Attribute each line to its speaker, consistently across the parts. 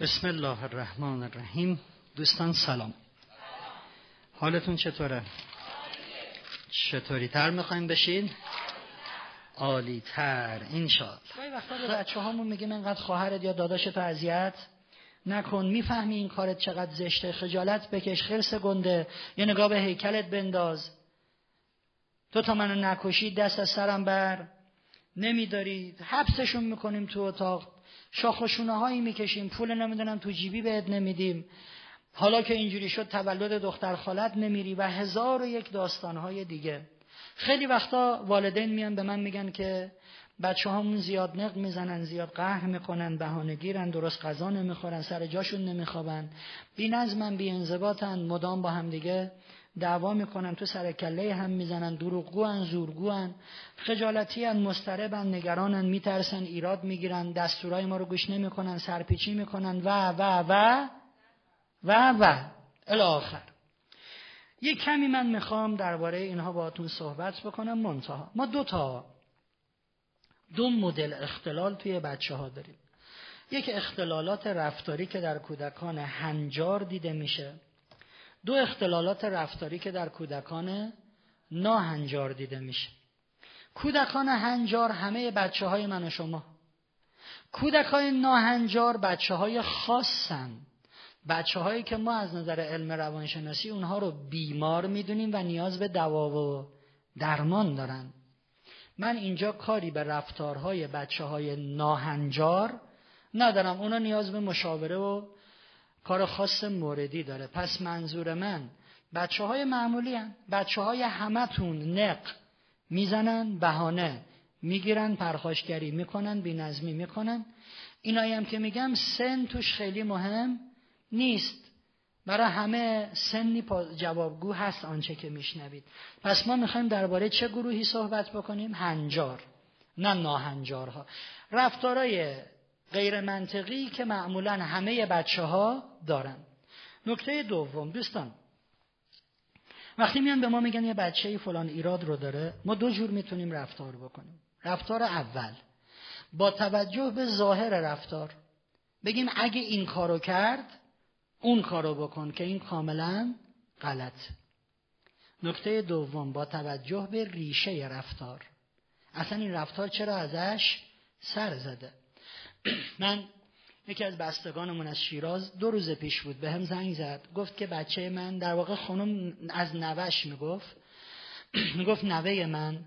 Speaker 1: بسم الله الرحمن الرحیم. دوستان سلام. حالتون چطوره؟ چطوری تر می‌خوایم بشین؟ عالی تر انشاءالله.
Speaker 2: گاهی وقتا به بچه هامون میگیم انقدر خواهرت یا داداشت اذیت؟ نکن می‌فهمی این کارت چقدر زشته. خجالت بکش خرس گنده. یه نگاه به هیکلت بنداز. تو تا منو نکشی دست از سرم بر. نمیدارید حبسشون می‌کنیم تو اتاق. شاخشونه هایی می‌کشیم. پول نمی‌دونم تو جیبی بهت نمیدیم. حالا که اینجوری شد تولد دختر خالت نمیری و هزار و یک داستانهای دیگه. خیلی وقتا والدین میان به من میگن که بچه همون زیاد نق می‌زنن زیاد قهر می‌کنن بهانه گیرن درست غذا نمی‌خورن سر جاشون نمیخوابن. بی نظمن بی انضباطن مدام با هم دیگه دعوا می‌کنن تو سر کله هم می‌زنن دروغگوان زورگوان. خجالتیان مستربن نگرانن میترسن ایراد می‌گیرن دستورای ما رو گوش نمی‌کنن سرپیچی می‌کنن و و و و و. الاخر یه کمی من می‌خوام درباره اینها باهاتون صحبت بکنم منتها. ما دو تا دو مدل اختلال توی بچه ها داریم. یک اختلالات رفتاری که در کودکان هنجار دیده میشه. دو اختلالات رفتاری که در کودکان ناهنجار دیده میشه. کودکان هنجار همه بچه های من و شما. کودکان ناهنجار بچه های خاصن بچه هایی که ما از نظر علم روانشناسی اونها رو بیمار می‌دونیم و نیاز به دوا و درمان دارن. من اینجا کاری به رفتارهای بچه های ناهنجار ندارم. اونا نیاز به مشاوره و کار خاص موردی داره. پس منظور من بچه های معمولی هن. بچه های همتون نق می‌زنن بهانه می‌گیرن پرخاشگری می‌کنن بینظمی می‌کنن. اینایی هم که میگم سن توش خیلی مهم نیست. برای همه سنی جوابگو هست آنچه که میشنوید. پس ما می‌خوایم درباره چه گروهی صحبت بکنیم؟ هنجار. نه ناهنجارها. رفتارای غیر منطقی که معمولا همه بچه ها دارن. نکته دوم دوستان وقتی میان به ما میگن یه بچه فلان ایراد رو داره ما دو جور می‌تونیم رفتار بکنیم. رفتار اول با توجه به ظاهر رفتار بگیم اگه این کارو کرد اون کارو بکن که این کاملا غلط. نکته دوم با توجه به ریشه رفتار. اصلا این رفتار چرا ازش سر زده؟ من یکی از بستگانمون از شیراز دو روز پیش بود به هم زنگ زد گفت که بچه من در واقع خانم از نوش می‌گفت. می‌گفت نوه من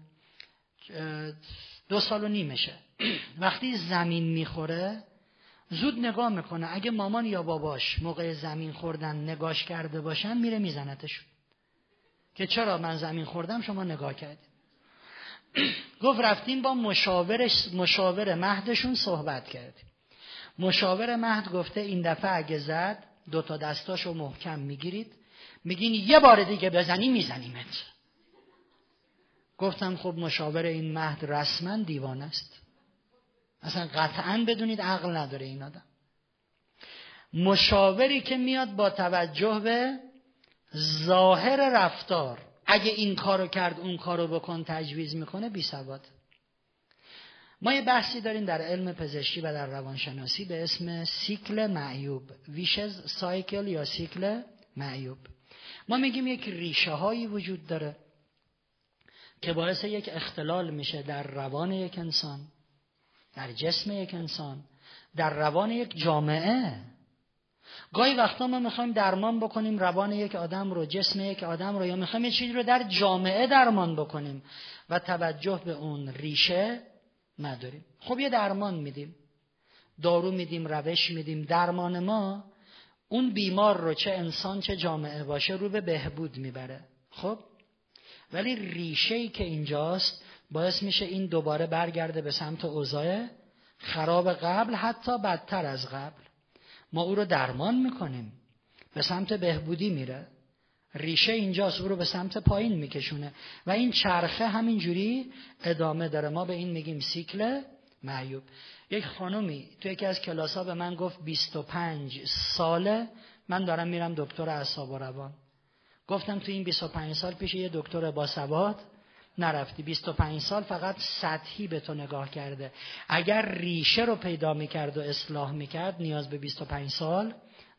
Speaker 2: دو سال و نیمشه. وقتی زمین می‌خوره زود نگاه می‌کنه. اگه مامان یا باباش موقع زمین خوردن نگاش کرده باشن میره میزنتشون. که چرا من زمین خوردم شما نگاه کردید. گفت رفتیم با مشاورش مشاور مهدشون صحبت کردیم. مشاور مهد گفته این دفعه اگه زد دو تا دستاشو محکم می‌گیرید. میگین یه بار دیگه بزنی میزنیمت. گفتم خب مشاور این مهد رسما دیوان است. اصلا قطعا بدونید عقل نداره این آدم. مشاوری که میاد با توجه به ظاهر رفتار اگه این کارو کرد اون کارو بکن تجویز می‌کنه بی سواد ما یه بحثی داریم در علم پزشکی و در روانشناسی به اسم سیکل معیوب. ویشز سایکل یا سیکل معیوب. ما میگیم یک ریشه هایی وجود داره که باعث یک اختلال میشه در روان یک انسان در جسم یک انسان در روان یک جامعه. گاهی وقتا ما می‌خوایم درمان بکنیم روان یک آدم رو جسم یک آدم رو یا می‌خوایم یه چیزی رو در جامعه درمان بکنیم و توجه به اون ریشه نداریم. خب یه درمان میدیم دارو میدیم روش میدیم. درمان ما اون بیمار رو چه انسان چه جامعه باشه رو به بهبود می‌بره. خب؟ ولی ریشه ای که اینجاست باعث میشه این دوباره برگرده به سمت اوضاع خراب قبل حتی بدتر از قبل. ما او رو درمان می‌کنیم. به سمت بهبودی میره. ریشه اینجاست او رو به سمت پایین میکشونه. و این چرخه همینجوری ادامه داره. ما به این میگیم سیکل معیوب. یک خانومی تو یکی از کلاس ها به من گفت 25 ساله. من دارم میرم دکتر اعصاب و روان. گفتم تو این 25 سال پیش یه دکتر با نرفتی. 25 سال فقط سطحی به تو نگاه کرده. اگر ریشه رو پیدا می‌کرد و اصلاح می‌کرد نیاز به 25 سال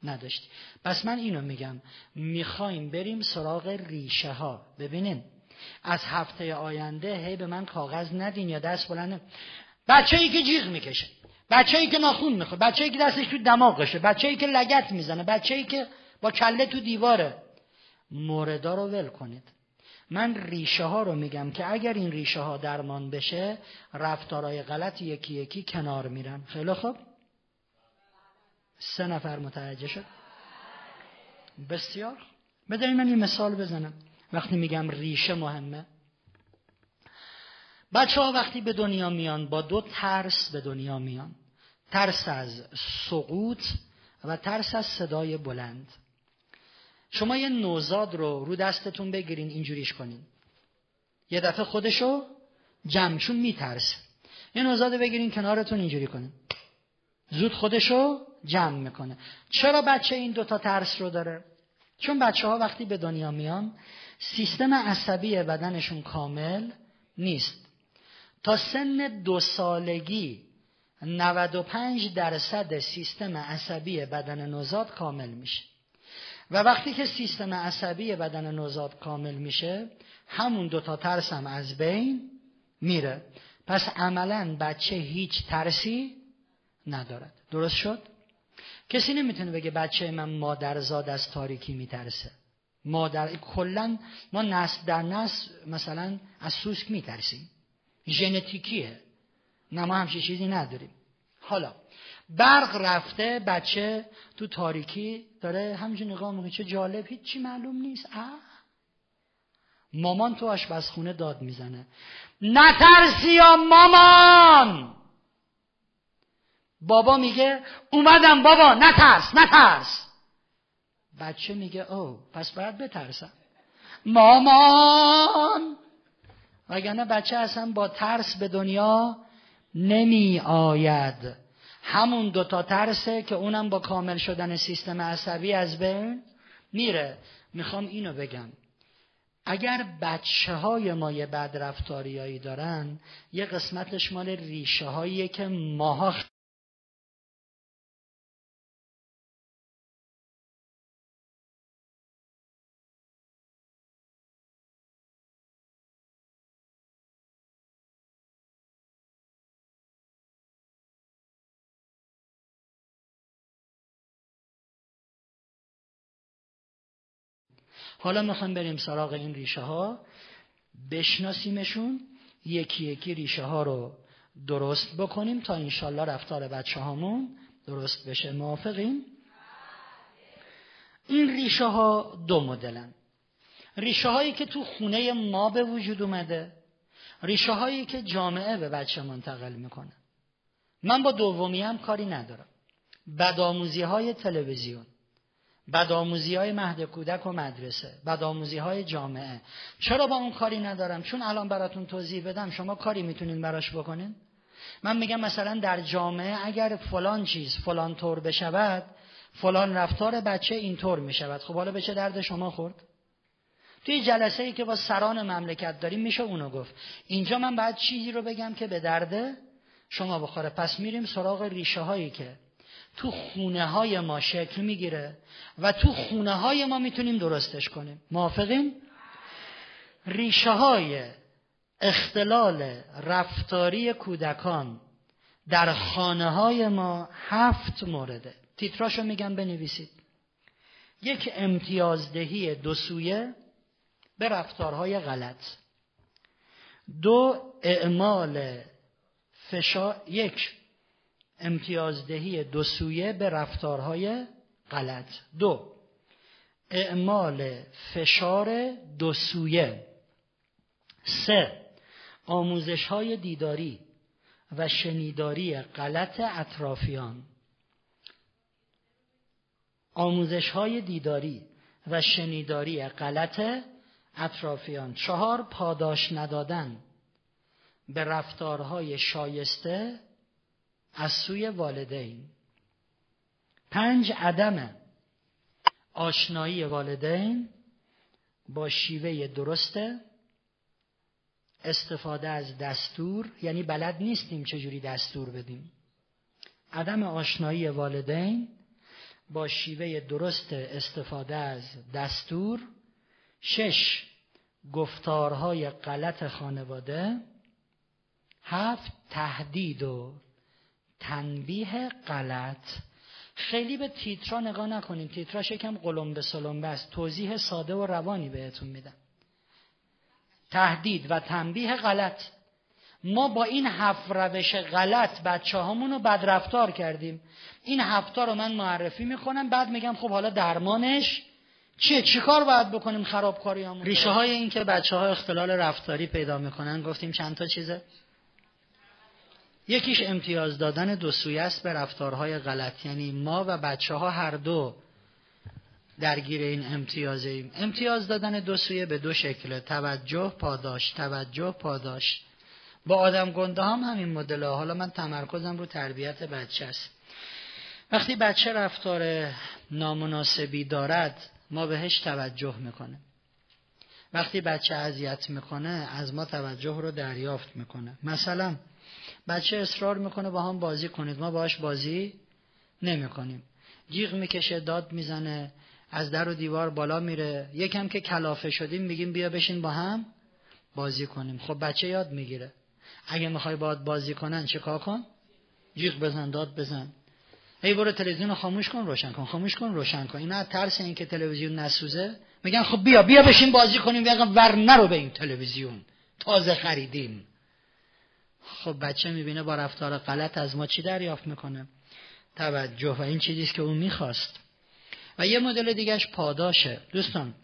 Speaker 2: نداشتی. پس من اینو میگم. می‌خوایم بریم سراغ ریشه ها ببینین. از هفته آینده هی به من کاغذ ندین یا دست بلند بچه ای که جیغ می‌کشه بچه ای که ناخون می‌خواد بچه ای که دستش تو دماغشه بچه ای که لگت می‌زنه بچه ای که با کله تو دیواره. موردا رو ول کنید. من ریشه ها رو میگم که اگر این ریشه ها درمان بشه رفتارهای غلط یکی یکی کنار میرن. خیلی خوب. سه نفر متوجه شد؟ بسیار. بذارید من یه مثال بزنم. وقتی میگم ریشه مهمه. بچه ها وقتی به دنیا میان با دو ترس به دنیا میان. ترس از سقوط و ترس از صدای بلند. شما یه نوزاد رو رو دستتون بگیرین اینجوریش کنین. یه دفعه خودشو جمعشون میترسه. یه نوزاد بگیرین کنارتون اینجوری کنین. زود خودشو جمع می‌کنه. چرا بچه این دوتا ترس رو داره؟ چون بچه ها وقتی به دنیا میان سیستم عصبی بدنشون کامل نیست. تا سن دو سالگی 95 درصد سیستم عصبی بدن نوزاد کامل میشه. و وقتی که سیستم عصبی بدن نوزاد کامل میشه همون دوتا ترس هم از بین میره. پس عملا بچه هیچ ترسی ندارد. درست شد؟ کسی نمی‌تونه بگه بچه من مادرزاد از تاریکی میترسه. مادر کلا ما نسل در نسل مثلا از سوسک میترسیم. ژنتیکیه. نه ما همچین چیزی نداریم. حالا برق رفته بچه تو تاریکی داره همینجور نگاه می‌کنه. چه جالب. هیچی معلوم نیست. اه. مامان تو آشپزخونه داد می‌زنه. نترسی یا مامان! بابا میگه اومدم بابا نترس نترس! بچه میگه او پس باید بترسم. مامان! وگرنه بچه اصلا با ترس به دنیا نمی آید همون دوتا ترسه که اونم با کامل شدن سیستم عصبی از بین میره. می‌خوام اینو بگم. اگر بچه های ما یه بد رفتاریایی دارن یه قسمتش مال ریشه هاییه که ماها حالا می‌خوام بریم سراغ این ریشه ها بشناسیمشون. یکی یکی ریشه ها رو درست بکنیم تا انشالله رفتار بچه هامون درست بشه. موافقیم؟ این ریشه ها دو مدلن. ریشه هایی که تو خونه ما به وجود اومده. ریشه هایی که جامعه به بچه منتقل می‌کنه. من با دومی هم کاری ندارم. بدآموزی های تلویزیون. بدآموزی های مهد کودک و مدرسه بدآموزی های جامعه. چرا با اون کاری ندارم؟ چون الان براتون توضیح بدم شما کاری می‌تونین براش بکنین؟ من میگم مثلا در جامعه اگر فلان چیز فلان طور بشود فلان رفتار بچه اینطور می‌شود. خب حالا به چه درد شما خورد؟ توی جلسه ای که با سران مملکت داریم میشه اونو گفت. اینجا من بعد چیزی رو بگم که به درده شما بخوره. پس میریم سراغ ریشه هایی که تو خونه های ما شکل می‌گیره و تو خونه های ما می‌تونیم درستش کنیم. موافقین؟ ریشه های اختلال رفتاری کودکان در خانه های ما هفت مورده. تیتراشو میگم بنویسید. یک امتیازدهی دو سویه به رفتارهای غلط. دو اعمال فشار یک امتیازدهی دو سویه به رفتارهای غلط. دو اعمال فشار دو سویه. سه آموزش های دیداری و شنیداری غلط اطرافیان. آموزش های دیداری و شنیداری غلط اطرافیان. چهار پاداش ندادن به رفتارهای شایسته از سوی والدین. پنج عدم آشنایی والدین با شیوه درست استفاده از دستور یعنی بلد نیستیم چجوری دستور بدیم. عدم آشنایی والدین با شیوه درست استفاده از دستور. شش گفتارهای غلط خانواده. هفت تهدید و تنبیه غلط. خیلی به تیترا نگاه نکنیم تیتراش قلم به سلم است. توضیح ساده و روانی بهتون میدم. تهدید و تنبیه غلط. ما با این هفت روش غلط بچه رو بدرفتار کردیم. این هفتا رو من معرفی می‌کنم. بعد میگم خب حالا درمانش چیه؟ چیکار باید بکنیم خرابکاریامون
Speaker 1: ریشه های این که بچه ها اختلال رفتاری پیدا می‌کنن گفتیم چند تا چیزه؟ یکیش امتیاز دادن دو سوی است به رفتارهای غلط. یعنی ما و بچه ها هر دو درگیر این امتیاز ایم امتیاز دادن دو سویه به دو شکله. توجه پاداش. توجه پاداش. با آدم گنده هم همین مدل حالا من تمرکزم رو تربیت بچه است. وقتی بچه رفتار نامناسبی دارد ما بهش توجه می‌کنه. وقتی بچه اذیت می‌کنه از ما توجه رو دریافت می‌کنه. مثلا بچه اصرار می‌کنه با هم بازی کنید. ما باش بازی نمی‌کنیم. جیغ می‌کشه داد می‌زنه از در و دیوار بالا میره. یکم که کلافه شدیم میگیم بیا بشین با هم بازی کنیم. خب بچه یاد می‌گیره. اگه می‌خوای باید بازی کنن چیکار کن؟ جیغ بزن داد بزن. ای برو تلویزیون رو خاموش کن روشن کن. خاموش کن روشن کن. اینا ترس این که تلویزیون نسوزه. میگن خب بیا بیا بشین بازی کنیم. ور نرو به این تلویزیون. تازه خریدیم. خب بچه می‌بینه با رفتار غلط از ما چی دریافت می‌کنه؟ توجه و این چیزیست که اون می‌خواست. و یه مدل دیگهش پاداشه. دوستان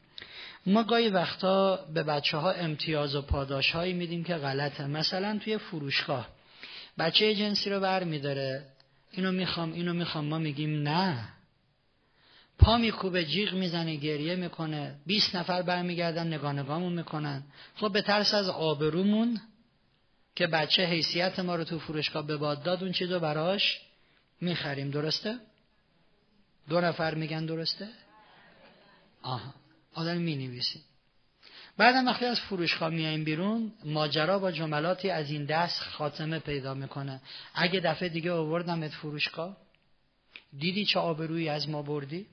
Speaker 1: ما گاهی وقتا به بچه ها امتیاز و پاداش هایی میدیم که غلطه. مثلا توی فروشگاه. بچه جنسی رو بر میداره. اینو می‌خوام اینو می‌خوام. ما میگیم نه. پا میکوبه جیغ می‌زنه گریه می‌کنه. 20 نفر برمیگردن نگاه نگاهمون می‌کنن. خب به ترس از آبرومون که بچه حیثیت ما رو تو فروشگاه به باد داد اون چیزو براش می‌خریم درسته؟ دو نفر میگن درسته؟ آها آدم می نویسیم بعدم وقتی از فروشگاه میایم بیرون ماجرا با جملاتی از این دست خاتمه پیدا می‌کنه. اگه دفعه دیگه آوردمت فروشگاه دیدی چه آبرویی از ما بردی؟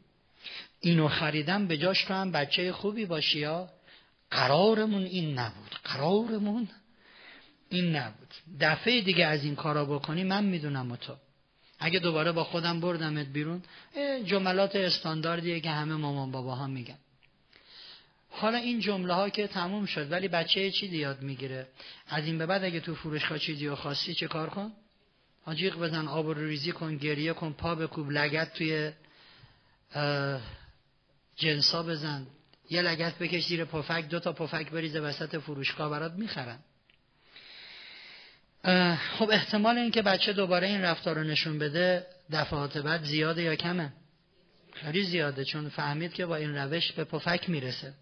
Speaker 1: اینو خریدم به جاش تو هم بچه خوبی باشی یا؟ قرارمون این نبود. قرارمون این نبود. دفعه دیگه از این کارا بکنی من می‌دونم تو. اگه دوباره با خودم بردمت بیرون جملات استانداردیه که همه مامان بابا ها میگن. حالا این جمله ها که تموم شد ولی بچه چی یاد می‌گیره. از این به بعد اگه تو فروشگاه چیزی و خواستی چه کار کن؟ آجیق بزن آب رو ریزی کن گریه کن پا بکوب لگت توی جنسا بزن. یه لگت بکش زیر پفک دو تا پفک بریزه وسط فروشگاه برات می‌خرن. خب احتمال اینکه بچه دوباره این رفتار رو نشون بده دفعات بعد زیاده یا کمه؟ خیلی زیاده چون فهمید که با این روش به پفک می‌رسه.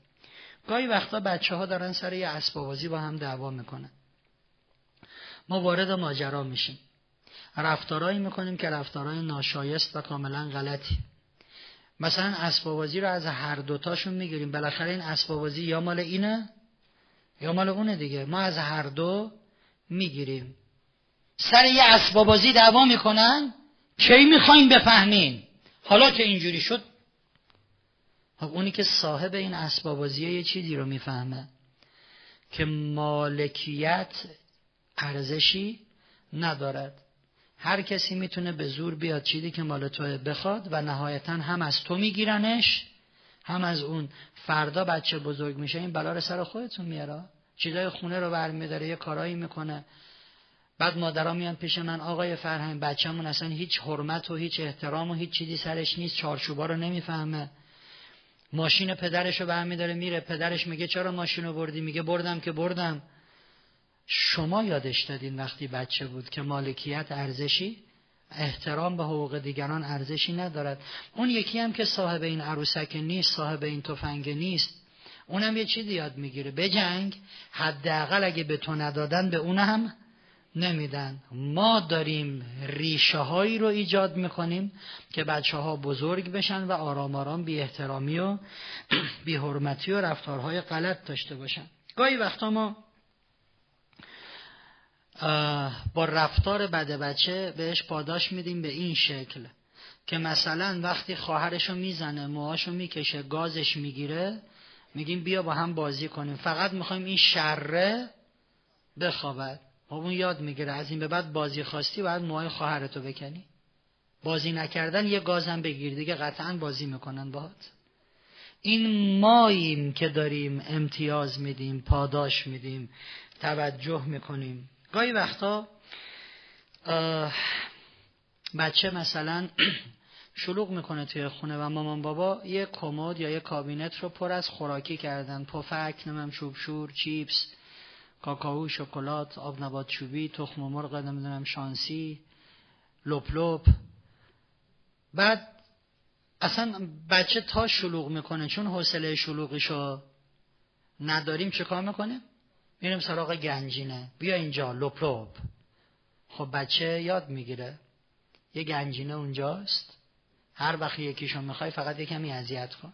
Speaker 1: گاهی وقتا بچه ها دارن سر یه اسبابازی با هم دعوا می‌کنن. ما وارد ماجرا میشیم. رفتارهایی می‌کنیم که رفتارهای ناشایست و کاملا غلطی. مثلا اسبابازی رو از هر دوتاشون می‌گیریم. بالاخره این اسبابازی یا مال اینه یا مال اونه دیگه. ما از هر دو می‌گیریم. سر یه اسبابازی دعوا می‌کنن کی می‌خوایم بفهمین؟ حالا که اینجوری شد خب اونی که صاحب این اسبابازیه یه چیزی رو می‌فهمه که مالکیت ارزشی ندارد. هر کسی می‌تونه به زور بیاد چیزی که مال توه بخواد و نهایتا هم از تو میگیرنش هم از اون فردا بچه بزرگ میشه این بلا رو سر خودتون میاره. چیزای خونه رو برمیداره یه کارایی می‌کنه. بعد مادرها میان پیش من آقای فرهنگ بچه‌مون اصلا هیچ حرمت و هیچ احترام و هیچ چیزی سرش نیست چارچوبا رو نمی‌فهمه. ماشین پدرش رو برمیداره میره پدرش میگه چرا ماشین رو بردی؟ میگه بردم که بردم. شما یادش دادین وقتی بچه بود که مالکیت ارزشی؟ احترام به حقوق دیگران ارزشی ندارد. اون یکی هم که صاحب این عروسک نیست صاحب این تفنگ نیست. اونم یه چیزی یاد می‌گیره. به جنگ حداقل اگه به تو ندادن به اونم نمیدن. ما داریم ریشه هایی رو ایجاد می‌کنیم که بچه ها بزرگ بشن و آرام آرام بی احترامی و بی حرمتی و رفتارهای غلط داشته باشن. گاهی وقتا ما با رفتار بد بچه بهش پاداش میدیم به این شکل که مثلا وقتی خواهرشو می‌زنه موهاشو می‌کشه گازش می‌گیره میگیم بیا با هم بازی کنیم. فقط می‌خوایم این شره بخوابد. خب اون یاد می‌گیره. از این به بعد بازی خواستی باید موهای خواهرتو بکنی. بازی نکردن یه گازم بگیر. دیگه قطعا بازی می‌کنن باهات. این ماییم که داریم امتیاز میدیم پاداش میدیم توجه می‌کنیم. گاهی وقتا بچه مثلا شلوغ می‌کنه توی خونه و مامان بابا یه کمد یا یه کابینت رو پر از خوراکی کردن. پفک نمیم شوبشور چیپس کاکائو شکلات آب نبات چوبی تخم مرغ نمی‌دونم شانسی لپ لپ. بعد اصلا بچه تا شلوغ می‌کنه چون حوصله شلوغیشو نداریم چه کار می‌کنه میریم سراغ گنجینه. بیا اینجا لپ لپ. خب بچه یاد می‌گیره. یه گنجینه اونجاست. هر وقت یکیشو می‌خوای فقط یه کمی اذیت کن.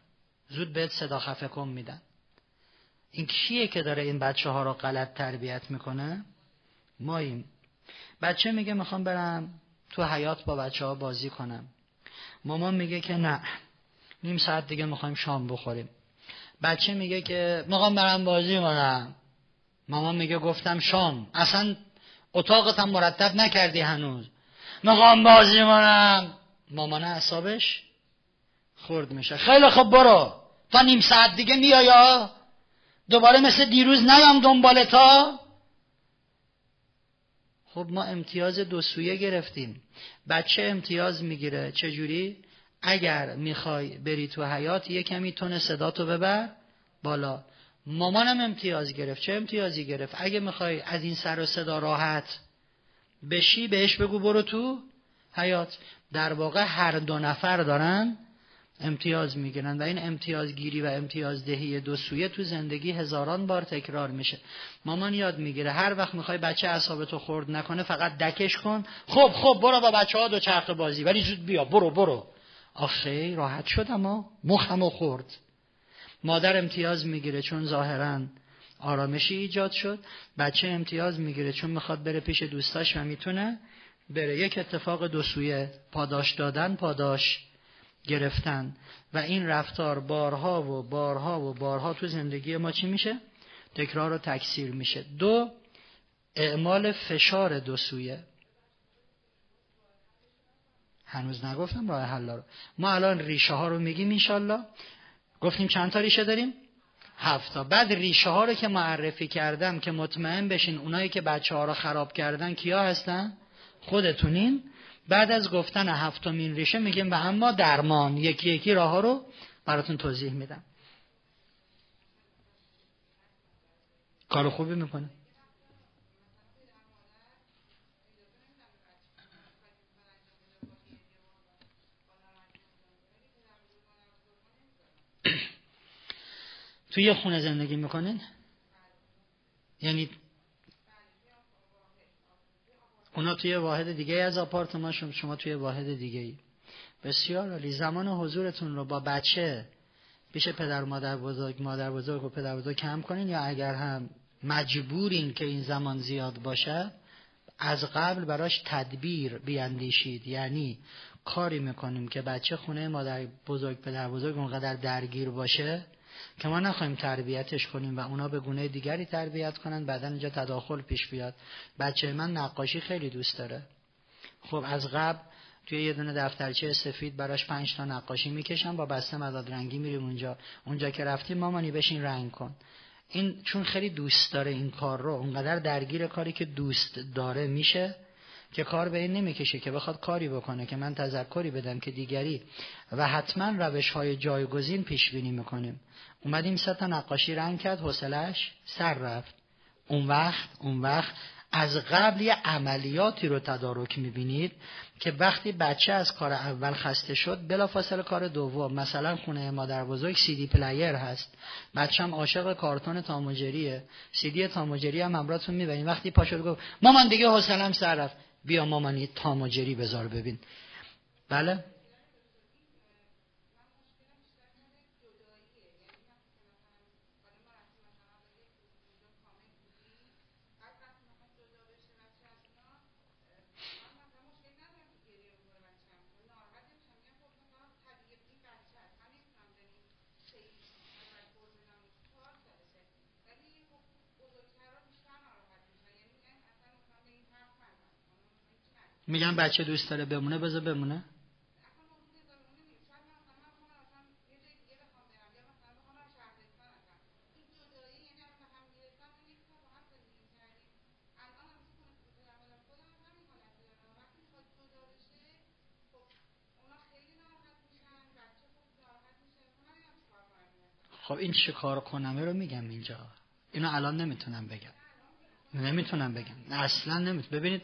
Speaker 1: زود بهت صدا خفه کن میدن. این کیه که داره این بچه ها رو غلط تربیت می‌کنه؟ ماییم بچه میگه می‌خوام برم تو حیات با بچه ها بازی کنم. مامان میگه که نه. نیم ساعت دیگه می‌خوایم شام بخوریم. بچه میگه که می‌خوام برم بازی کنم. مامان میگه گفتم شام. اصلا اتاقت هم مرتب نکردی هنوز. می‌خوام بازی کنم. مامان اعصابش خورد میشه. خیلی خب برو. تا نیم ساعت دیگه میایا دوباره مثل دیروز نیام دنبال تا. خب ما امتیاز دو سویه گرفتیم. بچه امتیاز می‌گیره. چجوری؟ اگر می‌خوای بری تو حیات یه کمی تون صداتو ببر بالا. مامانم امتیاز گرفت. چه امتیازی گرفت؟ اگه می‌خوای از این سر و صدا راحت بشی بهش بگو برو تو. حیات. در واقع هر دو نفر دارن امتیاز می‌گیرن و این امتیازگیری و امتیازدهی دو سویه تو زندگی هزاران بار تکرار میشه. مامان یاد می‌گیره هر وقت می‌خوای بچه اعصابتو خورد نکنه فقط دکش کن. خب خب برو با بچه ها دو چرخ بازی ولی زود بیا برو برو. آخه راحت شد اما مخمو خورد. مادر امتیاز می‌گیره چون ظاهرا آرامشی ایجاد شد. بچه امتیاز می‌گیره چون می‌خواد بره پیش دوستاش و می‌تونه بره. یک اتفاق دو سویه. پاداش دادن پاداش گرفتن. و این رفتار بارها و بارها و بارها تو زندگی ما چی میشه؟ تکرار و تکثیر میشه. دو اعمال فشار دو سویه. هنوز نگفتم راه حل رو. ما الان ریشه ها رو میگیم انشالله. گفتیم چند تا ریشه داریم؟ هفتا بعد ریشه ها رو که معرفی کردم که مطمئن بشین اونایی که بچه ها رو خراب کردن کیا هستن؟ خودتونین. بعد از گفتن هفتمین ریشه میگیم و اما درمان یکی یکی راه ها رو براتون توضیح میدم. کار خوبی می‌کنه. توی یه خونه زندگی می‌کنین؟ یعنی اونا توی واحد دیگه از آپارتمان شما, شما توی واحد دیگه ای. بسیار عالی. زمان حضورتون رو با بچه پیش پدر مادر بزرگ مادر بزرگ و پدر بزرگ کم کنین یا اگر هم مجبورین که این زمان زیاد باشه از قبل براش تدبیر بیاندیشید. یعنی کاری می‌کنیم که بچه خونه مادر بزرگ پدر بزرگ اونقدر درگیر باشه که ما نخواهیم تربیتش کنیم و اونا به گونه دیگری تربیت کنن بعدا اینجا تداخل پیش بیاد. بچه من نقاشی خیلی دوست داره. خب از قبل توی یه دونه دفترچه سفید براش پنج تا نقاشی می‌کشم با بسته مداد رنگی میریم اونجا. اونجا که رفتیم مامانی بشین رنگ کن. این چون خیلی دوست داره این کار رو اونقدر درگیر کاری که دوست داره میشه که کار به این نمی‌کشه که بخواد کاری بکنه که من تذکری بدم که دیگری. و حتما روش های جایگزین پیش بینی می‌کنیم. اومدیم سه نقاشی رنگ کرد حوصلش سر رفت. اون وقت اون وقت از قبل یه عملیاتی رو تدارک می‌بینید که وقتی بچه از کار اول خسته شد بلافاصله کار دوم مثلا خونه مادر بزرگ سی دی پلیر هست. بچه هم عاشق کارتون تاموجریه. سی دی تام و جری هم همراتون می‌بینید وقتی پاشد گفت مامان دیگه حوصلم سر رفت. بیا مامانی تاموجری بذار ببین. بله؟ میگن بچه دوست داره بمونه بذار بمونه. خب این چه کار کنمه رو میگم اینجا. اینو الان نمی‌تونم بگم. نمی‌تونم بگم. اصلا نمی‌تونم. ببینید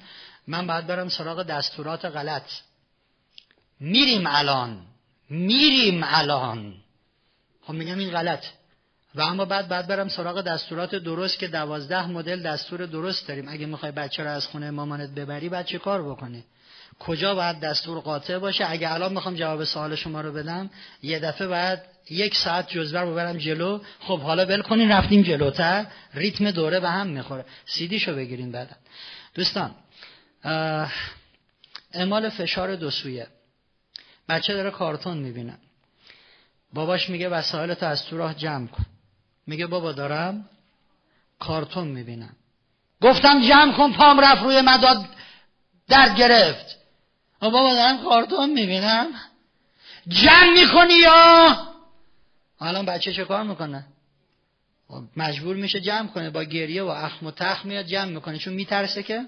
Speaker 1: من باید برم سراغ دستورات غلط. میریم الان. میریم الان. خب میگم این غلط. و اما بعد بعد برم سراغ دستورات درست که دوازده مدل دستور درست داریم. اگه می‌خوای بچه رو از خونه مامانت ببری بعد چه کار بکنی؟ کجا باید دستور قاطع باشه؟ اگه الان می‌خوام جواب سوال شما رو بدم یه دفعه باید یک ساعت جزوه رو ببرم جلو. خب حالا ول کنین رفتیم جلوتر. ریتم دوره به هم می‌خوره. سیدیشو بگیرین بعدا. دوستان اعمال فشار دو سویه. بچه داره کارتون می‌بینه. باباش میگه وسایلت از تو راه جمع کن. میگه بابا دارم کارتون می‌بینم. گفتم جمع کن پام رفت روی مداد در گرفت. بابا دارم کارتون می‌بینم. جمع می‌کنی یا؟ الان بچه چه کار می‌کنه؟ خب، مجبور میشه جمع کنه با گریه و اخم و تخم میاد جمع می‌کنه. چون میترسه که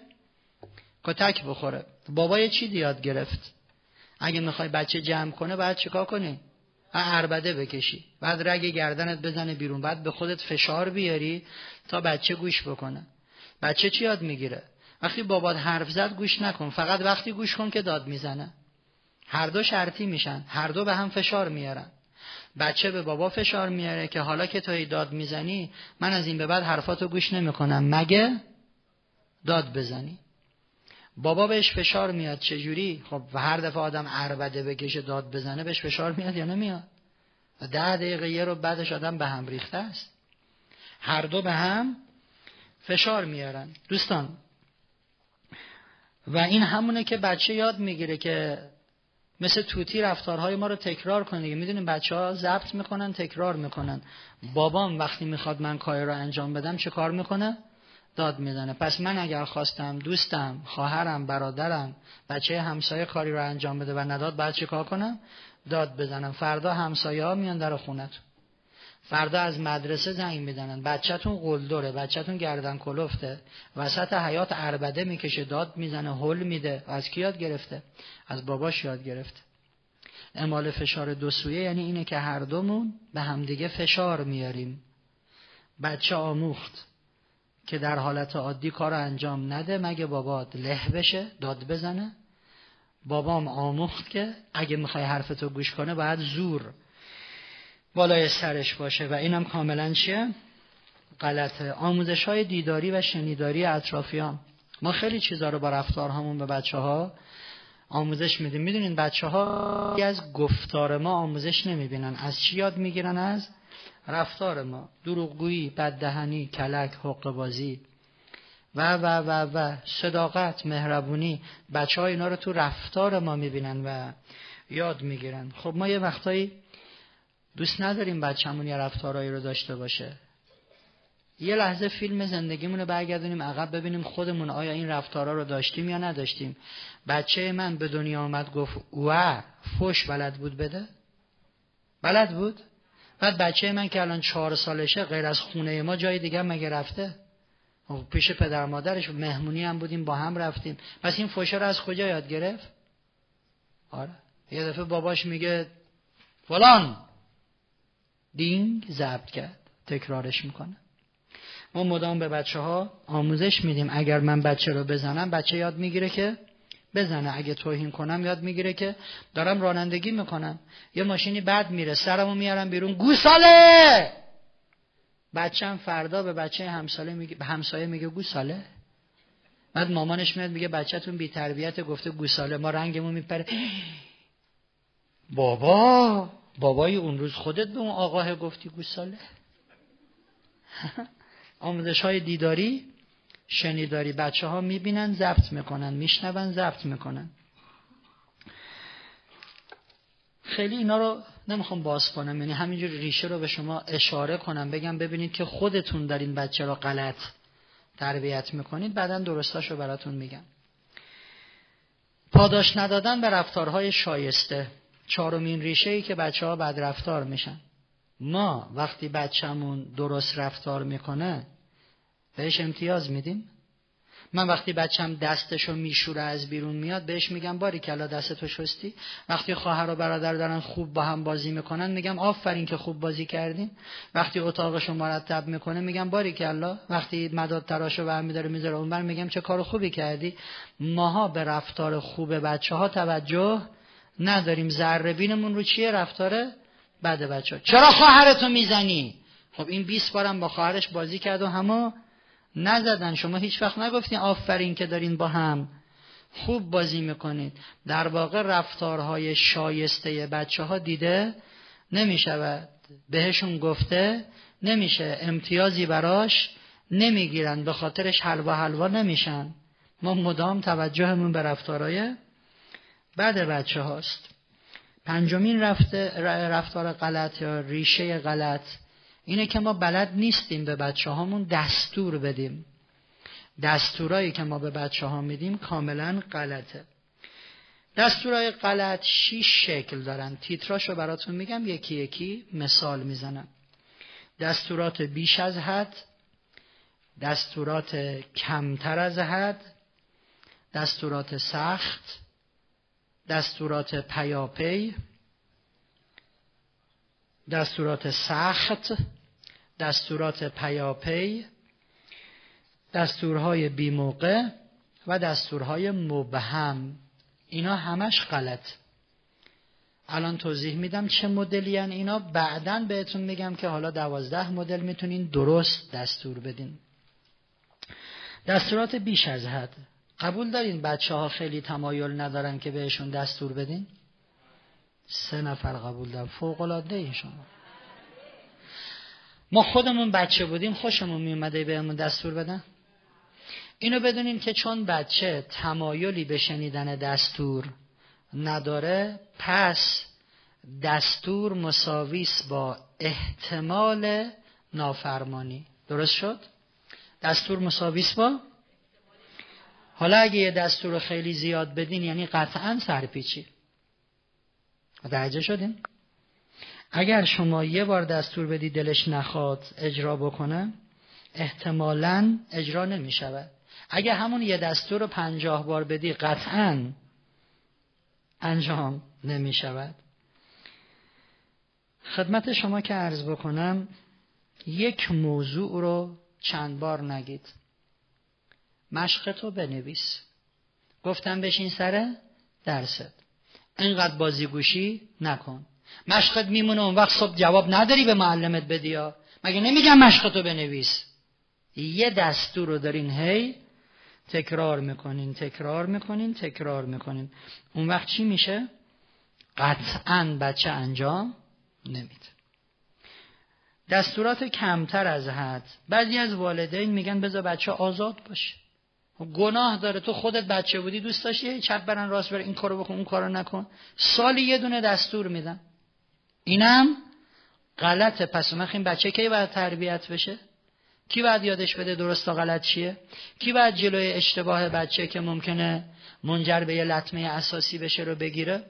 Speaker 1: کتک بخوره. بابا چی یاد گرفت؟ اگه می‌خوای بچه جمع کنه باید چیکار کنی؟ اربده بکشی. بعد رگ گردنت بزنه بیرون. بعد به خودت فشار بیاری تا بچه گوش بکنه. بچه چی یاد می‌گیره؟ وقتی بابات حرف زد گوش نکن. فقط وقتی گوش کن که داد می‌زنه. هر دو شرطی میشن. هر دو به هم فشار میارن. بچه به بابا فشار میاره که حالا که توی داد می‌زنی من از این به بعد حرفاتو گوش نمی‌کنم. مگه؟ داد بزنی. بابا بهش فشار میاد. چجوری؟ خب هر دفعه آدم عربده بکشه داد بزنه بهش فشار میاد یا نمیاد؟ ده دقیقه یه رو بعدش آدم به هم ریخته است. هر دو به هم فشار میارن. دوستان و این همونه که بچه یاد می‌گیره که مثل توتی رفتارهای ما رو تکرار کنه می‌دونیم بچه ها ضبط می‌کنن تکرار می‌کنن. بابام وقتی می‌خواد من کاری رو انجام بدم چه کار می‌کنه؟ داد می‌زنه. پس من اگر خواستم دوستم خواهرم برادرم بچه همسایه کاری رو انجام بده و نداد بعد چه کار کنم؟ داد بزنم. فردا همسایه ها میان در خونتون فردا از مدرسه زنگ می‌زنن. بچهتون قلدره بچهتون گردن کلفته. وسط حیات عربده می‌کشه داد می‌زنه هل میده. از کی یاد گرفته؟ از باباش یاد گرفته. اعمال فشار دو سویه یعنی اینه که هر دومون به همدیگه فشار میاریم. بچه آموخت که در حالت عادی کار انجام نده مگه بابات له بشه داد بزنه؟ بابام آموخت که اگه می‌خوای حرفتو گوش کنه باید زور بالای سرش باشه و اینم کاملا چیه؟ غلطه. آموزش های دیداری و شنیداری اطرافیان. ما خیلی چیزا رو با رفتارهامون به بچه ها آموزش میدیم. می‌دونین بچه ها از گفتار ما آموزش نمی‌بینن. از چی یاد می‌گیرن؟ از رفتار ما. دروغگویی بددهنی کلک حق بازی و و و و. صداقت مهربونی. بچه ها اینا رو تو رفتار ما می‌بینن و یاد می‌گیرن. خب ما یه وقتایی دوست نداریم بچه‌مون یه رفتارهایی رو داشته باشه. یه لحظه فیلم زندگیمون رو برگردونیم عقب ببینیم خودمون آیا این رفتارها رو داشتیم یا نداشتیم. بچه من به دنیا آمد گفت و فوش بلد بود بده؟ بلد بود؟ بعد بچه من که الان چهار سالشه غیر از خونه ما جای دیگه مگه رفته؟ خب پیش پدر مادرش مهمونی هم بودیم با هم رفتیم. پس این فوشه رو از کجا یاد گرفت؟ آره. یه دفعه باباش میگه فلان! دینگ ضبط کرد تکرارش می‌کنه. ما مدام به بچه ها آموزش میدیم اگر من بچه رو بزنم بچه یاد می‌گیره که بزنه. اگه توهین کنم یاد می‌گیره که دارم رانندگی می‌کنم. یه ماشینی بد میره سرمو میارم بیرون گوساله! بچم فردا به بچه همسایه میگه همسایه میگه گوساله؟ بعد مامانش میاد میگه بچهتون بی تربیت گفته گوساله. ما رنگمون میپره. بابا! بابای اون روز خودت به اون آقاه گفتی گوساله آموزش های دیداری شنیداری. بچه ها می‌بینن زبط می‌کنن میشنون زبط می‌کنن. خیلی اینا رو نمی‌خوام باز کنم یعنی همینجور ریشه رو به شما اشاره کنم بگم ببینید که خودتون در این بچه رو غلط تربیت می‌کنید بعدا درستاش رو براتون میگم. پاداش ندادن به رفتارهای شایسته. چهارمین ریشه ای که بچه ها بد رفتار میشن. ما وقتی بچهمون درست رفتار می‌کنه بهش امتیاز میدیم. من وقتی بچم دستشو میشوره از بیرون میاد بهش میگم باری کلا دستتو شستی. وقتی خواهر و برادر دارن خوب با هم بازی می‌کنن میگم آفرین که خوب بازی کردین. وقتی اتاقشو مرتب می‌کنه میگم باری کلا. وقتی مداد تراشو برمیداره می‌ذاره اونور میگم چه کار خوبی کردی. ماها به رفتار خوب بچه ها توجه نداریم ذره بینمون رو چیه؟ رفتاره بعد بچه ها. چرا خواهرتو می‌زنی؟ خب این 20 بارم با خواهرش بازی کرد و همه نزدن. شما هیچ وقت نگفتین آفرین که دارین با هم خوب بازی می‌کنید. در واقع رفتارهای شایسته بچه ها دیده نمی‌شود. بهشون گفته نمیشه. امتیازی براش نمی‌گیرن. به خاطرش حلوا حلوا نمیشن. ما مدام توجهمون به رفتارهای بعد بچه هاست پنجمین رفتار غلط یا ریشه غلط اینه که ما بلد نیستیم به بچه هامون دستور بدیم. دستورایی که ما به بچه ها میدیم کاملا غلطه. دستورای غلط شیش شکل دارن. تیتراشو براتون میگم یکی یکی مثال می‌زنم. دستورات بیش از حد دستورات کمتر از حد دستورات سخت دستورات پیاپی دستورات سخت دستورات پیاپی دستورهای بیموقع و دستورهای مبهم. اینا همش غلط. الان توضیح میدم چه مدلی اینا. بعدا بهتون میگم که حالا دوازده مدل می‌تونین درست دستور بدین. دستورات بیش از حد. قبول دارین بچه ها خیلی تمایل ندارن که بهشون دستور بدین؟ سه نفر قبول دارن. فوق العاده این شما. ما خودمون بچه بودیم خوشمون میومده بهمون دستور بدن؟ اینو بدونین که چون بچه تمایلی به شنیدن دستور نداره پس دستور مساویس با احتمال نافرمانی. درست شد؟ دستور مساویس با حالا اگه یه دستور رو خیلی زیاد بدین یعنی قطعا سرپیچی. متوجه شدین؟ اگر شما یه بار دستور بدی دلش نخواد اجرا بکنه احتمالا اجرا نمی شود اگر همون یه دستور رو پنجاه بار بدی قطعا انجام نمی شود خدمت شما که عرض بکنم یک موضوع رو چند بار نگید. مشق تو بنویس. گفتم بشین سر درست. اینقدر بازیگوشی نکن. مشقت میمونه اون وقت صبح جواب نداری به معلمت بدیا مگه نمیگم مشقتو بنویس؟ یه دستور رو دارین هی تکرار می‌کنین تکرار می‌کنین تکرار می‌کنین. اون وقت چی میشه؟ قطعا بچه انجام نمیده. دستورات کمتر از حد. بعضی از والدین میگن بذار بچه آزاد باشه. گناه داره. تو خودت بچه بودی دوست داشتی چپ برن راست بر این کارو بکن اون کارو نکن. سالی یه دونه دستور میدن اینم غلطه. پس اون این بچه کی باید تربیت بشه؟ کی باید یادش بده درست و غلط چیه؟ کی باید جلوی اشتباه بچه که ممکنه منجر به یه لطمه اساسی بشه رو بگیره؟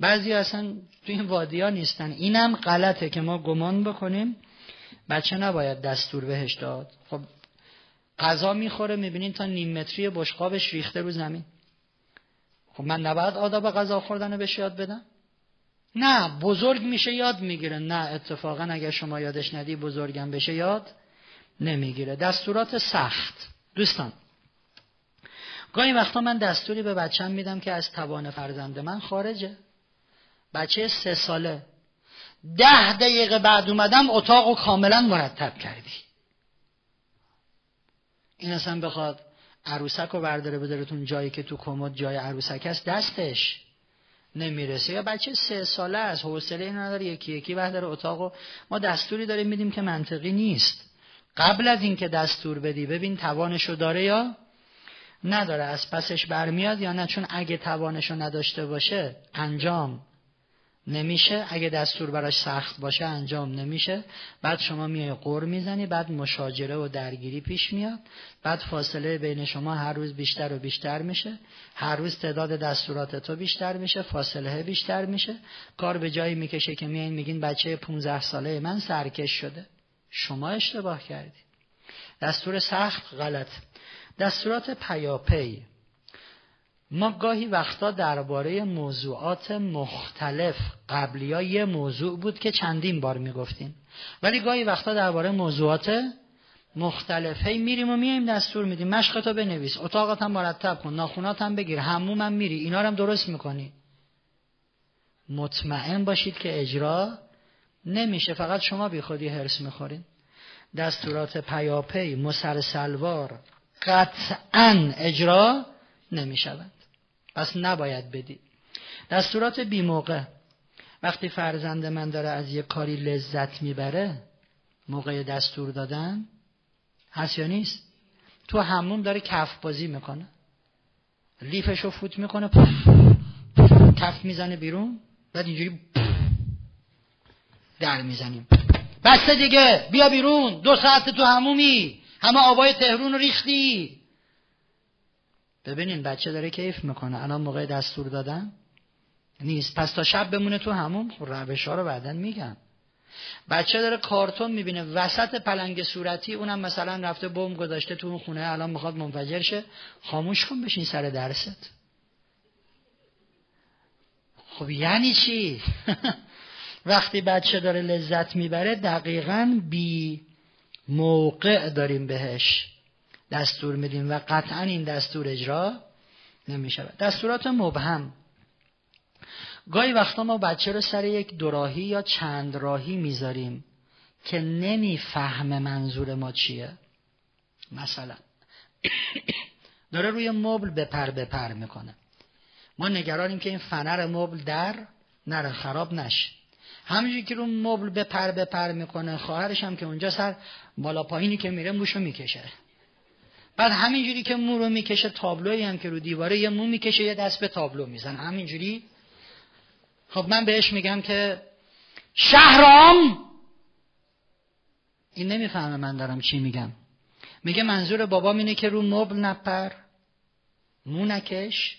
Speaker 1: بعضی اصلا تو این وادی ها نیستن. اینم غلطه که ما گمان بکنیم. بچه نباید دستور بهش داد. خب غذا می‌خوره می‌بینین تا نیم متری بشقابش ریخته رو زمین. خب من نباید آداب غذا خوردن رو بهش یاد بدم؟ نه بزرگ میشه یاد می‌گیره. نه اتفاقا اگر شما یادش ندی بزرگم بشه یاد نمی‌گیره. دستورات سخت. دوستان گاهی وقتا من دستوری به بچم میدم که از توان فرزند من خارجه. بچه سه ساله. ده دقیقه بعد اومدم اتاق و کاملا مرتب کردی. این اصلا بخواد عروسک رو برداره بدارتون جایی که تو کمد جای عروسک هست دستش نمی‌رسه. یا بچه سه ساله از حوصله این نداره یکی یکی وقت اتاق و ما دستوری داریم میدیم که منطقی نیست. قبل از اینکه دستور بدی ببین توانشو داره یا نداره از پسش برمیاد یا نه؟ چون اگه توانشو نداشته باشه انجام. نمیشه. اگه دستور براش سخت باشه انجام نمیشه. بعد شما میای قور می‌زنی بعد مشاجره و درگیری پیش میاد. بعد فاصله بین شما هر روز بیشتر و بیشتر میشه. هر روز تعداد دستورات تو بیشتر میشه فاصله بیشتر میشه. کار به جایی می‌کشه که میایین میگین بچه 15 ساله من سرکش شده. شما اشتباه کردید دستور سخت غلط. دستورات پیاپی. ما گاهی وقتا درباره موضوعات مختلف قبلی ها یه موضوع بود که چندین بار می‌گفتیم. ولی گاهی وقتا درباره موضوعات مختلف هی میریم و میایم دستور میدیم. مشقتو بنویس اتاقت هم مرتب کن ناخونات هم بگیر هموم هم میری اینا هم درست می‌کنی. مطمئن باشید که اجرا نمیشه فقط شما بی خودی حرس می‌خورین. دستورات پیاپی مسلسلوار قطعا اجرا نمی‌شوند پس نباید بدی دستورات بی موقع وقتی فرزند من داره از یک کاری لذت می‌بره موقع دستور دادن هست یا نیست؟ تو همون داره کف بازی می‌کنه. لیفش رو فوت می‌کنه کف می‌زنه بیرون بعد اینجوری در می‌زنیم. بسته دیگه بیا بیرون دو ساعت تو همومی همه آبای تهرون رو ریختی. ببینین بچه داره کیف می‌کنه. الان موقع دستور دادن نیست. پس تا شب بمونه تو همون روش ها رو بعدا میگم. بچه داره کارتون می‌بینه. وسط پلنگ صورتی اونم مثلا رفته بم گذاشته تو اون خونه الان می‌خواد منفجر شه. خاموش کن بشین سر درست. خب یعنی چی؟ وقتی بچه داره لذت می‌بره دقیقا بی موقع داریم بهش دستور میدیم و قطعا این دستور اجرا نمی‌شود. دستورات مبهم. گاهی وقتا ما بچه رو سر یک دوراهی یا چند راهی می‌ذاریم که نمی‌فهمه منظور ما چیه. مثلا داره روی مبل بپر بپر می‌کنه. ما نگرانیم که این فنر مبل در نره خراب نشه. همینجوری که رو مبل بپر بپر می‌کنه خواهرش هم که اونجا سر بالا پایینی که میره موشو می‌کشه. بعد همینجوری که مو رو می‌کشه تابلوی هم که رو دیواره یه مو می‌کشه یه دست به تابلو میزن همینجوری. خب من بهش میگم که شهرام! این نمی‌فهمه من دارم چی میگم. میگه منظور بابام اینه که رو مبل نپر مو نکش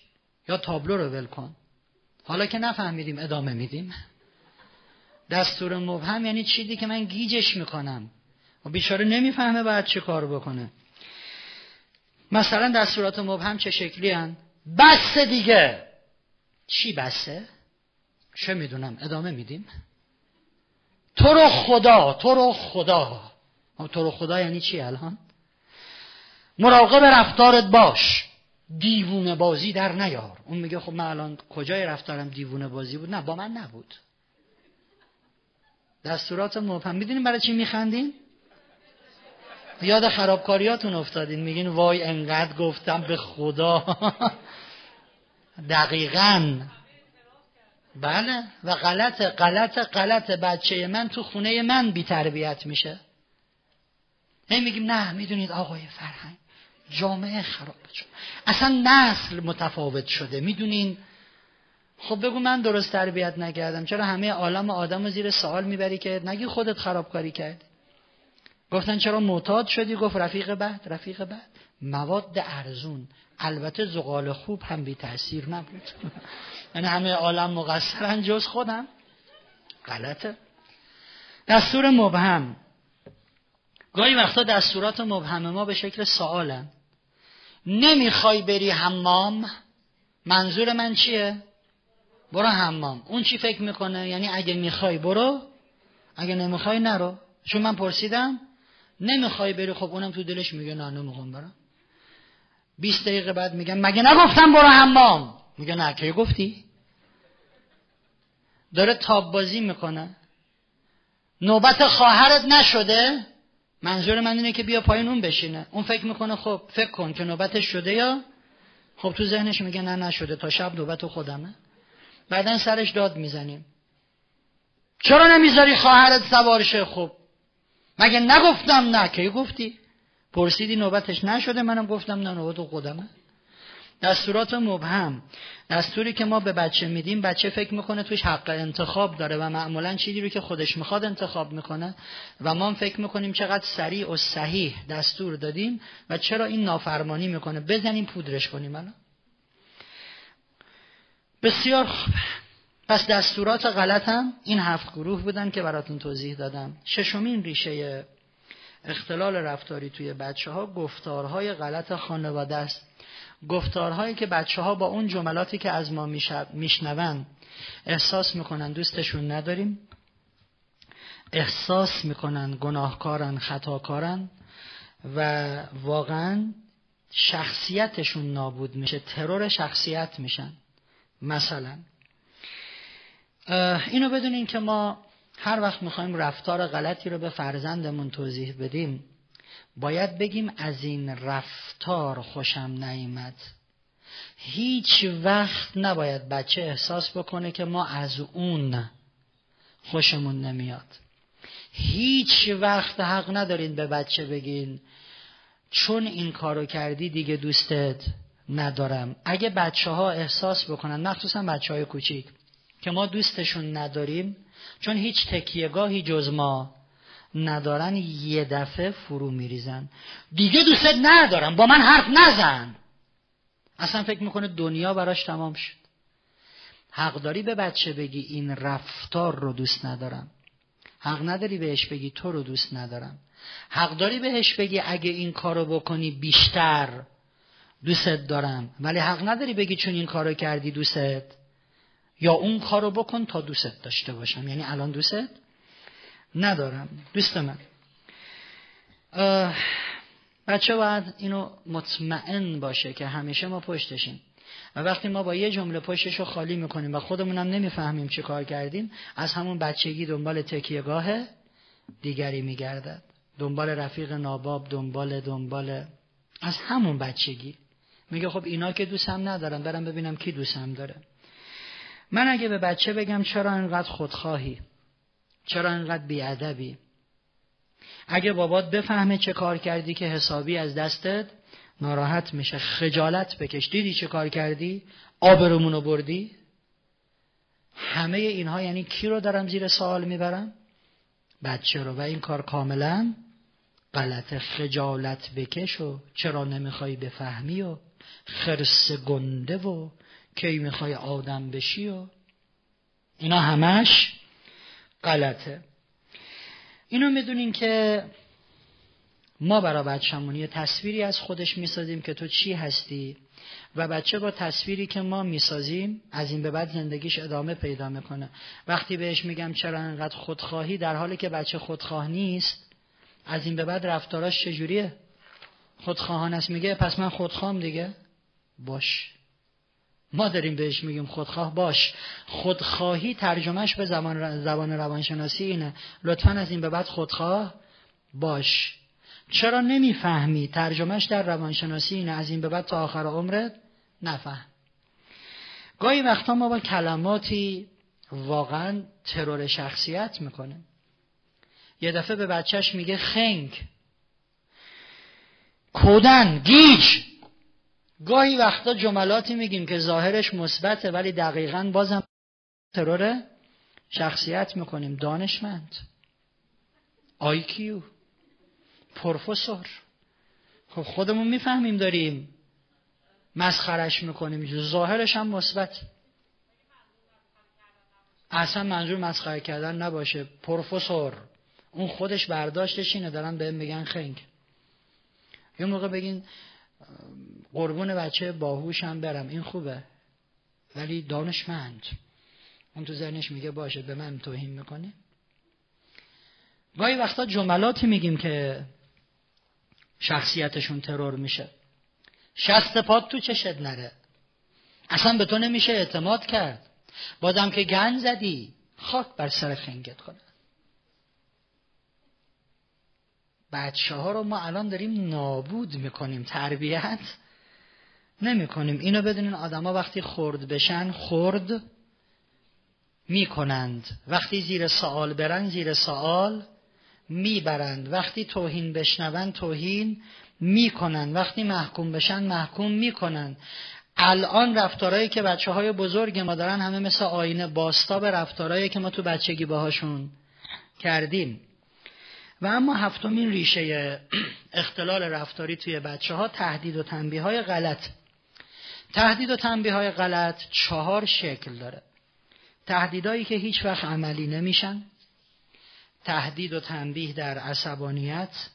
Speaker 1: یا تابلو رو ول کن. حالا که نفهمیدیم ادامه میدیم. دستور مبهم یعنی چیزی که من گیجش می‌کنم. و بیچاره نمی‌فهمه باید چی کار بکنه. مثلا دستورات مبهم چه شکلی هن؟ بسه دیگه. چی بسه؟ چه می‌دونم ادامه میدیم. تو رو خدا تو رو خدا. تو رو خدا یعنی چی الان؟ مراقب رفتارت باش. دیوونه بازی در نیار. اون میگه خب من الان کجای رفتارم دیوونه بازی بود؟ نه با من نبود. دستورات مبهم. می‌دونیم برای چی میخندیم؟ یاد خرابکاریاتون افتادین. میگین وای انقدر گفتم به خدا. دقیقا. بله. و غلط غلط غلط بچه من تو خونه من بی تربیت میشه. هی میگیم نه می‌دونید آقای فرهنگ جامعه خراب شد. اصلا نسل متفاوت شده. می‌دونین؟ خب بگو من درست تربیت نکردم. چرا همه عالم آدم رو زیر سوال می‌بری که نگی خودت خرابکاری کرد گفتن چرا معتاد شدی؟ گفت رفیق بعد رفیق بعد مواد ارزون. البته زغال خوب هم بی تاثیر نبود. یعنی همه عالم مقصرن جز خودم. غلطه. دستور مبهم. گاهی وقتا دستورات مبهم ما به شکل سوالن. نمی‌خوای بری حمام؟ منظور من چیه؟ برو حمام. اون چی فکر می‌کنه؟ یعنی اگه می‌خوای برو اگه نمی‌خوای نرو. چون من پرسیدم نمی‌خوای بری خب اونم تو دلش میگه نه نمی‌خوام برم. 20 دقیقه بعد میگم مگه نگفتم برو حمام؟ میگه نه کی گفتی؟ داره تاب بازی می‌کنه. نوبت خواهرت نشده؟ منظور من اینه که بیا پایین اون بشینه. اون فکر می‌کنه خب فکر کن که نوبتش شده یا؟ خب تو ذهنش میگه نه نشده. تا شب نوبت خودمه. بعدا سرش داد می‌زنیم. چرا نمی‌ذاری خواهرت سوار شه؟ خب مگه نگفتم نه؟ کی گفتی؟ پرسیدی نوبتش نشده منم گفتم نه نوبت خودمه.
Speaker 2: دستورات مبهم. دستوری که ما به بچه میدیم بچه فکر می‌کنه توش حق انتخاب داره و معمولا چیزی رو که خودش می‌خواد انتخاب می‌کنه و ما فکر می‌کنیم چقدر سریع و صحیح دستور دادیم و چرا این نافرمانی می‌کنه؟ بزنیم پودرش کنیم الان. بسیار خوب. پس دستورات غلط هم این هفت گروه بودن که براتون توضیح دادم. ششمین ریشه اختلال رفتاری توی بچه ها گفتارهای غلط خانواده است. گفتارهایی که بچه ها با اون جملاتی که از ما میشنون احساس می‌کنن دوستشون نداریم. احساس می‌کنن گناهکارن خطاکارن و واقعا شخصیتشون نابود میشه ترور شخصیت میشن. مثلا اینو بدونین که ما هر وقت می‌خوایم رفتار غلطی رو به فرزندمون توضیح بدیم باید بگیم از این رفتار خوشم نیامد هیچ وقت نباید بچه احساس بکنه که ما از اون خوشمون نمیاد. هیچ وقت حق ندارین به بچه بگین چون این کارو کردی دیگه دوستت ندارم. اگه بچه ها احساس بکنن مخصوصا بچه های کوچیک که ما دوستشون نداریم چون هیچ تکیهگاهی جز ما ندارن یه دفعه فرو میریزن. دیگه دوستت ندارم با من حرف نزن. اصلا فکر می‌کنه دنیا براش تمام شد. حق به بچه بگی این رفتار رو دوست ندارم. حق نداری بهش بگی تو رو دوست ندارم. حق داری بهش بگی اگه این کارو بکنی بیشتر دوستت دارم. ولی حق نداری بگی چون این کارو کردی دوستت. یا اون کارو بکن تا دوستت داشته باشم. یعنی الان دوستت ندارم. دوست من. بچه باید اینو مطمئن باشه که همیشه ما پشتشیم. و وقتی ما با یه جمله پشتش رو خالی می‌کنیم و خودمونم نمی‌فهمیم چه کار کردیم از همون بچگی دنبال تکیهگاه دیگری میگردد. دنبال رفیق ناباب دنبال دنبال از همون بچگی. میگه خب اینا که دوستم ندارم برم ببینم کی دوستم داره. من اگه به بچه بگم چرا اینقدر خودخواهی؟ چرا اینقدر بیادبی؟ اگه بابات بفهمه چه کار کردی که حسابی از دستت ناراحت میشه. خجالت بکش. دیدی چه کار کردی؟ آبرومونو بردی؟ همه اینها یعنی کی رو دارم زیر سوال می‌برم؟ بچه رو. و این کار کاملا غلط خجالت بکش و چرا نمی‌خوای بفهمی و خرس گنده و کی می‌خوای آدم بشی و اینا همش غلطه. اینو می‌دونین که ما برای بچه‌مون یه تصویری از خودش می‌سازیم که تو چی هستی و بچه با تصویری که ما می‌سازیم از این به بعد زندگیش ادامه پیدا می‌کنه. وقتی بهش میگم چرا انقدر خودخواهی در حالی که بچه خودخواه نیست از این به بعد رفتاراش چجوریه؟ خودخواهان است. میگه پس من خودخواهم دیگه. باش. ما داریم بهش میگیم خودخواه. باش. خودخواهی ترجمهش به زبان, زبان روانشناسی اینه. لطفا از این به بعد خودخواه. باش. چرا نمی‌فهمی؟ ترجمهش در روانشناسی اینه. از این به بعد تا آخر عمرت نفهم. گاهی وقتا ما با کلماتی واقعا ترور شخصیت می‌کنه یه دفعه به بچهش میگه خنگ. کودن گیج. گاهی وقتا جملاتی میگیم که ظاهرش مثبته ولی دقیقا بازم ترور شخصیت می‌کنیم. دانشمند. آیکیو پروفسور. خب خودمون می‌فهمیم داریم. مسخرش می‌کنیم. ظاهرش هم مثبت. اصلا منظور مسخره کردن نباشه. پروفسور. اون خودش برداشتش اینه. دارن بهم میگن خنگ. یه موقع بگین قربون بچه باهوشم برم. این خوبه. ولی دانشمند. اون تو ذهنش میگه باشه به من توهین می‌کنه گاهی وقتا جملاتی میگیم که شخصیتشون ترور میشه. شست پاد تو چشت نره. اصلا به تو نمیشه اعتماد کرد. بازم که گن زدی خاک بر سر خنگت کنه. بچه ها رو ما الان داریم نابود می‌کنیم. تربیت نمی‌کنیم. اینو بدونین آدما وقتی خرد بشن خرد می‌کنند. وقتی زیر سوال برن زیر سوال می‌برند. وقتی توهین بشنون توهین می‌کنند. وقتی محکوم بشن محکوم می‌کنند.
Speaker 1: الان رفتارهایی که بچه های بزرگ ما دارن همه مثل آینه باستاب رفتارهایی که ما تو بچگی باهاشون کردیم. و اما هفتمین ریشه اختلال رفتاری توی بچه ها تهدید و تنبیه های غلط. تهدید و تنبیه های غلط چهار شکل داره. تهدیدهایی که هیچ وقت عملی نمیشن. تهدید و تنبیه در عصبانیت.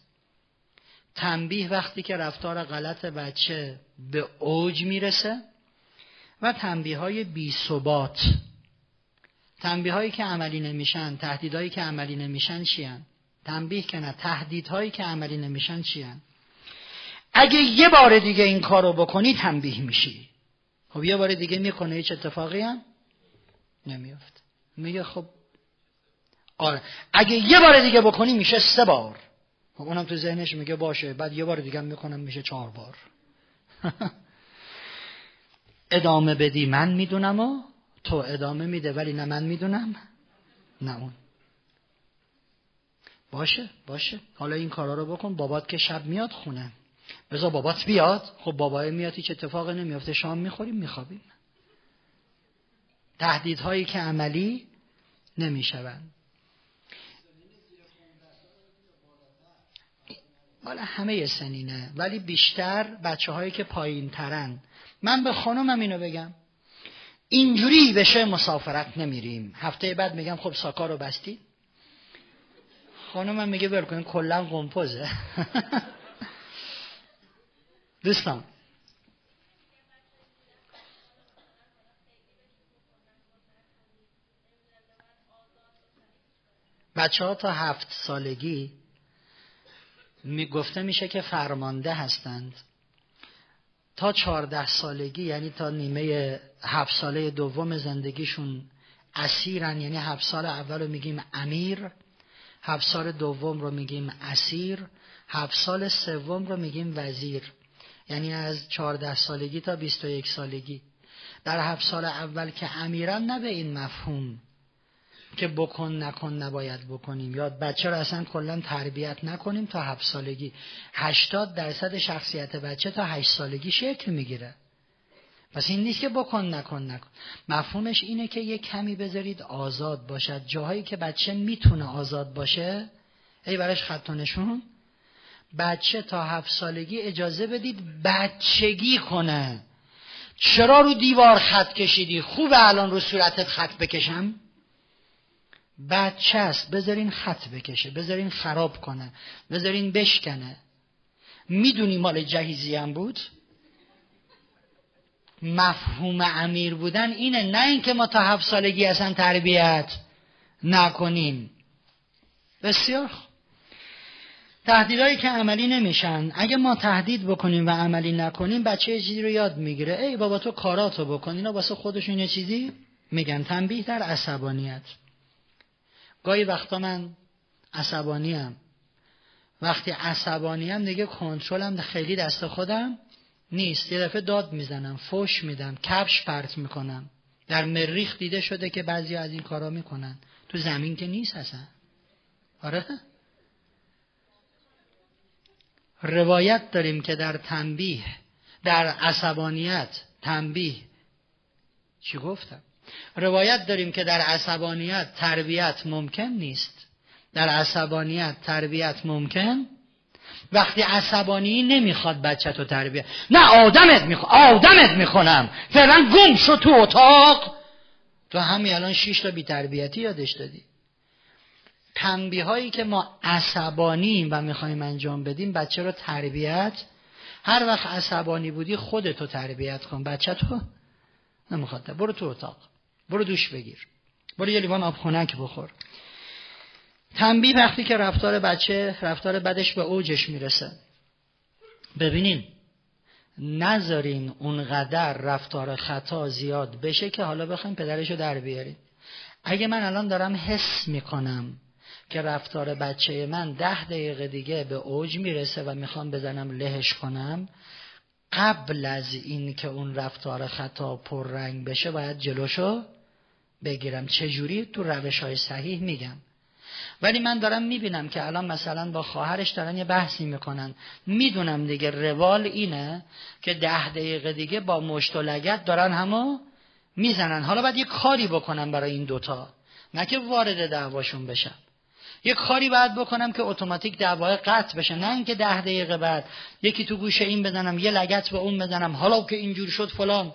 Speaker 1: تنبیه وقتی که رفتار غلط بچه به اوج می‌رسه و تنبیه های بی ثبات. تنبیه هایی که عملی نمیشن تهدیدهایی که عملی نمیشن چیان؟ تنبیه که نه تهدیدهایی که عملی نمیشن چیان؟ اگه یه بار دیگه این کارو بکنی تنبیه میشی. خب یه بار دیگه می‌کنه هیچ اتفاقی هم نمیافت میگه خب آره. اگه یه بار دیگه بکنی میشه سه بار. خب اونم تو ذهنش میگه باشه بعد یه بار دیگه می‌کنم میشه چهار بار. ادامه بدی من می‌دونم و تو ادامه میده ولی نه من می‌دونم نه اون. باشه باشه. حالا این کارا رو بکن. بابات که شب میاد خونه. بذار بابات بیاد. خب بابای میاد هیچ اتفاقی نمیافته. شام می‌خوریم میخوابیم. تهدیدهایی که عملی نمی‌شوند. مالا همه سنینه ولی بیشتر بچه هایی که پایین ترن من به خانمم اینو بگم. اینجوری بشه مسافرت نمیریم. هفته بعد میگم خب ساکا رو بستی خانمم میگه برکنیم کلا قمپوزه دوستان بچه ها تا هفت سالگی می گفته میشه که فرمانده هستند. تا چهارده سالگی یعنی تا نیمه هفت ساله دوم زندگیشون اسیرن یعنی هفت سال اول رو میگیم امیر هفت سال دوم رو میگیم اسیر هفت سال سوم رو میگیم وزیر. یعنی از چهارده سالگی تا بیست و یک سالگی. در هفت سال اول که امیرن نه به این مفهوم که بکن نکن نباید بکنیم. یا بچه رو اصلا کلا تربیت نکنیم تا هفت سالگی؟ هشتاد درصد شخصیت بچه تا هشت سالگی شکل می‌گیره. پس این نیست که بکن نکن نکن. مفهومش اینه که یه کمی بذارید آزاد باشد. جاهایی که بچه می‌تونه آزاد باشه ای براش خط نشون. بچه تا هفت سالگی اجازه بدید بچگی کنه. چرا رو دیوار خط کشیدی؟ خوبه الان رو صورتت خط بکشم؟ بچه است بذارین خط بکشه بذارین خراب کنه بذارین بشکنه. می‌دونی مال جهیزی هم بود؟ مفهوم امیر بودن اینه نه اینکه ما تا هفت سالگی اصلا تربیت نکنیم. بسیار تهدیدهایی که عملی نمیشن. اگه ما تهدید بکنیم و عملی نکنیم بچه چیزی رو یاد می‌گیره. ای بابا تو کاراتو بکن. اینا واسه خودشون یه چیزی میگن. تنبیه در عصبانیت. گاهی وقتا من عصبانیم. وقتی عصبانیم دیگه کنترلم خیلی دست خودم نیست. یه دفعه داد می‌زنم فوش میدم کفش پرت می‌کنم. در مریخ دیده شده که بعضی از این کارا می‌کنن. تو زمین که نیست اصلا. آره؟ روایت داریم که در تنبیه در عصبانیت تنبیه. چی گفتم؟ روایت داریم که در عصبانیت تربیت ممکن نیست. در عصبانیت تربیت ممکن. وقتی عصبانی نمی‌خواد بچه تو تربیت نه آدمت می‌خوام آدمت می‌خونم. فعلا گم شو تو اتاق. تو همین الان شیش تا بی تربیتی یادش دادی. تنبیه هایی که ما عصبانیم و می‌خوایم انجام بدیم بچه رو تربیت. هر وقت عصبانی بودی خودتو تربیت کن. بچه تو نمی‌خواد. برو تو اتاق. برو دوش بگیر. برو یه لیوان آب خنک بخور. تنبیه وقتی که رفتار بچه رفتار بدش به اوجش می‌رسه. ببینین نذارین اونقدر رفتار خطا زیاد بشه که حالا بخوایم پدرشو در بیارین اگه من الان دارم حس می‌کنم که رفتار بچه من ده دقیقه دیگه به اوج می‌رسه و می‌خوام بزنم لهش کنم قبل از این که اون رفتار خطا پررنگ بشه باید جلوشو بگیرم. چجوری؟ تو روش های صحیح میگم.
Speaker 2: ولی من دارم می‌بینم که الان مثلا با خواهرش دارن یه بحثی می‌کنن. می‌دونم دیگه روال اینه که ده دقیقه دیگه با مشت و لگت دارن همو می‌زنن. حالا باید یه کاری بکنم برای این دوتا. نه که وارد دعواشون بشم. یه کاری باید بکنم که اتوماتیک دعوای قطع بشه نه اینکه ده دقیقه بعد یکی تو گوشه این بزنم یه لگت به اون بزنم حالا که اینجور شد فلان.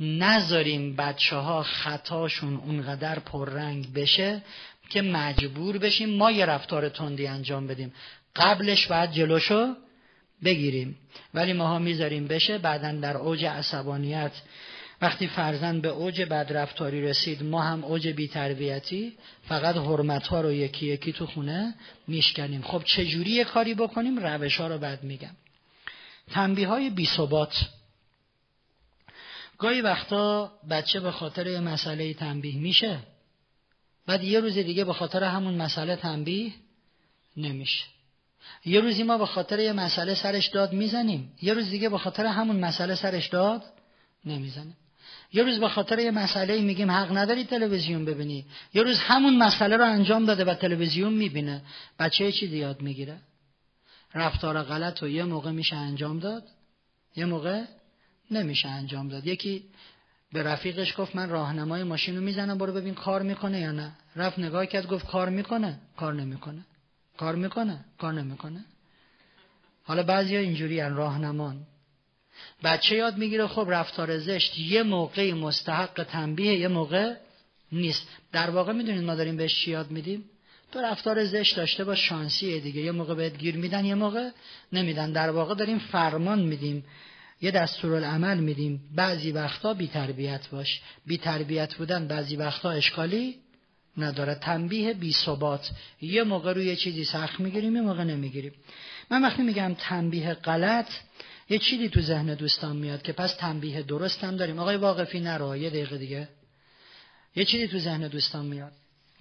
Speaker 2: نذاریم بچه ها خطاشون اونقدر پررنگ بشه که مجبور بشیم ما یه رفتار تندی انجام بدیم. قبلش باید جلوشو بگیریم. ولی ماها می‌ذاریم بشه بعدا در اوج عصبانیت وقتی فرزن به اوج بدرفتاری رسید ما هم اوج بیتربیتی فقط حرمت ها رو یکی یکی تو خونه میشکنیم. خب چجوری یه کاری بکنیم؟ روش ها رو بعد میگم. تنبیه های بی ثبات. گاهی وقتا بچه به خاطر یه مسئله تنبیه میشه بعد یه روز دیگه به خاطر همون مسئله تنبیه نمیشه. یه روزی ما به خاطر یه مسئله سرش داد می‌زنیم یه روز دیگه به خاطر همون مسئله سرش داد نمی‌زنه. یه روز به خاطر یه مسئله میگیم حق نداری تلویزیون ببینی. یه روز همون مسئله رو انجام داده و تلویزیون می‌بینه. بچه چی یاد می‌گیره؟ رفتار غلط و یه موقع میشه انجام داد؟ یه موقع نمیشه انجام داد. یکی به رفیقش گفت من راهنمای ماشین رو می‌زنم برو ببین کار می‌کنه یا نه. رفت نگاه کرد گفت کار می‌کنه؟ کار نمی‌کنه. کار می‌کنه؟ کار نمی‌کنه. حالا بعضیا اینجوری راهنمان. بچه یاد می‌گیره خب رفتار زشت یه موقعی مستحق تنبیه یه موقع نیست. در واقع می‌دونید ما داریم بهش چی یاد میدیم؟ تو رفتار زشت داشته با شانسیه دیگه. یه موقع بهت گیر میدن یه موقع نمیدن. در واقع داریم فرمان میدیم. یه دستورالعمل میدیم. بعضی وقتا بی تربیت باش. بی تربیت بودن بعضی وقتا اشکالی نداره. تنبیه بی ثبات. یه موقع روی چیزی سخت می‌گیریم یه موقع نمی‌گیریم. من وقتی میگم تنبیه غلط یه چیزی تو ذهن دوستان میاد که پس تنبیه درست هم داریم. آقای واقفی نرو یه دقیقه دیگه. یه چیزی تو ذهن دوستان میاد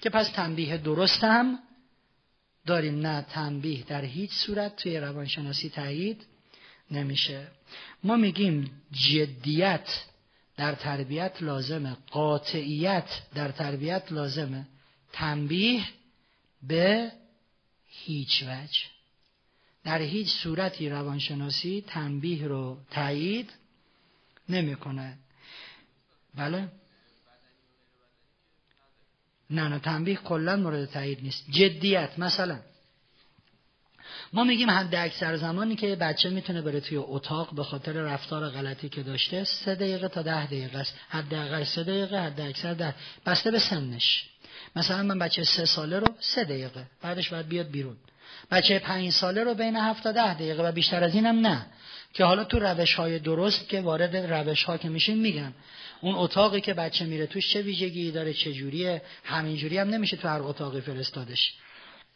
Speaker 2: که پس تنبیه درست هم داریم. نه تنبیه در هیچ صورت توی روانشناسی تایید نمیشه. ما میگیم جدیت در تربیت لازمه. قاطعیت در تربیت لازمه. تنبیه به هیچ وجه. در هیچ صورتی روانشناسی تنبیه رو تایید نمی‌کنه بله؟ نه نه تنبیه کلا مورد تایید نیست. جدیت مثلا. ما میگیم حد اکثر زمانی که بچه می‌تونه بره توی اتاق به خاطر رفتار غلطی که داشته سه دقیقه تا ده دقیقه است. حداقل سه دقیقه حد اکثر ده. بسته به سنش. مثلا من بچه سه ساله رو سه دقیقه. بعدش باید بیاد بیرون. بچه پنج ساله رو بین هفت تا ده دقیقه و بیشتر از اینم نه. که حالا تو روش های درست که وارد روش ها که میشین میگم اون اتاقی که بچه میره توش چه ویژگی داره چه جوریه؟ همینجوری هم نمیشه تو هر اتاقی فرستادش.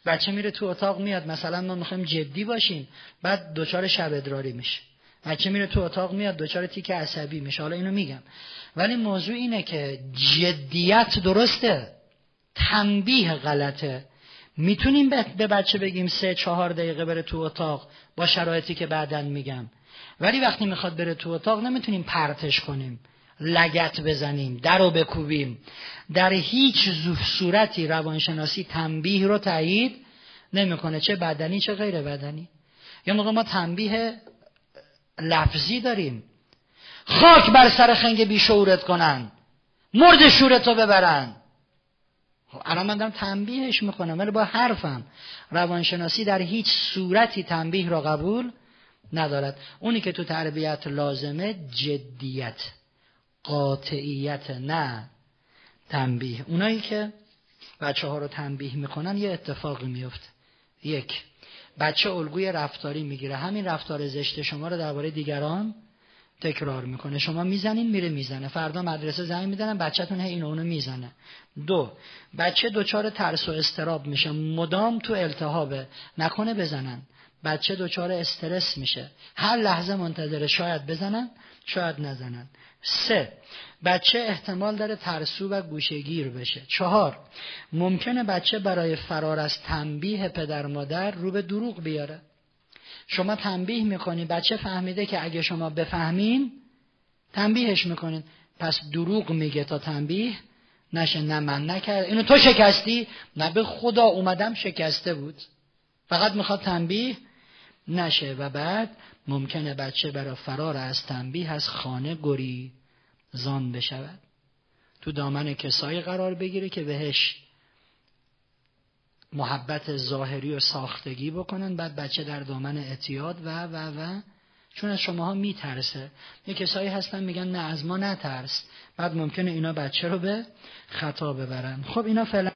Speaker 2: بچه میره تو اتاق میاد مثلا ما می‌خوایم جدی باشیم بعد دچار شب ادراری میشه. بچه میره تو اتاق میاد دچار تیک عصبی میشه. حالا اینو میگم. ولی موضوع اینه که جدیت درسته. تنبیه غلطه. می‌تونیم به بچه بگیم سه چهار دقیقه بره تو اتاق با شرایطی که بعدا میگم. ولی وقتی می‌خواد بره تو اتاق نمی‌تونیم پرتش کنیم. لگت بزنیم در رو بکوبیم. در هیچ صورتی روانشناسی تنبیه رو تایید نمی‌کنه. چه بدنی چه غیر بدنی. یا موقع ما تنبیه لفظی داریم. خاک بر سر خنگ بیشعورت کنن. مرد شورتو ببرن. خب الان من دارم تنبیهش می‌کنم ولی با حرفم. روانشناسی در هیچ صورتی تنبیه را قبول ندارد. اونی که تو تربیت لازمه جدیت قاطعیت نه تنبیه. اونایی که بچه ها رو تنبیه می‌کنن یه اتفاقی میفته یک بچه الگوی رفتاری می‌گیره. همین رفتار زشت شما رو درباره دیگران تکرار می‌کنه. شما می‌زنین میره می‌زنه. فردا مدرسه زنگ می‌زنن بچهتون هی اینو اونو می‌زنه. دو بچه دچار ترس و استراب میشه. مدام تو التهابه. نکنه بزنن. بچه دچار استرس میشه. هر لحظه منتظره شاید بزنن شاید نزنن. سه بچه احتمال داره ترسو و گوشگیر بشه. چهار ممکنه بچه برای فرار از تنبیه پدر مادر رو به دروغ بیاره. شما تنبیه می‌کنی بچه فهمیده که اگه شما بفهمین تنبیهش می‌کنین. پس دروغ میگه تا تنبیه نشه نه من نکرد. اینو تو شکستی؟ نه به خدا اومدم شکسته بود. فقط می‌خواد تنبیه نشه و بعد ممکنه بچه برای فرار از تنبیه از خانه گری زان بشود. تو دامن کسایی قرار بگیره که بهش محبت ظاهری و ساختگی بکنن بعد بچه در دامن اعتیاد و و و. چون از شماها میترسه. یه کسایی هستن میگن نه از ما نترس. بعد ممکنه اینا بچه رو به خطا ببرن. خب اینا فعلا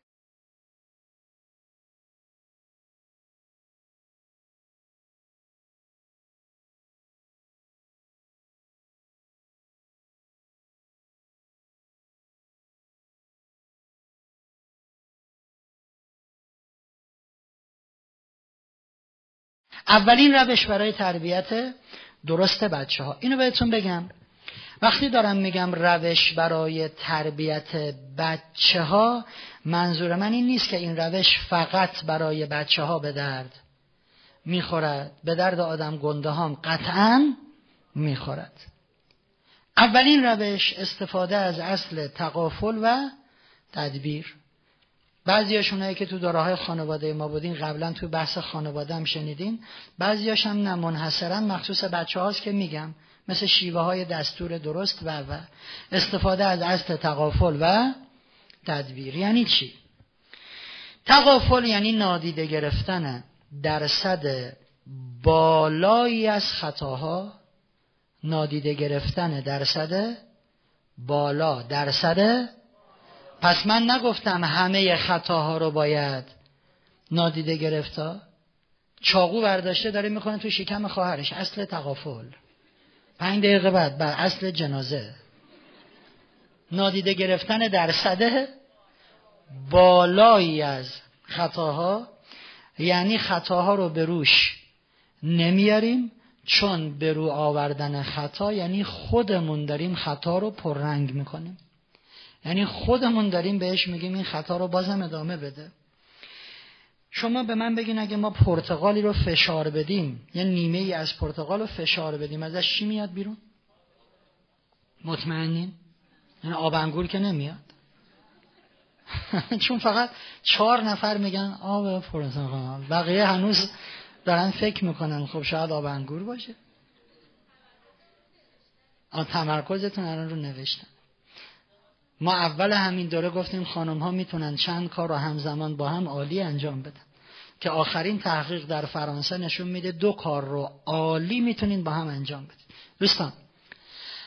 Speaker 2: اولین روش برای تربیت درست بچه ها اینو بهتون بگم. وقتی دارم میگم روش برای تربیت بچه ها منظور من این نیست که این روش فقط برای بچه ها به درد می‌خورد به درد آدم گنده هم قطعا می‌خورد. اولین روش استفاده از اصل تقافل و تدبیر. بعضی هایی که تو داراهای خانواده ما بودین قبلا تو بحث خانواده هم شنیدین. بعضی هم نه منحصرا مخصوص بچه هاست که میگم. مثل شیوه های دستور درست و و. استفاده از اصل تقافل و تدبیر. یعنی چی؟ تقافل یعنی نادیده گرفتن درصد بالایی از خطاها. نادیده گرفتن درصد بالا درصد پس من نگفتم همه خطاها رو باید نادیده گرفتا. چاقو برداشته داره می‌کنه تو شکم خواهرش. اصل تقافل پنج دقیقه بعد بر اصل جنازه. نادیده گرفتن درصده بالایی از خطاها. یعنی خطاها رو به روش نمیاریم چون به رو آوردن خطا یعنی خودمون داریم خطا رو پررنگ می‌کنیم. یعنی خودمون داریم بهش میگیم این خطا رو بازم ادامه بده. شما به من بگین اگه ما پرتقالی رو فشار بدیم یه نیمه ای از پرتقال رو فشار بدیم ازش چی میاد بیرون؟ مطمئنین؟ یعنی آب انگور که نمیاد. چون فقط چهار نفر میگن آب پرتقال بقیه هنوز دارن فکر می‌کنن خب شاید آب انگور باشه. تمرکزتون الان رو نوشتن. ما اول همین دوره گفتیم خانم ها می‌تونن چند کار رو همزمان با هم عالی انجام بدن. که آخرین تحقیق در فرانسه نشون میده دو کار رو عالی می‌تونین با هم انجام بدید دوستان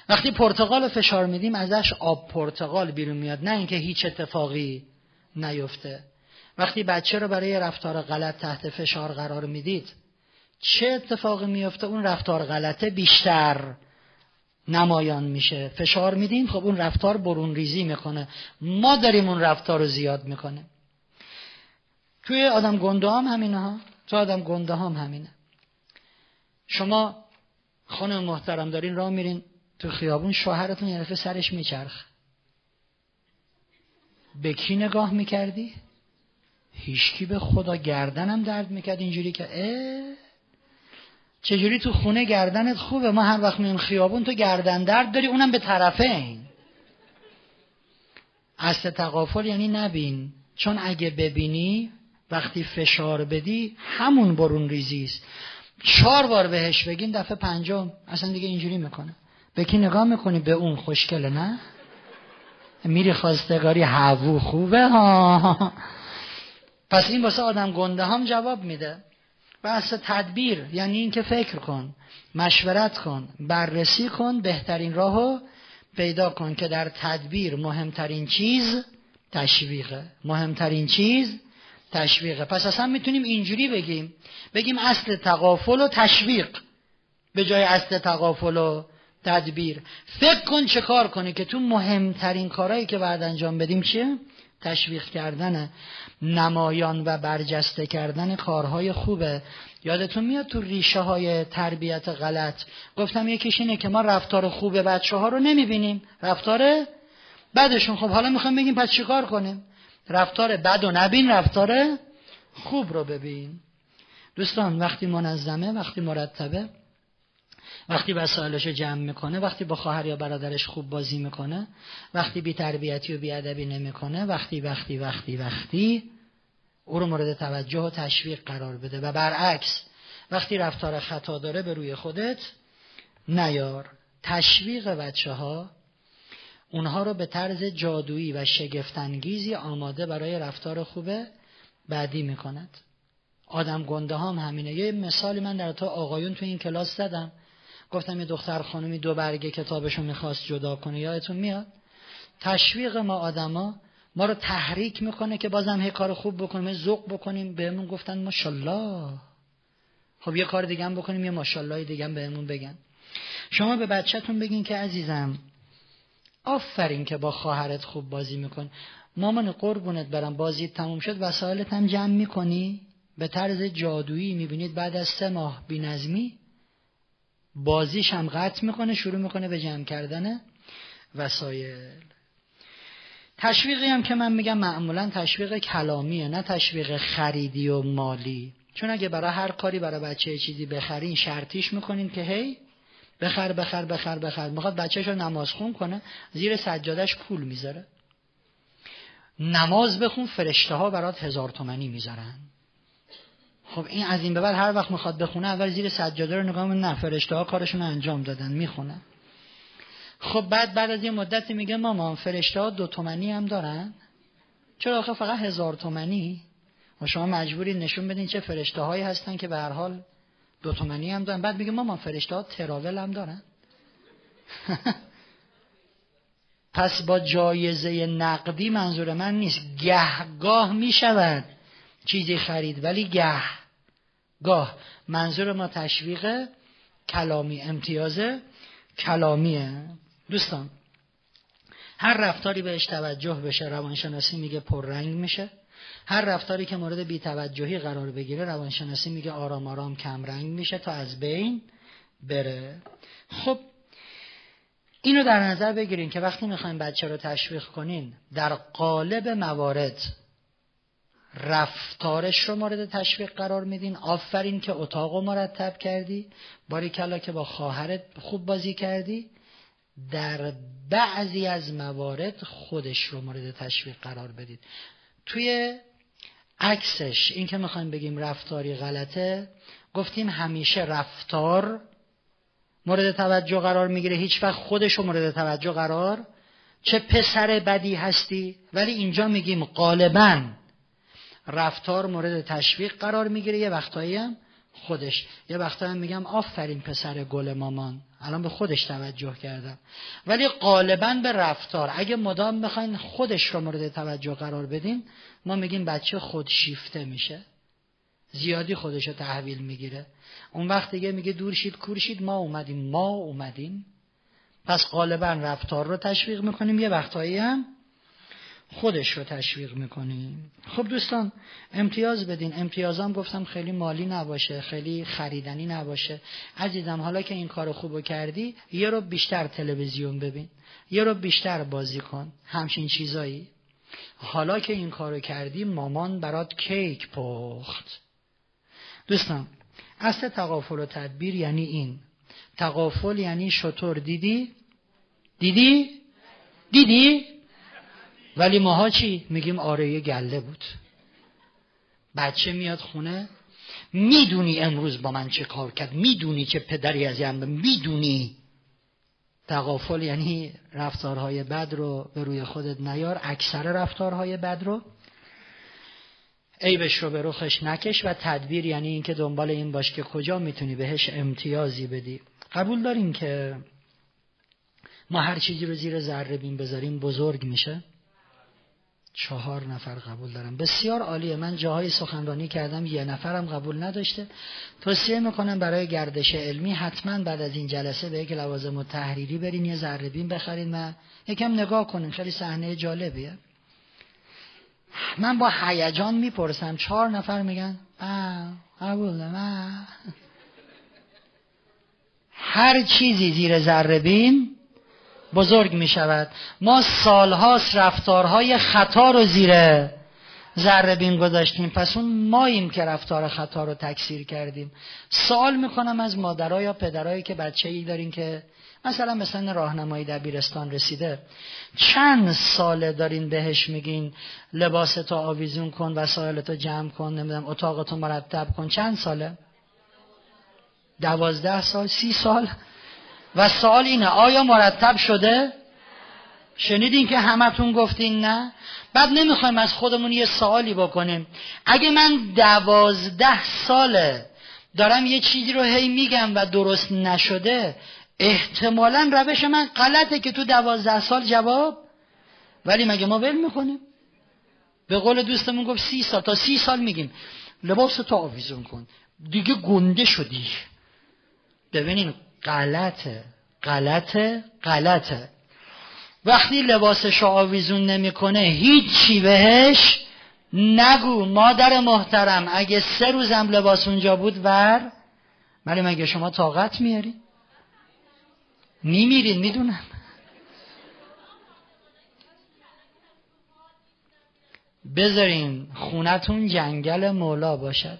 Speaker 2: وقتی پرتقال فشار میدیم ازش آب پرتقال بیرون میاد. نه اینکه هیچ اتفاقی نیفته. وقتی بچه رو برای رفتار غلط تحت فشار قرار می‌دید چه اتفاقی میفته اون رفتار غلطه بیشتر نمایان میشه. فشار میدیم خب اون رفتار برون ریزی می‌کنه. ما داریم اون رفتار رو زیاد می‌کنه توی آدم گنده هم همینه ها. تو آدم گنده هم همینه. شما خانم محترم دارین راه میرین تو خیابون شوهرتون یه سرش میچرخ به کی نگاه می‌کردی؟ هیچکی به خدا گردنم درد می‌کرد اینجوری که اه. چجوری تو خونه گردنت خوبه؟ ما هر وقت میون خیابون تو گردن درد داری اونم به طرفه این. اصل تقافل یعنی نبین. چون اگه ببینی وقتی فشار بدی همون برون ریزیست چهار بار بهش بگین دفعه پنجم. اصلا دیگه اینجوری می‌کنه. به کی نگاه می‌کنی؟ به اون. خوشگله نه؟ میری خواستگاری هوو خوبه ها. پس این واسه آدم گنده هم جواب میده. بحث تدبیر یعنی اینکه فکر کن مشورت کن بررسی کن بهترین راهو پیدا کن که در تدبیر مهمترین چیز تشویقه. مهمترین چیز تشویقه. پس اصلا می‌تونیم اینجوری بگیم بگیم اصل تقافل و تشویق به جای اصل تقافل و تدبیر. فکر کن چه کار کنی که تو مهمترین کارهایی که بعد انجام بدیم چیه؟ تشویق کردن نمایان و برجسته کردن کارهای خوبه. یادتون میاد تو ریشه های تربیت غلط؟ گفتم یکیش اینه که ما رفتار خوب بچه ها رو نمی‌بینیم. رفتار بدشون خب حالا می‌خوام بگیم پس چیکار کنیم؟ رفتار بد و نبین رفتار خوب رو ببین. دوستان وقتی منظمه وقتی مرتبه وقتی وسایلش رو جمع می‌کنه وقتی با خواهر یا برادرش خوب بازی می‌کنه وقتی بی تربیتی و بی ادبی نمی‌کنه وقتی وقتی وقتی وقتی او رو مورد توجه و تشویق قرار بده. و برعکس وقتی رفتار خطا داره به روی خودت نیار. تشویق بچه ها اونها رو به طرز جادویی و شگفتانگیزی آماده برای رفتار خوبه بعدی می‌کند. آدم گنده هم همینه. یه مثالی من در تو آقایون تو این کلاس زدم. گفتم یه دختر خانمی دو برگه کتابشو می‌خواست جدا کنه یادتون میاد؟ تشویق ما آدما ما رو تحریک می‌کنه که بازم هی کار خوب بکنیم ذوق بکنیم بهمون گفتن ماشاءالله. خب یه کار دیگه هم بکنیم یه ماشاءالله دیگه هم بهمون بگن. شما به بچهتون بگین که عزیزم آفرین که با خواهرت خوب بازی میکن مامان قربونت برم بازی تموم شد وسایلت هم جمع می‌کنی؟ به طرز جادویی می‌بینید بعد از سه ماه بینظمی؟ بازیش هم قطع می‌کنه شروع می‌کنه به جمع کردن وسایل. تشویقی هم که من میگم معمولا تشویق کلامیه نه تشویق خریدی و مالی. چون اگه برای هر کاری برای بچه چیزی بخرین شرطیش می‌کنین که هی بخر بخر بخر بخر. می‌خواد بچهش رو نماز خون کنه زیر سجادش پول می‌ذاره. نماز بخون فرشته ها برات هزار تومنی می‌ذارن. خب این از این به بعد هر وقت می‌خواد بخونه اول زیر سجاده رو نگاه نه فرشته ها کارشون انجام دادن می‌خونه. خب بعد بعد از یه مدتی میگه مامان فرشته ها دو تومنی هم دارن. چرا آخه فقط هزار تومنی؟ و شما مجبوری نشون بدین چه فرشته هایی هستن که به هر حال دو تومنی هم دارن. بعد میگه مامان فرشته ها تراول هم دارن. پس با جایزه نقدی منظور من نیست. گهگاه می‌شود چیزی خرید ولی گه. گاه منظور ما تشویق کلامی امتیاز کلامیه. دوستان هر رفتاری بهش توجه بشه روانشناسی میگه پررنگ میشه. هر رفتاری که مورد بیتوجهی قرار بگیره روانشناسی میگه آرام آرام کمرنگ میشه تا از بین بره. خب اینو در نظر بگیرین که وقتی می‌خواین بچه رو تشویق کنین در قالب موارد رفتارش رو مورد تشویق قرار میدین. آفرین که اتاق رو مرتب کردی. کلا که با خواهرت خوب بازی کردی. در بعضی از موارد خودش رو مورد تشویق قرار بدید. توی عکسش این که می‌خوایم بگیم رفتاری غلطه گفتیم همیشه رفتار مورد توجه قرار می‌گیره. هیچ وقت خودش رو مورد توجه قرار. چه پسر بدی هستی؟ ولی اینجا میگیم غالبا رفتار مورد تشویق قرار می‌گیره. یه وقتایی هم خودش یه وقتایی هم میگم آفرین پسر گل مامان. الان به خودش توجه کردم. ولی غالبا به رفتار. اگه مدام بخواین خودش رو مورد توجه قرار بدین ما میگیم بچه خودشیفته میشه. زیادی خودش رو تحویل می‌گیره. اون وقت دیگه میگه دورشید کورشید ما اومدیم ما اومدیم. پس غالبا رفتار رو تشویق می‌کنیم. یه وقتایی هم خودش رو تشویق می‌کنیم. خب دوستان امتیاز بدین. امتیازم گفتم خیلی مالی نباشه خیلی خریدنی نباشه. عزیزم حالا که این کار خوبو کردی یه رو بیشتر تلویزیون ببین. یه رو بیشتر بازی کن. همچین چیزایی. حالا که این کارو کردی مامان برات کیک پخت. دوستان اصل تقافل و تدبیر یعنی این. تقافل یعنی شطور. دیدی؟ دیدی؟ دیدی؟ ولی ماها چی؟ میگیم آره یه گله بود. بچه میاد خونه می‌دونی امروز با من چه کار کرد می‌دونی چه پدری از یم می‌دونی. تقافل یعنی رفتارهای بد رو به روی خودت نیار اکثر رفتارهای بد رو. عیبش رو به رخش نکش و تدبیر یعنی اینکه دنبال این باش که کجا می‌تونی بهش امتیازی بدی. قبول داریم که ما هر چیزی رو زیر ذره بین بذاریم بزرگ میشه. چهار نفر قبول دارم. بسیار عالیه. من جاهای سخنرانی کردم یه نفرم قبول نداشته. توصیه می‌کنم برای گردش علمی حتما بعد از این جلسه به یک لوازم و تحریری برین یه ذره بین بخرین و یکم نگاه کنین. خیلی صحنه جالبیه. من با هیجان می‌پرسم. چهار نفر میگن قبول هر چیزی زیر ذره بین بزرگ می شود. ما سالهاست رفتارهای خطا رو زیر ذره بین گذاشتیم. پس اون ماییم که رفتار خطا رو تکثیر کردیم. سوال می‌کنم از مادرها یا پدرهایی که بچه ای دارین که مثلا به سن راهنمایی دبیرستان رسیده. چند ساله دارین بهش میگین لباستو آویزون کن وسایلتو جمع کن نمی‌دونم اتاقتو مرتب کن. چند ساله؟ دوازده سال سی سال؟ و سوال اینه آیا مرتب شده؟ شنیدین که همتون گفتین نه؟ بعد نمی‌خوایم از خودمون یه سوالی بکنیم. اگه من دوازده ساله دارم یه چیزی رو هی میگم و درست نشده احتمالا روش من غلطه که تو دوازده سال جواب؟ ولی مگه ما ول می‌کنیم؟ به قول دوستمون گفت سی سال. تا سی سال میگیم. لباس تو آویزون کن. دیگه گنده شدی. ببینین غلطه. غلطه غلطه. وقتی لباسش آویزون نمی‌کنه هیچی بهش نگو مادر محترم. اگه سه روزم لباس اونجا بود ور؟ ولی مگه شما طاقت میاری؟ میمیرین می‌دونم. بذارین خونتون جنگل مولا باشد.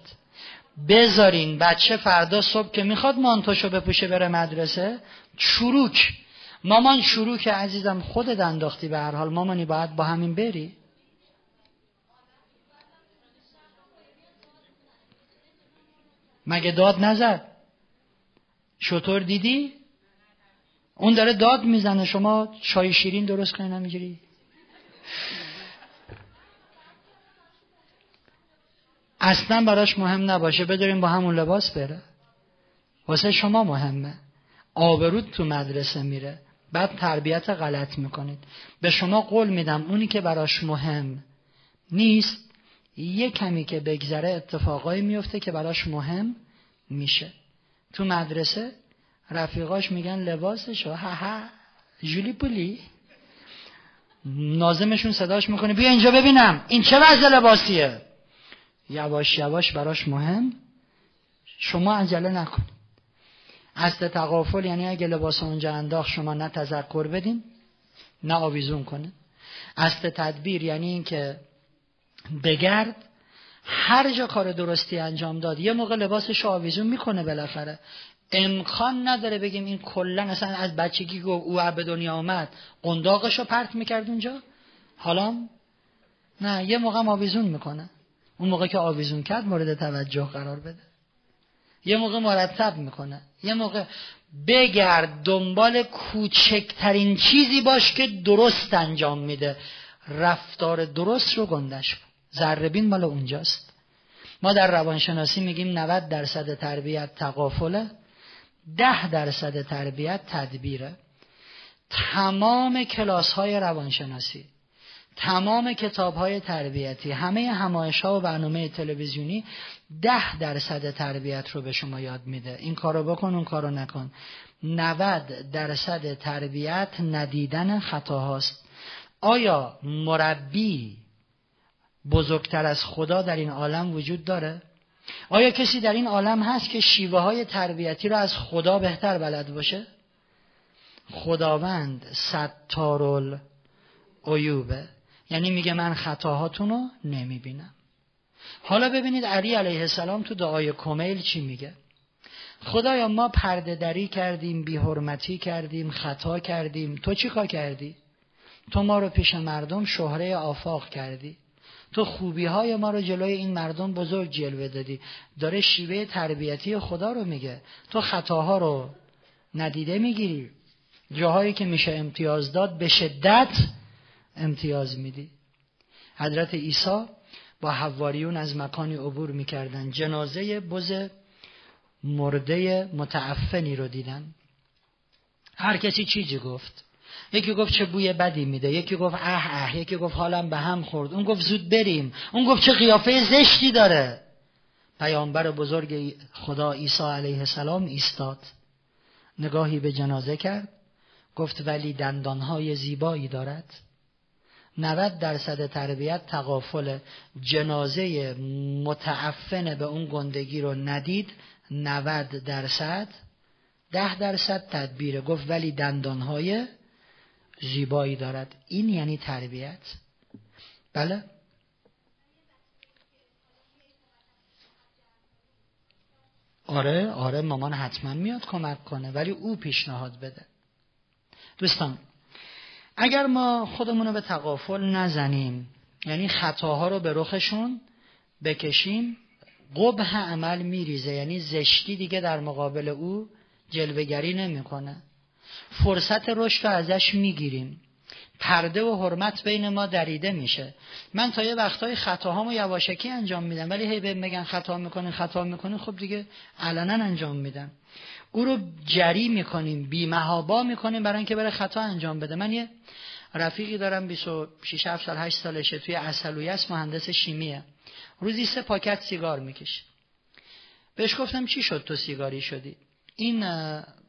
Speaker 2: بذارین بچه فردا صبح که می‌خواد مانتوشو بپوشه بره مدرسه. چروک مامان چروک عزیزم خودت انداختی به هر حال. مامانی باید با همین بری. مگه داد نزد؟ شطور دیدی؟ اون داره داد می‌زنه. شما چای شیرین درست کنی نمی‌گیری؟ اصلا براش مهم نباشه. بداریم با همون لباس بره. واسه شما مهمه. آبرود تو مدرسه میره. بعد تربیت غلط می‌کنید. به شما قول میدم اونی که براش مهم نیست یه کمی که بگذره اتفاقایی میفته که براش مهم میشه. تو مدرسه رفیقاش میگن لباسش ها ها جولی پولی. نازمشون صداش می‌کنه. بیا اینجا ببینم. این چه وضع لباسیه؟ یواش یواش براش مهم. شما عجله نکنید اصل تقافل یعنی اگه لباس اونجا انداخت شما نه تذکر بدین نه آویزون کنه اصل تدبیر یعنی اینکه بگرد هر جا کار درستی انجام داد یه موقع لباسش آویزون می‌کنه بالاخره. امکان نداره بگیم این کلا اصلا از بچگی گفت او به دنیا آمد قنداقش رو پرت می‌کرد اونجا. حالا؟ نه یه موقع آویزون می‌کنه. اون موقع که آویزون کرد مورد توجه قرار بده. یه موقع مرتب می‌کنه. یه موقع بگرد دنبال کوچکترین چیزی باش که درست انجام میده. رفتار درست رو گندش کن. ذربین مال اونجاست. ما در روانشناسی میگیم 90 درصد تربیت تقافله ده درصد تربیت تدبیره. تمام کلاس های روانشناسی. تمام کتاب های تربیتی همه همایش ها و برنامه تلویزیونی ده درصد تربیت رو به شما یاد میده این کارو بکن اون کارو نکن 90 درصد تربیت ندیدن خطا هاست آیا مربی بزرگتر از خدا در این عالم وجود داره؟ آیا کسی در این عالم هست که شیوه های تربیتی رو از خدا بهتر بلد باشه؟ خداوند ستارل عیوبه یعنی میگه من خطاهاتون رو نمی‌بینم. حالا ببینید علی علیه السلام تو دعای کمیل چی میگه؟ خدایا ما پرده دری کردیم بیحرمتی کردیم خطا کردیم. تو چی کار کردی؟ تو ما رو پیش مردم شهره آفاق کردی. تو خوبی های ما رو جلوی این مردم بزرگ جلوه دادی. داره شیوه تربیتی خدا رو میگه. تو خطاها رو ندیده می‌گیری. جاهایی که میشه امتیاز داد به شدت امتیاز میدی. حضرت عیسی با حواریون از مکانی عبور می‌کردن. جنازه بز مرده متعفنی رو دیدن. هر کسی چیزی گفت. یکی گفت چه بوی بدی میده. یکی گفت اه اه. یکی گفت حالم به هم خورد. اون گفت زود بریم. اون گفت چه قیافه زشتی داره. پیامبر بزرگ خدا عیسی علیه السلام ایستاد. نگاهی به جنازه کرد. گفت ولی دندانهای زیبایی دارد. 90 درصد تربیت تقافل جنازه متعفن به اون گندگی رو ندید 90 درصد. 10 درصد تدبیر. گفت ولی دندانهای زیبایی دارد. این یعنی تربیت. بله؟
Speaker 1: آره آره مامان حتما میاد کمک کنه ولی او پیشنهاد بده. دوستان اگر ما خودمون رو به تقافل نزنیم یعنی خطاها رو به رخشون بکشیم قبه عمل میریزه یعنی زشتی دیگه در مقابل او جلوگری نمی‌کنه. فرصت رشد رو ازش می‌گیریم. پرده و حرمت بین ما دریده میشه. من تا یه وقتای خطاهامو یواشکی انجام میدم ولی هی بهم میگن خطا می‌کنین خطا می‌کنین خب دیگه علنا انجام میدم. او رو جری می‌کنیم بیمهابا می‌کنیم برای اینکه بره خطا انجام بده. من یه رفیقی دارم 26 7 سال 8 سالشه توی اصلویه است مهندس شیمیه. روزی سه پاکت سیگار می‌کشه. بهش گفتم چی شد تو سیگاری شدی؟ این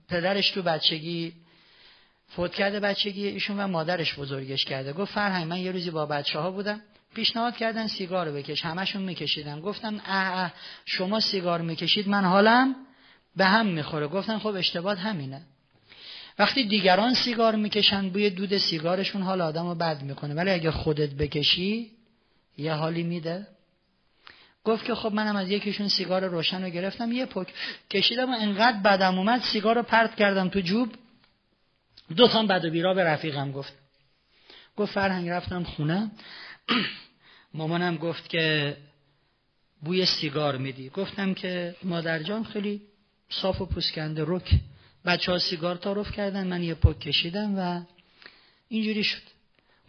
Speaker 1: پدرش تو بچگی فوت کرده بچگی ایشون و مادرش بزرگش کرده. گفت فرهنگ من یه روزی با بچه ها بودم پیشنهاد کردن سیگار رو بکش. همشون میکشیدن. گفتم اه اه شما سیگار می‌کشید من حالم به هم می‌خوره. گفتن خب اشتباه همینه. وقتی دیگران سیگار می‌کشن بوی دود سیگارشون حال آدم رو بد می‌کنه. ولی اگه خودت بکشی یه حالی میده. گفت که خب منم از یکیشون سیگار روشن رو گرفتم یه پک کشیدم و انقدر بدم اومد سیگار رو پرت کردم تو جوب. دو تا بد و بیرا به رفیقم گفت. گفت فرهنگ رفتم خونه. مامانم گفت که بوی سیگار میدی. گفتم که مادر جان خیلی صاف و پوسکنده رک. بچه ها سیگار تعارف کردن من یه پک کشیدم و اینجوری شد.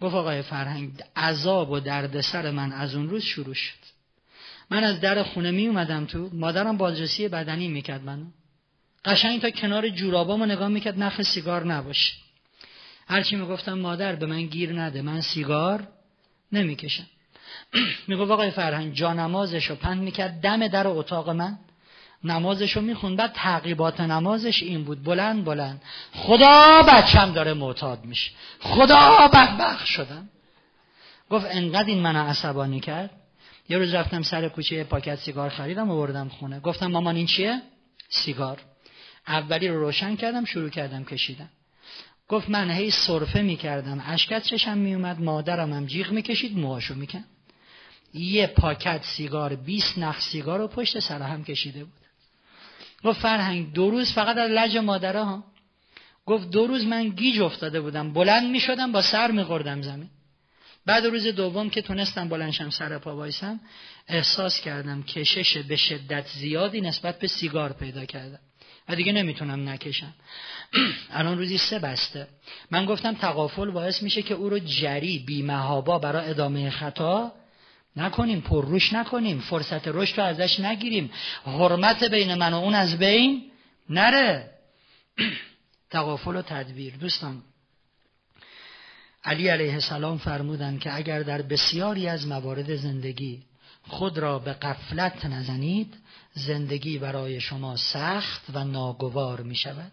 Speaker 1: گفت آقای فرهنگ عذاب و دردسر من از اون روز شروع شد. من از در خونه می اومدم تو. مادرم بازرسی بدنی می‌کرد منو. قشنگ تا کنار جورابامو نگاه می‌کرد نخ سیگار نباشه. هرچی می‌گفتم مادر به من گیر نده من سیگار نمی‌کشم می‌گفت آقای فرهنگ جا نمازشو پند می‌کرد دم در اتاق من. نمازشو می‌خوند بعد تعقیبات نمازش این بود. بلند بلند. خدا بچم داره معتاد میشه. خدا بدبخ شدم. گفت انقدر این منو عصبانی کرد. یه روز رفتم سر کوچه پاکت سیگار خریدم و بردم خونه. گفتم مامان این چیه؟ سیگار. اولی رو روشن کردم شروع کردم کشیدم گفت من هی صرفه می‌کردم. اشکت چشم میومد مادرم هم جیغ می‌کشید موهاشو میکن یه پاکت سیگار 20 نخ سیگار رو پشت سر هم کشیده بود. گفت فرهنگ دو روز فقط از لج مادره ها. گفت دو روز من گیج افتاده بودم بلند می‌شدم با سر میخوردم زمین. بعد روز دوم که تونستم بلنشم سر پا وایسم احساس کردم کشش به شدت زیادی نسبت به سیگار پیدا کردم. و دیگه نمی‌تونم نکشم. الان روزی سه بسته. من گفتم تقافل باعث میشه که او رو جری بیمهابا برای ادامه خطا نکنیم پرروش نکنیم فرصت رشد رو ازش نگیریم. حرمت بین من و اون از بین نره. تقافل و تدبیر. دوستان علی علیه السلام فرمودند که اگر در بسیاری از موارد زندگی خود را به قفلت نزنید زندگی برای شما سخت و ناگوار می شود.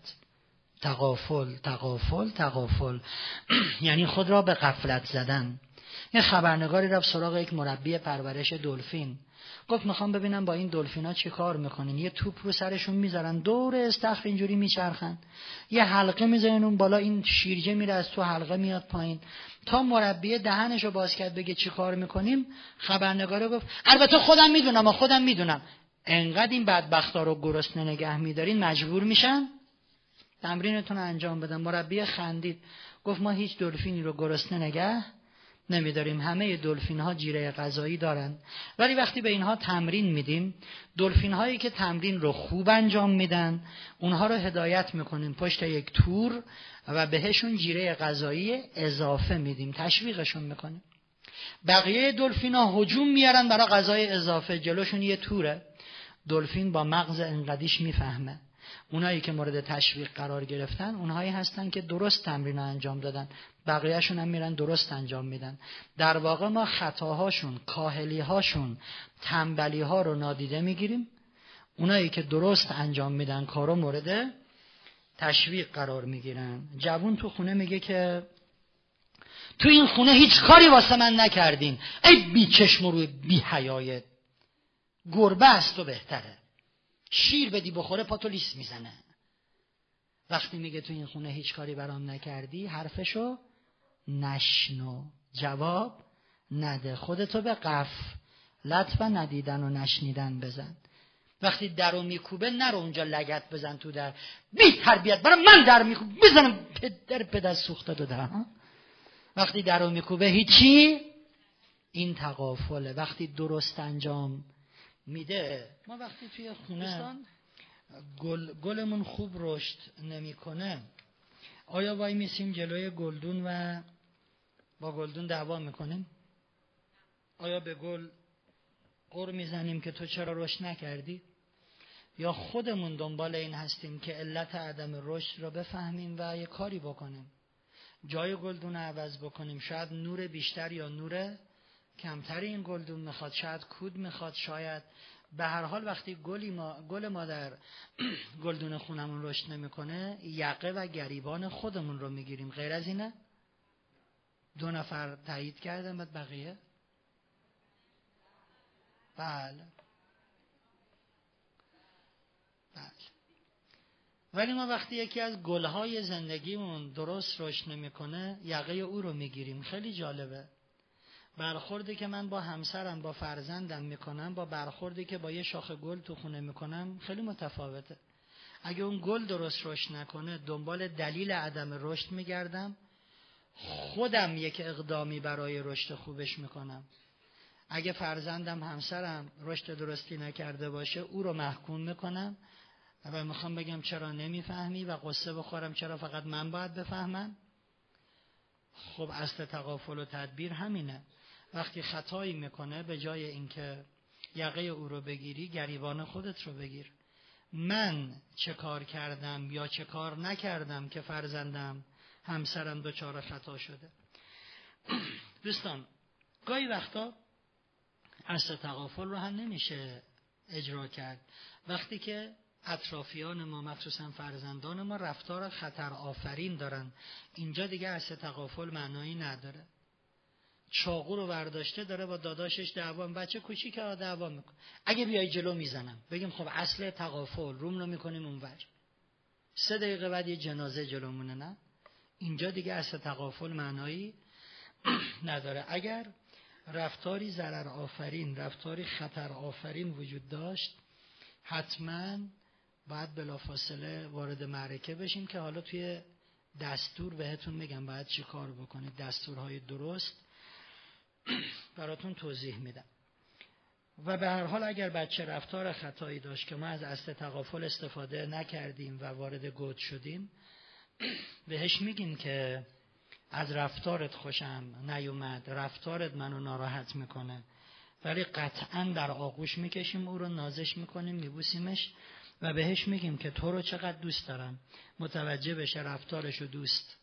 Speaker 1: تقافل تقافل تقافل یعنی خود را به قفلت زدن. یه خبرنگاری رفت سراغ یک مربی پرورش دلفین. گفت می‌خوام ببینم با این دلفینا چی کار می‌کنین یه توپ رو سرشون می‌ذارن دور استخر اینجوری میچرخن. یه حلقه می‌ذارن اون بالا این شیرجه میره از تو حلقه میاد پایین. تا مربی دهنش رو باز کرد بگه چی کار می‌کنیم خبرنگاره گفت البته خودم می‌دونم و خودم می‌دونم. انقدر این بدبختا رو گرسنه نگه میدارین مجبور میشن؟ تمرینتون انجام بدن مربی خندید. گفت ما هیچ دلفینی رو گرسنه نگه نمیداریم. همه دلفین ها جیره غذایی دارن. ولی وقتی به اینها تمرین میدیم دلفین هایی که تمرین رو خوب انجام میدن اونها رو هدایت می‌کنیم. پشت یک تور و بهشون جیره غذایی اضافه میدیم. تشویقشون می‌کنیم. بقیه دلفین ها هجوم میارن برای غذای اضافه. جلوشون یه توره. دلفین با مغز انقدیش می‌فهمه. اونایی که مورد تشویق قرار گرفتن اونهایی هستن که درست تمرین انجام دادن. بقیهشون هم میرن درست انجام میدن. در واقع ما خطاهاشون کاهلیهاشون تنبلی ها رو نادیده می‌گیریم. اونایی که درست انجام میدن کارو مورد تشویق قرار می‌گیرن. جوون تو خونه میگه که تو این خونه هیچ کاری واسه من نکردین. ای بی چشم روی بی حیایت گربه است و بهتره. شیر بدی بخوره پاتو لیس می‌زنه. وقتی میگه تو این خونه هیچ کاری برام نکردی حرفشو نشنو. جواب نده. خودتو به قف. لطف ندیدن و نشنیدن بزن.
Speaker 2: وقتی در رو میکوبه نرو اونجا لگت بزن تو در. بی تربیت برای من در میکوبه بزنم پدر پدر سوخته دو در. وقتی در رو میکوبه هیچی؟ این تقافله وقتی درست انجام میده. ما وقتی توی خونه گل، گلمون خوب رشد نمی‌کنه. آیا وای میسیم جلوی گلدون و با گلدون دعوا می‌کنیم؟ آیا به گل قر می‌زنیم که تو چرا رشد نکردی؟ یا خودمون دنبال این هستیم که علت عدم رشد را بفهمیم و یه کاری بکنیم؟ جای گلدون عوض بکنیم. شاید نور بیشتر یا نور کمتری این گلدون می‌خواد شاید کود می‌خواد شاید به هر حال وقتی گلی ما گل ما در گلدون خونمون رشد نمی‌کنه یقه و گریبان خودمون رو می‌گیریم. غیر از اینه؟ دو نفر تایید کردن بعد بقیه؟ بله. بله. ولی ما وقتی یکی از گلهای زندگیمون درست رشد نمی‌کنه یقه او رو می‌گیریم. خیلی جالبه. برخوردی که من با همسرم با فرزندم می‌کنم با برخوردی که با یه شاخه گل تو خونه می‌کنم خیلی متفاوته. اگه اون گل درست رشد نکنه دنبال دلیل عدم رشد میگردم. خودم یک اقدامی برای رشد خوبش می‌کنم. اگه فرزندم همسرم رشد درستی نکرده باشه او رو محکوم می‌کنم و می‌خوام بگم چرا نمی‌فهمی و قصه بخورم چرا فقط من باید بفهمم؟ خب اصل تقافل و تدبیر همینه. وقتی خطایی می‌کنه به جای اینکه یقه او رو بگیری گریبان خودت رو بگیر. من چه کار کردم یا چه کار نکردم که فرزندم همسرم دچار خطا شده؟ دوستان گاهی وقتا اصل تقافل رو هم نمیشه اجرا کرد. وقتی که اطرافیان ما مخصوصا فرزندان ما رفتار خطر آفرین دارن. اینجا دیگه اصل تقافل معنایی نداره. چاقو رو برداشته داره با داداشش دعوا بچه کوچیک دعوا می‌کنه. اگه بیای جلو می‌زنم. بگیم خب اصل تقافل روم رو می‌کنیم اونور. سه دقیقه بعد یه جنازه جلومونه نه؟ اینجا دیگه اصل تقافل معنایی نداره. اگر رفتاری ضرر آفرین رفتاری خطر آفرین وجود داشت حتما باید بلافاصله وارد معرکه بشیم که حالا توی دستور بهتون میگم باید چی کار بکنید. دستورهای درست براتون توضیح میدم. و به هر حال اگر بچه رفتار خطایی داشت که ما از اصل تقافل استفاده نکردیم و وارد گود شدیم بهش میگیم که از رفتارت خوشم نیومد رفتارت منو ناراحت می‌کنه. ولی قطعا در آغوش می‌کشیم او رو نازش می‌کنیم میبوسیمش و بهش میگیم که تو رو چقدر دوست دارم. متوجه بشه رفتارشو دوست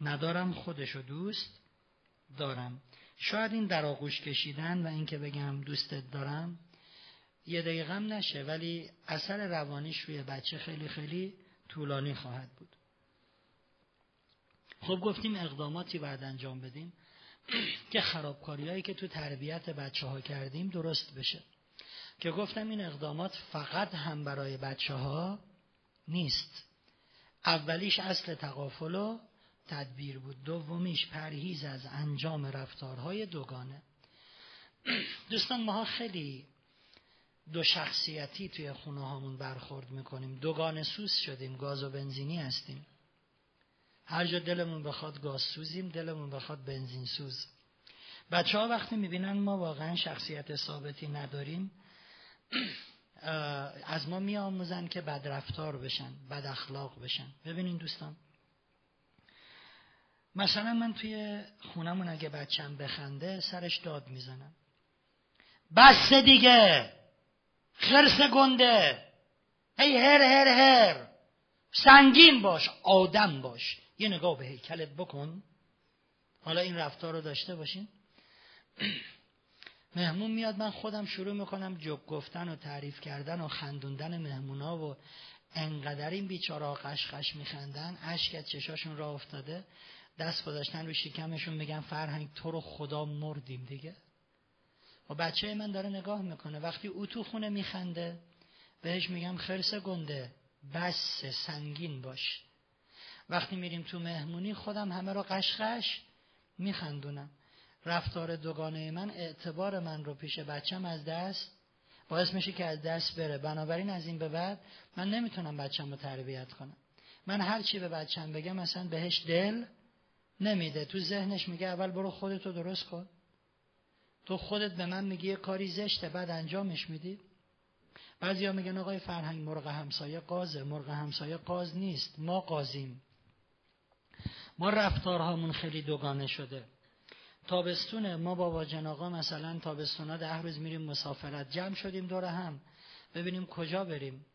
Speaker 2: ندارم خودشو دوست دارم. شاید این در آغوش کشیدن و اینکه بگم دوستت دارم یه دقیقه نشه ولی اثر روانیش روی بچه خیلی خیلی طولانی خواهد بود. خب گفتیم اقداماتی باید انجام بدیم که خرابکاری هایی که تو تربیت بچه ها کردیم درست بشه. که گفتم این اقدامات فقط هم برای بچه ها نیست. اولیش اصل تقافل و تدبیر بود. دومیش پرهیز از انجام رفتارهای دوگانه. دوستان ماها خیلی دو شخصیتی توی خونه هامون برخورد می‌کنیم. دوگانه سوز شدیم گاز و بنزینی هستیم. هر جا دلمون بخواد گاز سوزیم دلمون بخواد بنزین سوز. بچه ها وقتی می‌بینن ما واقعا شخصیت ثابتی نداریم از ما میآموزن که بد رفتار بشن بد اخلاق بشن. ببینین دوستان مثلا من توی خونمون اگه بچم بخنده سرش داد می‌زنم. بس دیگه. خرس گنده. ای هر هر هر. سنگین باش آدم باش. یه نگاه به هیکلت بکن. حالا این رفتار رو داشته باشین. مهمون میاد من خودم شروع می‌کنم جب گفتن و تعریف کردن و خندوندن مهمونا و انقدر این بیچاره قشقش میخندن. اشک چشاشون را افتاده. دست گذاشتن رو شکمشون میگن فرهنگ تو رو خدا مردیم دیگه. و بچه من داره نگاه می‌کنه. وقتی او تو خونه میخنده بهش میگم خرس گنده بس سنگین باش. وقتی میریم تو مهمونی خودم همه رو قشقش میخندونم. رفتار دوگانه من اعتبار من رو پیش بچم از دست باعث میشه که از دست بره. بنابراین از این به بعد من نمی‌تونم بچم رو تربیت کنم. من هر چی به بچم بگم مثلا بهش دل نمیده. تو ذهنش میگه اول برو خودتو درست کن. تو خودت به من میگی یه کاری زشته بعد انجامش میدی. بعضیا میگن آقای فرهنگ مرغ همسایه قازه. مرغ همسایه قاز نیست. ما قازیم. ما رفتارهامون خیلی دوگانه شده. تابستونه. ما بابا جناقا مثلا تابستونا ده روز میریم مسافرت. جمع شدیم دور هم. ببینیم کجا بریم.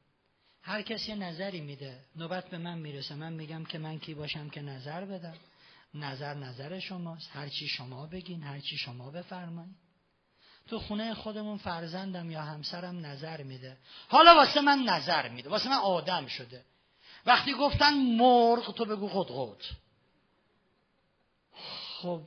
Speaker 2: هر کسی نظری میده. نوبت به من می‌رسه. من میگم که من کی باشم که نظر بدم. نظر نظر شماست. هر چی شما بگین هر چی شما بفرمایید تو خونه خودمون فرزندم یا همسرم نظر میده. حالا واسه من نظر میده. واسه من آدم شده. وقتی گفتن مرغ تو بگو خود خب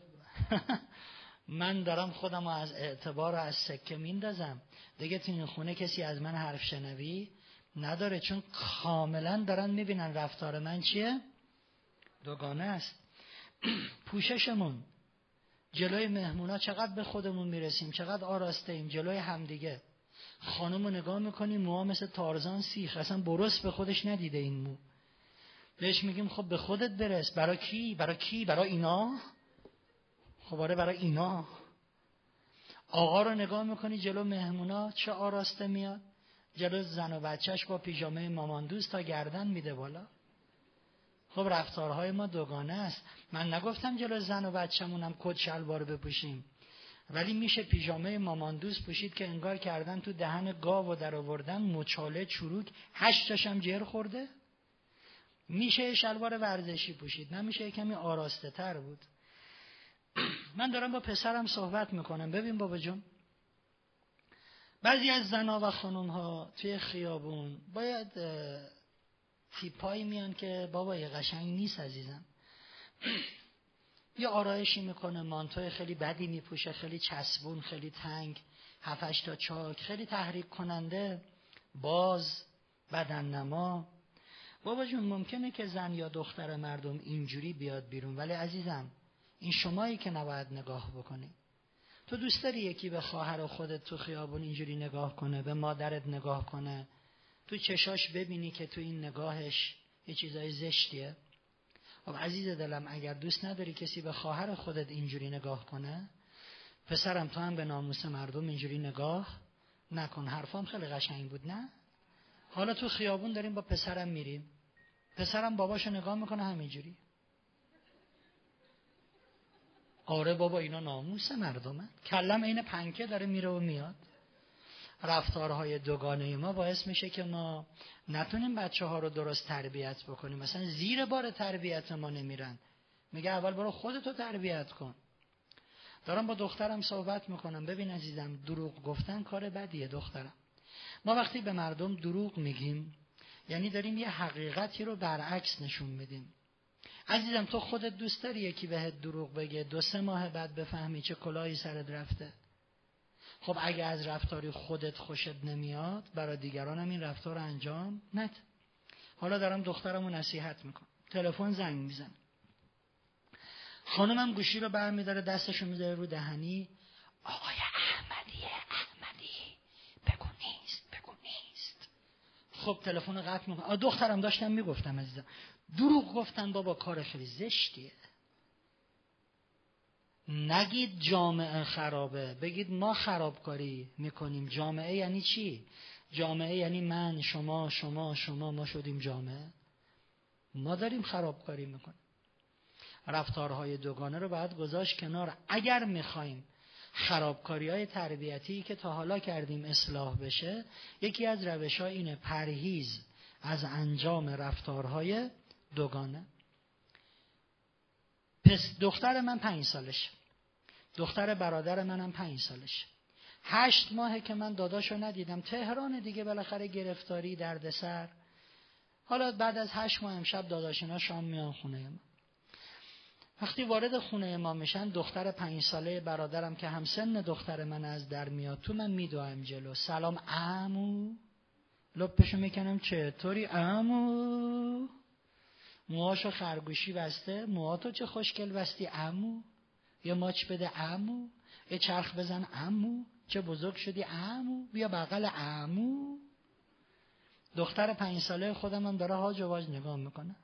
Speaker 2: من دارم خودم از اعتبار و از سکه میندازم. دیگه تو این خونه کسی از من حرف شنوی نداره. چون کاملا دارن می‌بینن رفتار من چیه؟ دوگانه است. پوششمون. جلوی مهمونا چقدر به خودمون می‌رسیم چقدر آراسته ایم جلوی همدیگه. خانم رو نگاه می‌کنیم موها مثل تارزان سیخ اصلا برست به خودش ندیده این مو. بهش میگیم خب به خودت برس. برای کی؟ برای کی؟ برای اینا؟ خب آره برای اینا. آقا رو نگاه می‌کنی جلو مهمونا چه آراسته میاد؟ جلو زن و بچهش با پیژامه ماماندوز تا گردن میده بالا. خب رفتارهای ما دوگانه است. من نگفتم جلو زن و بچه‌مونم کت شلوار بپوشیم. ولی میشه پیژامه ماماندوز پوشید که انگار کردن تو دهن گاو و در آوردن مچاله چروک هشت هم جر خورده. میشه شلوار ورزشی پوشید نمیشه کمی آراسته تر بود. من دارم با پسرم صحبت می‌کنم. ببین بابا جون. بعضی از زنها و خانم ها توی خیابون باید تیپایی میان که بابا یه قشنگ نیست عزیزم. یه آرایشی می‌کنه مانتوی خیلی بدی میپوشه خیلی چسبون خیلی تنگ هفتش تا چاک خیلی تحریک کننده باز بدن نما بابا جون ممکنه که زن یا دختر مردم اینجوری بیاد بیرون ولی عزیزم این شمایی که نباید نگاه بکنی. تو دوست داری یکی به خواهر خودت تو خیابون اینجوری نگاه کنه به مادرت نگاه کنه تو چشاش ببینی که تو این نگاهش یه چیزای زشتیه. خب عزیز دلم اگر دوست نداری کسی به خواهر خودت اینجوری نگاه کنه پسرم تو هم به ناموس مردم اینجوری نگاه نکن. حرفام خیلی قشنگ بود نه؟ حالا تو خیابون داریم با پسرم میریم. پسرم باباشو نگاه می‌کنه همینجوری. آره بابا اینا ناموس مردمه. کلم عین پنکه داره میره و میاد. رفتارهای دوگانه ما باعث میشه که ما نتونیم بچه ها رو درست تربیت بکنیم. مثلا زیر بار تربیت ما نمیرن. میگه اول برو خودتو تربیت کن. دارم با دخترم صحبت می‌کنم. ببین عزیزم دروغ گفتن کار بدیه دخترم. ما وقتی به مردم دروغ میگیم یعنی داریم یه حقیقتی رو برعکس نشون میدیم. عزیزم تو خودت دوست داری یکی بهت دروغ بگه دو سه ماه بعد بفهمی چه کلاهی سرت رفته. خب اگه از رفتاری خودت خوشت نمیاد برای دیگران هم این رفتار انجام نده. حالا دارم دخترم رو نصیحت می‌کنم. تلفن زنگ میزن خانمم گوشی رو برمیداره دستشو می‌ذاره رو دهنی. آقای احمدی احمدی بگو نیست بگو نیست. خب تلفن رو قطع می‌کنم دخترم داشتم می‌گفتم عزیزم. دروغ گفتن بابا کار خیلی زشتیه. نگید جامعه خرابه. بگید ما خرابکاری می‌کنیم. جامعه یعنی چی؟ جامعه یعنی من شما شما شما ما شدیم جامعه. ما داریم خرابکاری می‌کنیم. رفتارهای دوگانه رو باید گذاشت کنار. اگر می‌خوایم خرابکاری های تربیتی که تا حالا کردیم اصلاح بشه یکی از روش ها اینه پرهیز از انجام رفتارهای دوگانه. پس دختر من پنج سالش دختر برادر منم پنج سالش. هشت ماهه که من داداشو ندیدم. تهران دیگه بالاخره گرفتاری دردسر. حالا بعد از هشت ماه امشب داداشینا شام میان خونه ما. وقتی وارد خونه ما میشن دختر پنج ساله برادرم که هم سن دختر من از در میاد تو من میدوام جلو. سلام امو لپشو می‌کنم چطوری امو موهاشو خرگوشی بسته. موهاتو چه خوشگل بستی امو یه ماچ بده امو یه چرخ بزن امو چه بزرگ شدی عمو بیا بغل عمو. دختر پنج ساله خودم هم داره هاج و نگاه می‌کنه.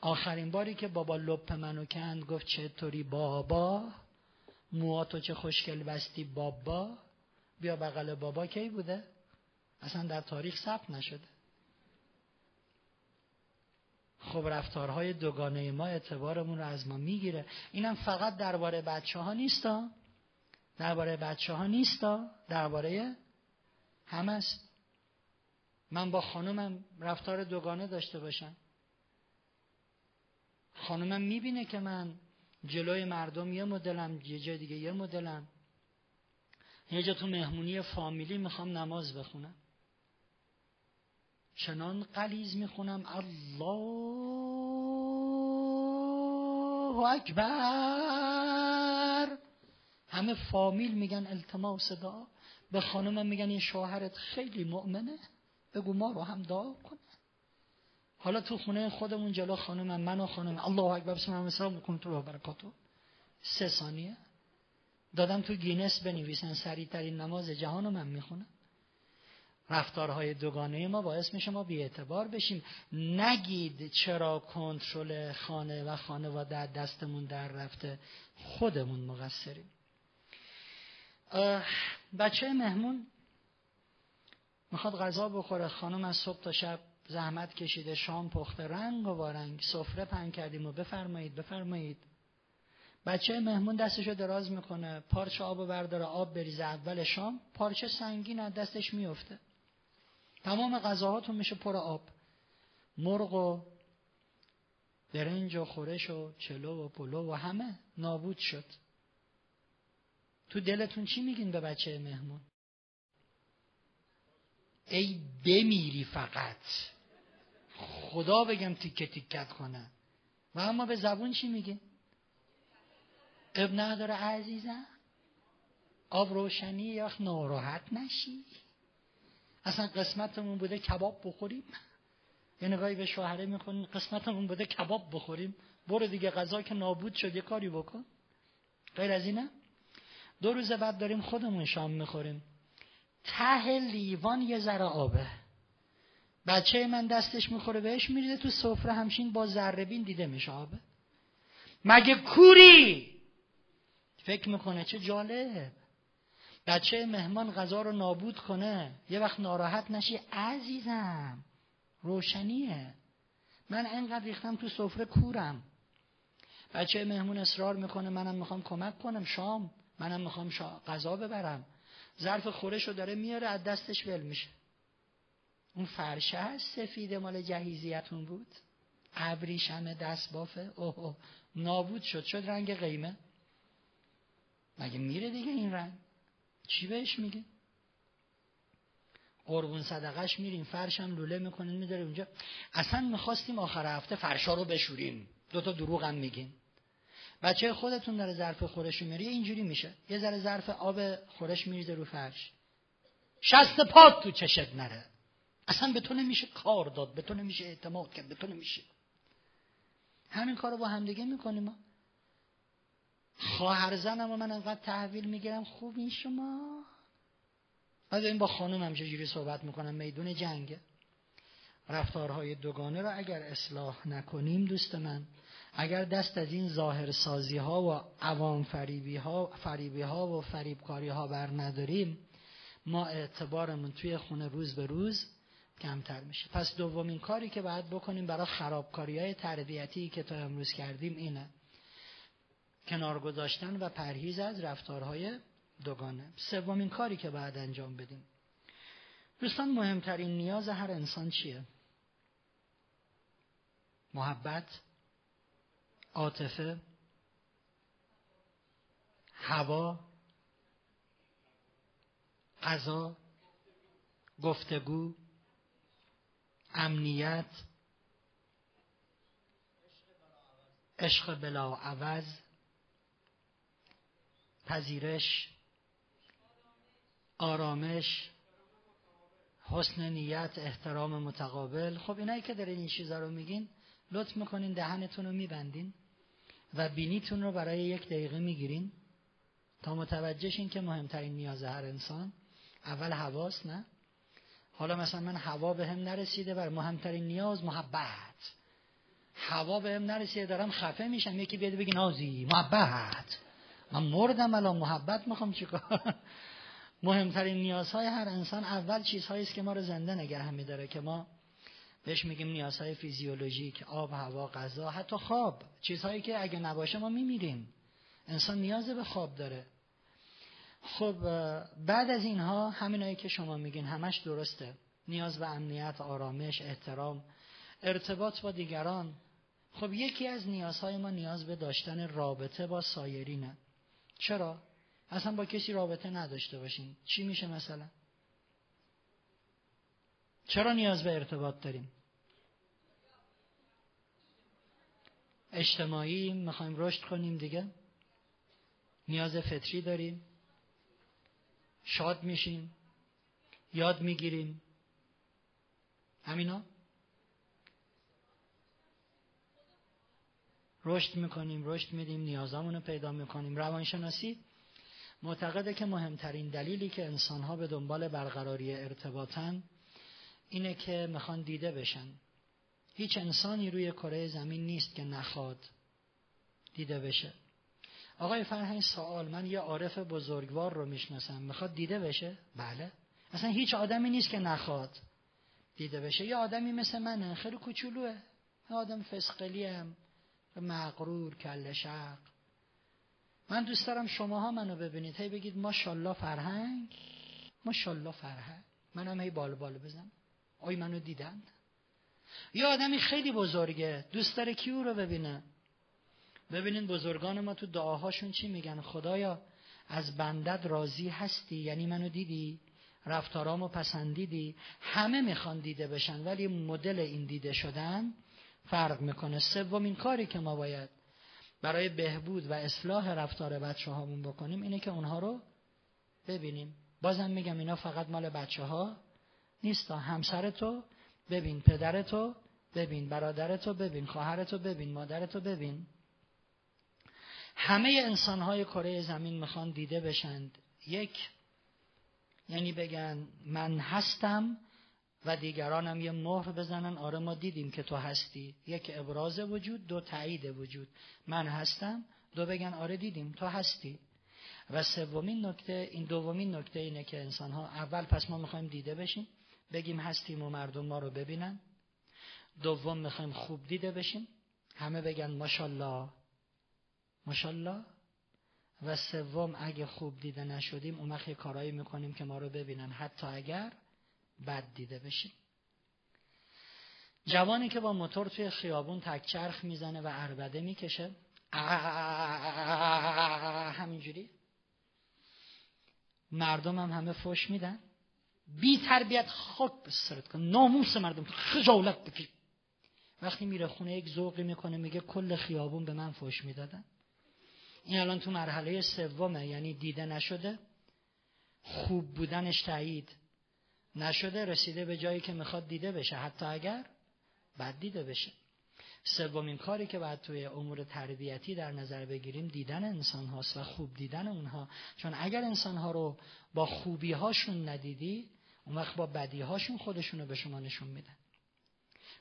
Speaker 2: آخرین باری که بابا لپ منو کند گفت چطوری بابا؟ مواتو چه خوشگل بستی بابا؟ بیا بغل بابا کی بوده؟ اصلا در تاریخ ثبت نشده. خب رفتارهای دوگانه ما اعتبارمون رو از ما می‌گیره. اینم فقط درباره بچه ها. نیستا درباره بچه ها. نیستا درباره همه است. من با خانومم رفتار دوگانه داشته باشم. خانومم می‌بینه که من جلوی مردم یه مدلم یه جای دیگه یه مدلم. یه جا تو مهمونی فامیلی می‌خوام نماز بخونم. چنان قلیز می‌خونم. الله اکبر. همه فامیل میگن التماس دعا به خانمم میگن این شوهرت خیلی مؤمنه. بگو ما رو هم دعا کنه. حالا تو خونه خودمون جلو خانمم من و خانم الله اکبر بسم الله الرحمن الرحیم تو برکاتو. سه ثانیه. دادم تو گینس بنویسن. سریع ترین نماز جهان من می‌خونم. رفتارهای دوگانه ما باعث میشه ما اعتبار بشیم. نگید چرا کنترل خانه و خانواده دستمون در رفته. خودمون مقصریم. بچه مهمون می‌خواد غذا بخوره. خانم از صبح تا شب زحمت کشیده. شام پخته. رنگ و بارنگ سفره پهن کردیم و بفرمایید بفرمایید. بچه مهمون دستشو دراز می‌کنه. پارچه آب برداره. آب بریزه. اول شام. پارچه سنگین از دستش میفته تمام غذاهاتون میشه پر آب. مرغ و برنج و خورش و چلو و پلو و همه نابود شد. تو دلتون چی میگین به بچه مهمون؟ ای بمیری فقط. خدا بگم تیکه تیکت کنه. و اما به زبون چی میگه اب نداره عزیزم. آب روشنی یا ناراحت نشی. اصلا قسمتمون بوده کباب بخوریم؟ یه نگاهی به شوهره می‌کنیم قسمتمون بوده کباب بخوریم؟ برو دیگه غذا که نابود شد یه کاری بکن. غیر از اینه دو روز بعد داریم خودمون شام می‌خوریم. ته لیوان یه ذره آبه. بچه من دستش می‌خوره بهش میریده تو سفره همشین با ذره بین دیده میشه آبه. مگه کوری؟ فکر می‌کنه چه جالب. بچه مهمان غذا رو نابود کنه یه وقت ناراحت نشی. عزیزم روشنیه. من انقدر ریختم تو سفره کورم. بچه مهمون اصرار می‌کنه منم می‌خوام کمک کنم. شام منم می‌خوام شا... غذا ببرم. ظرف خورش رو داره میاره از دستش ول میشه. اون فرشه هست سفید مال جهیزیتون بود. ابریشم دست بافه. اوه, نابود شد. شد رنگ قیمه. مگه میره دیگه این رنگ؟ چی بهش میگه؟ قربون صدقش میریم فرشم لوله می‌کنیم میداره اونجا. اصلا می‌خواستیم آخر هفته فرشا رو بشوریم. دوتا دروغ هم میگیم. بچه خودتون داره ظرف خورش میری اینجوری میشه. یه ذره ظرف آب خورش میریزه رو فرش. شست پاد تو چشت نره. اصلا به تو نمیشه کار داد به تو نمیشه اعتماد کرد به تو نمیشه. همین کار رو با همدیگه می‌کنیم ما. خواهر زنم و من انقدر تحویل می‌گیرم. خوب این شما. بعد این با خانم چجوری صحبت می‌کنم؟ میدون جنگه. رفتارهای دوگانه رو اگر اصلاح نکنیم دوست من اگر دست از این ظاهر سازی ها و عوام فریبی ها, فریبی ها و فریبکاری ها بر نداریم ما اعتبارمون توی خونه روز به روز کمتر میشه. پس دومین کاری که باید بکنیم برای خرابکاری های تربیتی که تا امروز کردیم اینه. کنار گذاشتن و پرهیز از رفتارهای دوگانه. سومین کاری که باید انجام بدیم. دوستان مهمترین نیاز هر انسان چیه؟ محبت عاطفه هوا غذا گفتگو امنیت عشق بلا عوض پذیرش آرامش حسن نیت احترام متقابل. خب اینایی که دارین این چیزا رو میگین لطف می‌کنین دهنتون رو میبندین و بینیتون رو برای یک دقیقه می‌گیرین. تا متوجه که مهمترین نیاز هر انسان. اول حواس نه؟ حالا مثلا من هوا به هم نرسیده بر مهمترین نیاز محبت. هوا به هم نرسیده دارم خفه میشم. یکی بیاد بگی نازی محبت. من مردم الان محبت می‌خوام چیکار؟ مهمترین نیازهای هر انسان اول چیزهایی است که ما رو زنده نگه میداره که ما بهش میگیم نیازهای فیزیولوژیک آب هوا غذا حتی خواب. چیزهایی که اگه نباشه ما میمیریم. انسان نیاز به خواب داره. خب بعد از اینها همینایی که شما میگین همش درسته. نیاز به امنیت آرامش احترام ارتباط با دیگران. خب یکی از نیازهای ما نیاز به داشتن رابطه با سایرینه. چرا؟ اصلا با کسی رابطه نداشته باشیم چی میشه مثلا؟ چرا نیاز به ارتباط داریم؟ اجتماعی می‌خوایم رشد کنیم دیگه. نیاز فطری داریم. شاد میشیم. یاد می‌گیریم. همینا؟ رشد می‌کنیم رشد میدیم نیازامون رو پیدا می‌کنیم. روانشناسی معتقده که مهمترین دلیلی که انسانها به دنبال برقراری ارتباطن اینه که می‌خوان دیده بشن. هیچ انسانی روی کره زمین نیست که نخواد دیده بشه. آقای فرهنگ سوال من یه عارف بزرگوار رو می‌شناسم می‌خواد دیده بشه؟ بله. اصلا هیچ آدمی نیست که نخواد دیده بشه. یه آدمی مثل منه خیلی کوچولوه. آدم فسقلی هم مغرور کل شق من دوست دارم شماها منو ببینید. هی بگید ماشاءالله فرهنگ. ماشاءالله فرهنگ. منم هی بال بال بزنم. آی منو دیدند یه آدمی خیلی بزرگه. دوست داره کیو رو ببینه؟ ببینین بزرگان ما تو دعاهاشون چی میگن؟ خدایا از بندت راضی هستی؟ یعنی منو دیدی؟ رفتارامو پسندیدی؟ همه می‌خوان دیده بشن ولی مدل این دیده شدن فرق می‌کنه. سومین کاری که ما باید برای بهبود و اصلاح رفتار بچه هامون بکنیم اینه که اونها رو ببینیم. بازم میگم اینا فقط مال بچه ها نیست. همسر تو ببین پدر تو ببین برادر تو ببین خواهر تو ببین مادر تو ببین. همه انسان های کره زمین می‌خوان دیده بشند. یک یعنی بگن من هستم و دیگرانم یه مهر بزنن. آره ما دیدیم که تو هستی. یک ابراز وجود دو تایید وجود. من هستم دو بگن آره دیدیم تو هستی. و سومین نکته این دومین نکته اینه که انسان ها اول پس ما می‌خوایم دیده بشیم. بگیم هستیم و مردم ما رو ببینن. دوم می‌خوایم خوب دیده بشیم. همه بگن ماشاءالله. ماشاءالله. و سوم اگه خوب دیده نشدیم اون وقت کارایی می‌کنیم که ما رو ببینن. حتی اگر بد دیده بشیم جوانی که با موتور توی خیابون تکچرخ می‌زنه و اربده می‌کشه. همینجوری. مردم هم همه فش میدن. بی تربیت خاک به سرت کن. ناموس مردم. خجالت بکش. وقتی میره خونه یک ذوقی می‌کنه میگه کل خیابون به من فش می‌دادن. این الان تو مرحله سومه یعنی دیده نشده. خوب بودنش تایید. نشده رسیده به جایی که می‌خواد دیده بشه. حتی اگر بد دیده بشه. سومین کاری که باید توی امور تربیتی در نظر بگیریم دیدن انسان هاست و خوب دیدن اونها. چون اگر انسان ها رو با خوبی هاشون ندیدی اون وقت با بدی هاشون خودشون رو به شما نشون میدن.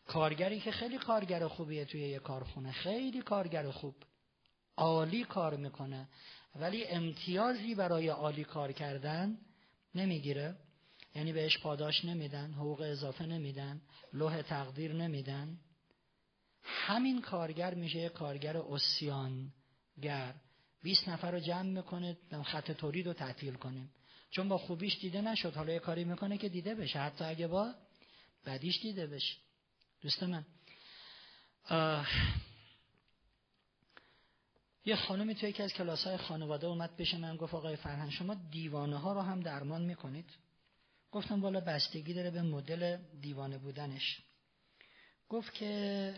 Speaker 2: کارگری که خیلی کارگر خوبیه توی یه کارخونه خیلی کارگر خوب عالی کار می‌کنه ولی امتیازی برای عالی کار کردن نمی‌گیره. یعنی بهش پاداش نمیدن حقوق اضافه نمیدن لوح تقدیر نمیدن. همین کارگر میشه کارگر اسیانگر. 20 نفر رو جمع می‌کنه خط تولید رو تعطیل کنیم چون با خوبیش دیده نشد حالا یه کاری می‌کنه که دیده بشه. حتی اگه با بدیش دیده بشه. دوست من. یه خانمی توی یکی از کلاس های خانواده اومد پیش من گفت آقای فرهنگ شما دیوانه ها رو هم درمان می‌کنید. گفتم والا بستگی داره به مدل دیوانه بودنش. گفت که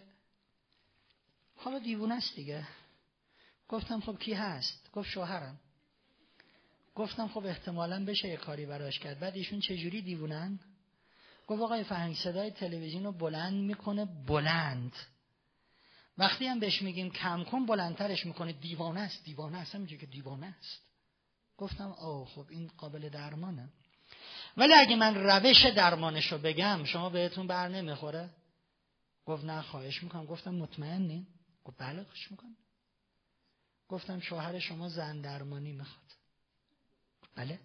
Speaker 2: حالا دیوونه است دیگه. گفتم خب کی هست؟ گفت شوهرم. گفتم خب احتمالا بشه یه کاری براش کرد. بعد ایشون چجوری دیوونن؟ گفت آقای فرهنگ صدای تلویزیون رو بلند می‌کنه بلند. وقتی هم بهش میگیم کم کن بلندترش می‌کنه. دیوانه است دیوانه است. همینجور که دیوانه است. گفتم آه خب این قابل درمانه. ولی اگه من روش درمانش رو بگم شما بهتون بر نمی‌خوره؟ گفت نه خواهش می‌کنم. گفتم مطمئنی؟ گفت بله خواهش می‌کنم. گفتم شوهر شما زن درمانی می‌خواد. بله؟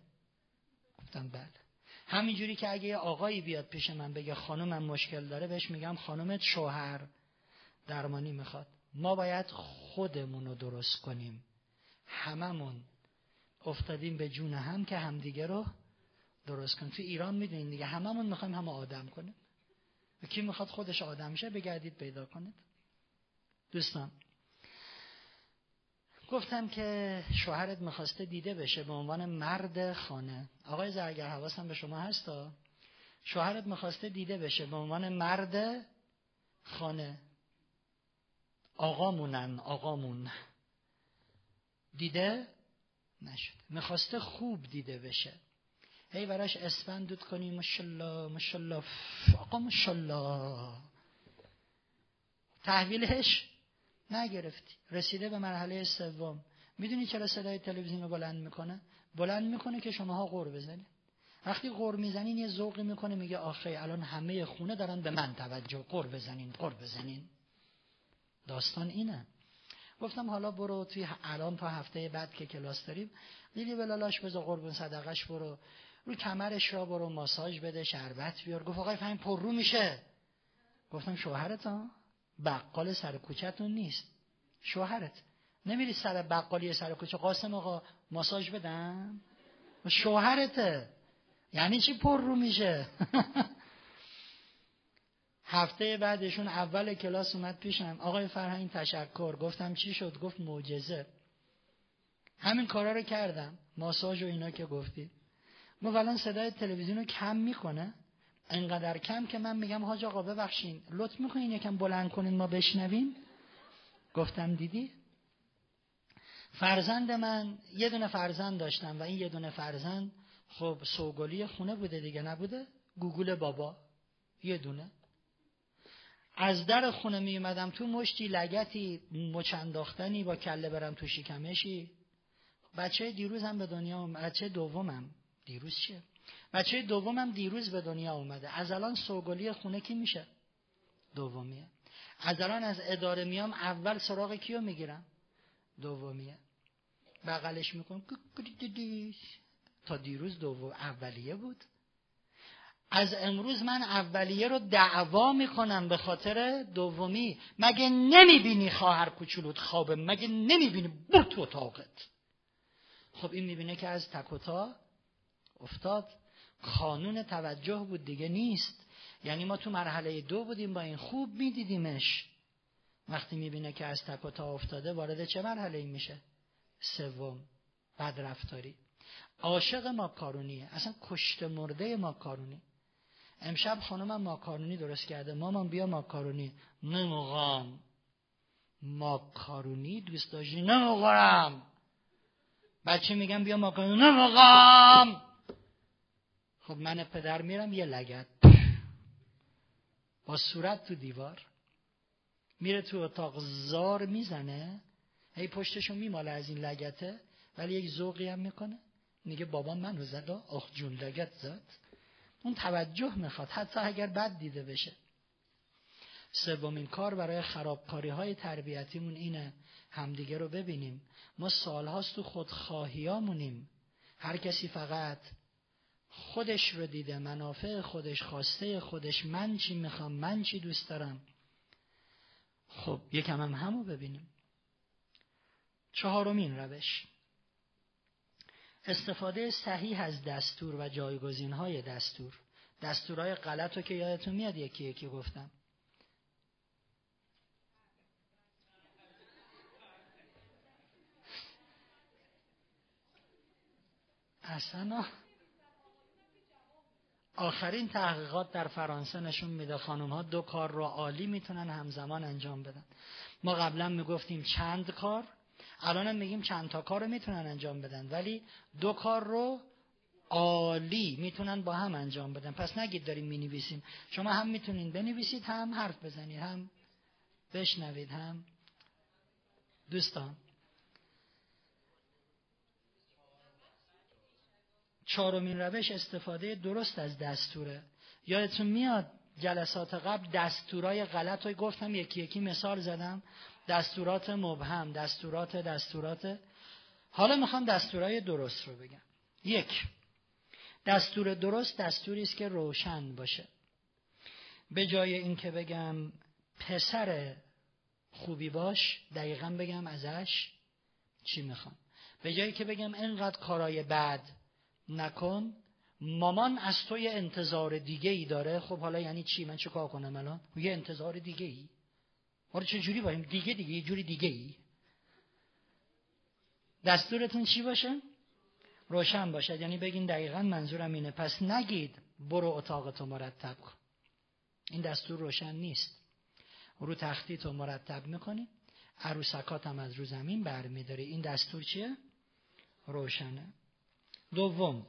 Speaker 2: گفتم بله. همینجوری که اگه یه آقایی بیاد پیش من بگه خانومم مشکل داره بهش میگم خانومت شوهر درمانی می‌خواد. ما باید خودمون رو درست کنیم. هممون افتادیم به جون هم که همدیگه رو درست کنیم. تو ایران می‌دونین دیگه هممون می‌خوایم همه آدم کنیم. و کی می‌خواد خودش آدم شه بگردید پیدا کنید. دوستان گفتم که شوهرت می‌خواسته دیده بشه به عنوان مرد خانه. آقای زرگر حواسم به شما هستا شوهرت می‌خواسته دیده بشه به عنوان مرد خانه. آقامونن آقامون. دیده نشد می‌خواسته خوب دیده بشه. هی براش اسفند دود کنی ماشالله ماشالله آقا ماشالله تحویلش نگرفتی. رسیده به مرحله سوم. می‌دونی چرا صدای تلویزیون رو بلند می‌کنه؟ بلند می‌کنه که شماها غور بزنید. وقتی غور می‌زنین یه ذوقی می‌کنه میگه آخه الان همه خونه دارن به من توجه. غور بزنین غور بزنین. داستان اینه. گفتم حالا برو توی الان تا هفته بعد که کلاس داریم. دیدی بلالاش بذار قربون صدقش برو. رو کمرش را برو ماساژ بده شربت بیار. گفت آقای فهم پر رو میشه. گفتم شوهرت ها بقال سر کوچتون نیست. شوهرت. نمیری سر بقالی سر کوچه. قاسم آقا ماساژ بدم؟ شوهرته. یعنی چی پر رو میشه؟ هفته بعدشون اول کلاس اومد پیشم. آقای فرهنگ تشکر. گفتم چی شد؟ گفت معجزه. همین کارا رو کردم. ماساژ و اینا که گفتی. ما الان صدای تلویزیون رو کم می‌کنه. انقدر کم که من میگم حاج آقا ببخشین. لطف می‌کنین یکم بلند کنین ما بشنویم. گفتم دیدی؟ فرزند من یه دونه فرزند داشتم و این یه دونه فرزند خب سوگلی خونه بوده دیگه نبوده؟ گوگل بابا. یه دونه. از در خونه می اومدم تو مشتی لگتی مچنداختنی با کله برم تو شکمشی. بچه دیروز هم به دنیا بچه دومم. دیروز چیه؟ بچه دومم دیروز به دنیا اومده. از الان سوگلی خونه کی میشه؟ دومیه. از الان از اداره میام اول سراغ کیو می‌گیرم؟ دومیه. بغلش می‌کنم. تا دیروز دوم اولیه بود. از امروز من اولیه رو دعوا می‌کنم به خاطر دومی. مگه نمی‌بینی خواهر کوچولوت خوابه؟ مگه نمی‌بینی بود تو اتاقت خب این می‌بینه که از تکوتا افتاد. قانون توجه بود دیگه نیست. یعنی ما تو مرحله دو بودیم با این خوب میدیدیمش. وقتی می‌بینه که از تکوتا افتاده وارد چه مرحله ای میشه؟ سوم بدرفتاری. عاشق ماکارونیه اصلا کشت مرده ماکارونی امشب خانمم ماکارونی درست کرده. مامان بیا ماکارونی نمی‌خوام ماکارونی دوست داشتی نمی‌خورم بچه میگم بیا ماکارونی نمی‌خوام خب من پدر میرم یه لگت با صورت تو دیوار. میره تو اتاق زار می‌زنه. هی پشتشو میماله از این لگته ولی یک ذوقی هم می‌کنه. میگه بابا منو زد آخ جون لگت زد. اون توجه می‌خواد حتی اگر بد دیده بشه. سومین کار برای خرابکاری های تربیتیمون اینه همدیگه رو ببینیم. ما سالهاست تو خودخواهیامونیم. هر کسی فقط خودش رو دیده منافع خودش خواسته خودش من چی می‌خوام من چی دوست دارم. خب یکم هم همو ببینیم. چهارمین روش. استفاده صحیح از دستور و جایگزین های دستور. دستورهای غلط رو که یادتون میاد یکی یکی گفتم. اصلا آخرین تحقیقات در فرانسه نشون میده خانم ها دو کار رو عالی می‌تونن همزمان انجام بدن. ما قبلا می‌گفتیم چند کار الان میگیم چند تا کار رو می‌تونن انجام بدن ولی دو کار رو عالی می‌تونن با هم انجام بدن. پس نگید داریم می‌نویسیم. شما هم می‌تونین بنویسید هم حرف بزنید هم بشنوید هم دوستان. چهارمین روش استفاده درست از دستوره. یادتون میاد جلسات قبل دستورای غلط رو گفتم یکی یکی مثال زدم. دستورات مبهم دستورات دستورات. حالا می‌خوام دستورای درست رو بگم. یک دستور درست دستوری است که روشن باشه. به جای اینکه بگم پسر خوبی باش دقیقا بگم ازش چی می‌خوام. به جایی که بگم اینقدر کارای بد نکن. مامان از تو یه انتظار دیگه ای داره. خب حالا یعنی چی؟ من چه کار کنم الان؟ یه انتظار دیگه ای حالا چه جوری بایم دیگه دیگه یه جوری دیگه ای دستورتون چی باشه؟ روشن باشد یعنی بگین دقیقا منظورم اینه. پس نگید برو اتاقتو مرتب کن. این دستور روشن نیست. رو تختی تو مرتب می‌کنی. عروسکات هم از رو زمین برمیداری این دستور چیه؟ روشنه. دوم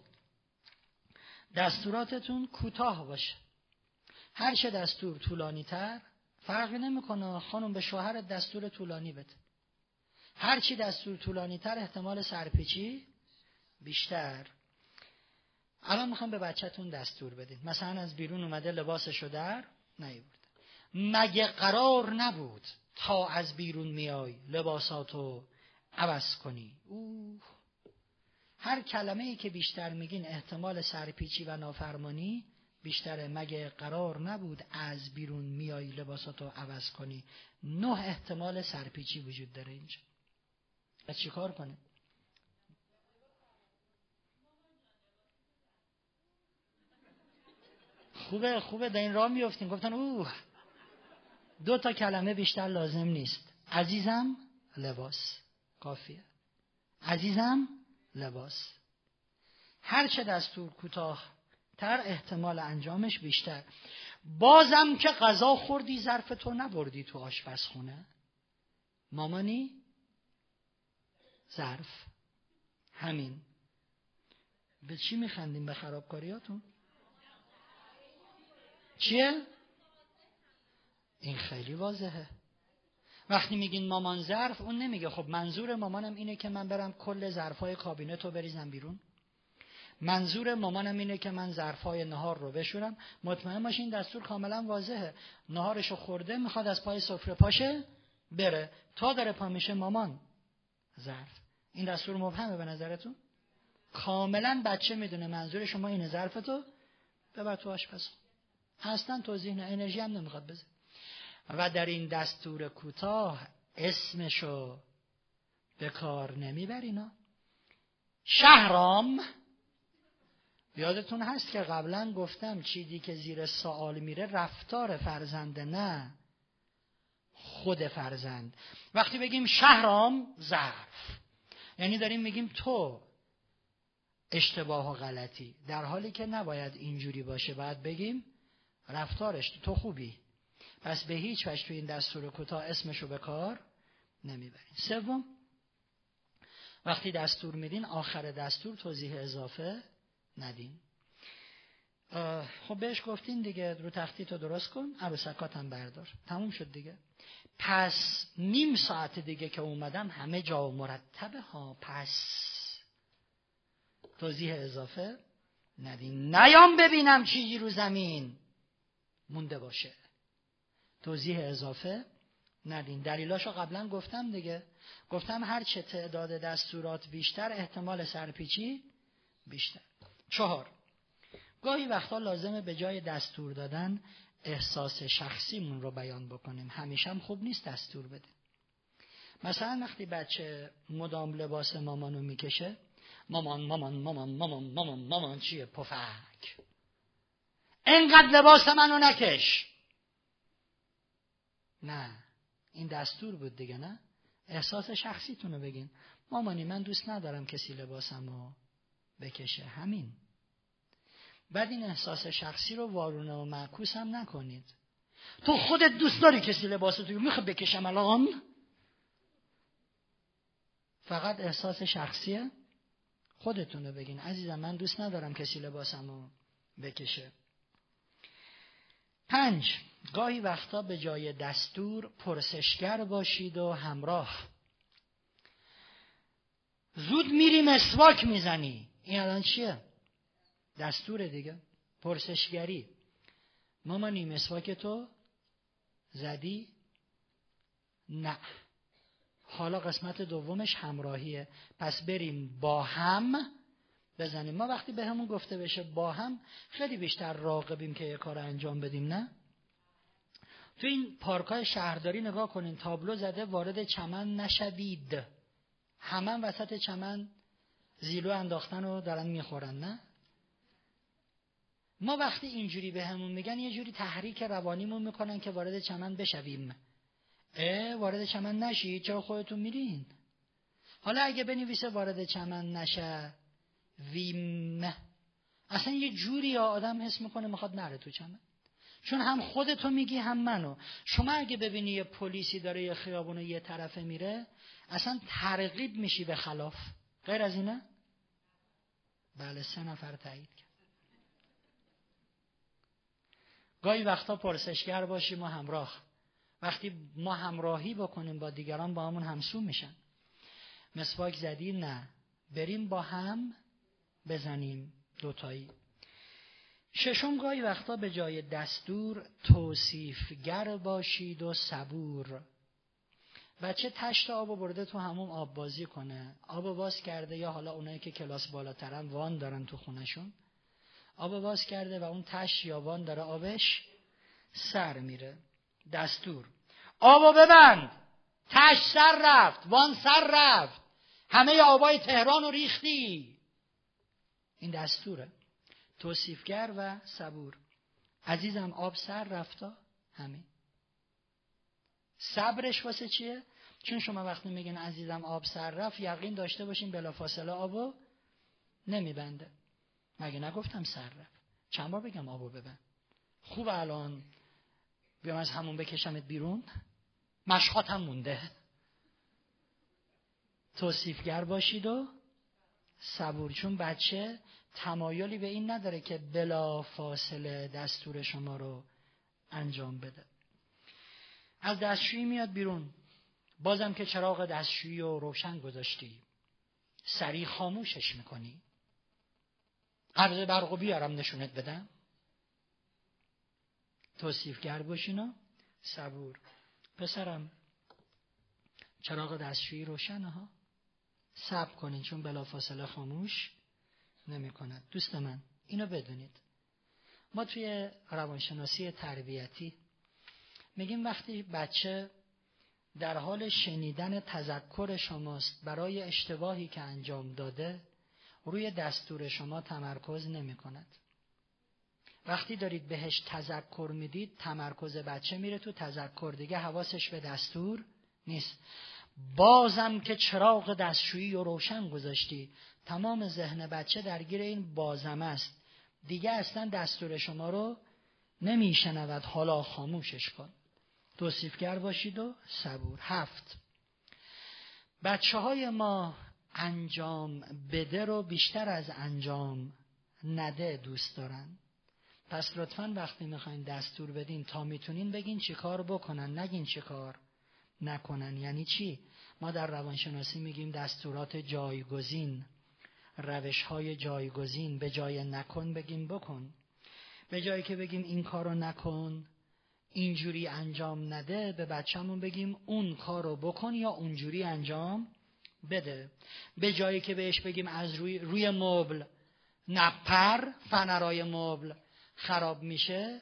Speaker 2: دستوراتتون کوتاه باشه. هر چه دستور طولانی تر فرقی نمی‌کنه خانم به شوهر دستور طولانی بده. هر چی دستور طولانی تر احتمال سرپیچی بیشتر. الان می‌خوام به بچهتون دستور بدید مثلا از بیرون اومده لباسشو در نیورده. مگه قرار نبود تا از بیرون میای لباساتو عوض کنی؟ اوه. هر کلمه ای که بیشتر میگین احتمال سرپیچی و نافرمانی بیشتره. مگه قرار نبود از بیرون میای لباساتو عوض کنی؟ نه احتمال سرپیچی وجود داره اینجا. از چی کار کنه خوبه خوبه. در این راه میفتیم گفتن اوه دو تا کلمه بیشتر لازم نیست. عزیزم لباس. کافیه. عزیزم لباس. هر چه دستور کوتاه تر احتمال انجامش بیشتر. بازم که غذا خوردی ظرف تو نبردی تو آشپزخونه. مامانی ظرف. همین. به چی میخندیم؟ به خرابکاریاتون؟ چیه؟ این خیلی واضحه. وقتی میگین مامان ظرف اون نمیگه. خب منظور مامانم اینه که من برم کل ظرفای کابینت رو بریزم بیرون. منظور مامانم اینه که من ظرفای نهار رو بشورم. مطمئن باشین دستور کاملا واضحه. نهارشو خورده می‌خواد از پای سفره پاشه بره. تا داره پا میشه مامان ظرف. این دستور مبهمه به نظرتون؟ کاملا بچه می‌دونه منظور شما اینه. ظرفتو ببر تو آشپز اصلا توضیح نه. انرژی هم نمی‌خواد بزن و در این دستور کوتاه اسمشو به کار نمیبرینا شهرام یادتون هست که قبلا گفتم چیزی که زیر سوال میره رفتار فرزنده نه خود فرزند. وقتی بگیم شهرام ظرف. یعنی داریم میگیم تو. اشتباه و غلطی. در حالی که نباید اینجوری باشه باید بگیم رفتارش تو خوبی. پس به هیچ وجه تو این دستور کوتاه اسمشو به کار نمی‌برین. سوم وقتی دستور میدین آخر دستور توضیح اضافه ندین. خب بهش گفتین دیگه رو تختی تو درست کن عروسکات هم بردار. تموم شد دیگه. پس نیم ساعت دیگه که اومدم همه جا مرتبه ها. پس توضیح اضافه ندین. نیام ببینم چیزی رو زمین مونده باشه. توضیح اضافه؟ ندین دلیلاشو قبلا گفتم دیگه. گفتم هر چه تعداد دستورات بیشتر احتمال سرپیچی بیشتر. چهار. گاهی وقتا لازمه به جای دستور دادن احساس شخصیمون رو بیان بکنیم. همیشه هم خوب نیست دستور بده مثلا وقتی بچه مدام لباس مامانو می‌کشه مامان مامان مامان مامان مامان مامان چیه؟ پفک. انقدر لباس منو نکش. نه. این دستور بود دیگه نه؟ احساس شخصیتون رو بگین. مامانی من دوست ندارم کسی لباسم رو بکشه. همین. بعد این احساس شخصی رو وارونه و معکوس هم نکنید. تو خودت دوست داری کسی لباس تو می‌خواد بکشم الان؟ فقط احساس شخصیه خودتون بگین. عزیزم من دوست ندارم کسی لباسم رو بکشه. پنج. گاهی وقتا به جای دستور پرسشگر باشید و همراه. زود میری مسواک می‌زنی. این الان چیه؟ دستور دیگه. پرسشگری. مامانی مسواک تو زدی؟ نه. حالا قسمت دومش همراهیه. پس بریم با هم بزنیم. ما وقتی به همون گفته بشه با هم خیلی بیشتر راقبیم که یه کار انجام بدیم نه؟ تو این پارکای شهرداری نگاه کنین تابلو زده وارد چمن نشوید همه وسط چمن زیلو انداختن و دارن می‌خورن نه؟ ما وقتی اینجوری به همون میگن یه جوری تحریک روانیمون می‌کنن که وارد چمن بشویم. اه وارد چمن نشید؟ چرا خودتون میرین؟ حالا اگه بنویسه وارد چمن نشه ویم اصلا یه جوری آدم حس می‌کنه می‌خواد نره تو چمن. چون هم خودتو میگی هم منو. شما اگه ببینی یه پلیسی داره یه خیابون یه طرفه میره اصلا ترغیب میشی به خلاف. غیر از اینه؟ بله سه نفر تایید کرد. گاهی وقتا پرسشگر باشیم و همراه. وقتی ما همراهی بکنیم با دیگران با همون همسو میشن. مسواک زدی؟ نه. بریم با هم بزنیم دوتایی. ششم گاهی وقتا به جای دستور توصیفگر باشید و صبور. بچه تشت آب برده تو همون آب بازی کنه. آب باز کرده یا حالا اونایی که کلاس بالاترن وان دارن تو خونشون آب باز کرده و اون تشت یا وان داره آبش سر میره. دستور. آبو ببند! تشت سر رفت وان سر رفت. همه آبای تهران رو ریختی. این دستوره. توصیفگر و صبور. عزیزم آب سر رفتا همین صبرش واسه چیه؟ چون شما وقتی میگن عزیزم آب سر رفت یقین داشته باشین بلافاصله آبو نمیبنده. مگه نگفتم سر رفت؟ چند بار بگم آبو ببند؟ خوب الان. بیام از همون بکشمت بیرون. مشخات هم مونده. توصیفگر باشید و صبور. چون بچه تمایلی به این نداره که بلا فاصله دستور شما رو انجام بده. از دستشویی میاد بیرون. بازم که چراغ دستشویی رو روشن گذاشتی. سریع خاموشش می‌کنی. قرض برق بیارم نشونت بدم. توصیفگر باشینا صبور. پسرم چراغ دستشویی روشنه ها. صبر کنین چون بلافاصله خاموش. نمی کند دوست من اینو بدونید. ما توی روانشناسی تربیتی میگیم وقتی بچه در حال شنیدن تذکر شماست برای اشتباهی که انجام داده روی دستور شما تمرکز نمی کند. وقتی دارید بهش تذکر می‌دید تمرکز بچه میره تو تذکر. دیگه حواسش به دستور نیست. بازم که چراغ دستشویی و روشن گذاشتی. تمام ذهن بچه درگیر این بازم است. دیگه اصلا دستور شما رو نمیشنود. حالا خاموشش کن. توصیفگر باشید و صبور. هفت. بچه های ما انجام بده رو بیشتر از انجام نده دوست دارن. پس لطفا وقتی می‌خواین دستور بدین تا می‌تونین بگین چی کار بکنن. نگین چی کار نکنن. یعنی چی؟ ما در روانشناسی میگیم دستورات جایگزین. روش های جایگزین. به جای نکن بگیم بکن. به جایی که بگیم این کارو نکن اینجوری انجام نده به بچه‌مون بگیم اون کارو بکن یا اونجوری انجام بده. به جایی که بهش بگیم از روی روی مبل نپر فنرای مبل خراب میشه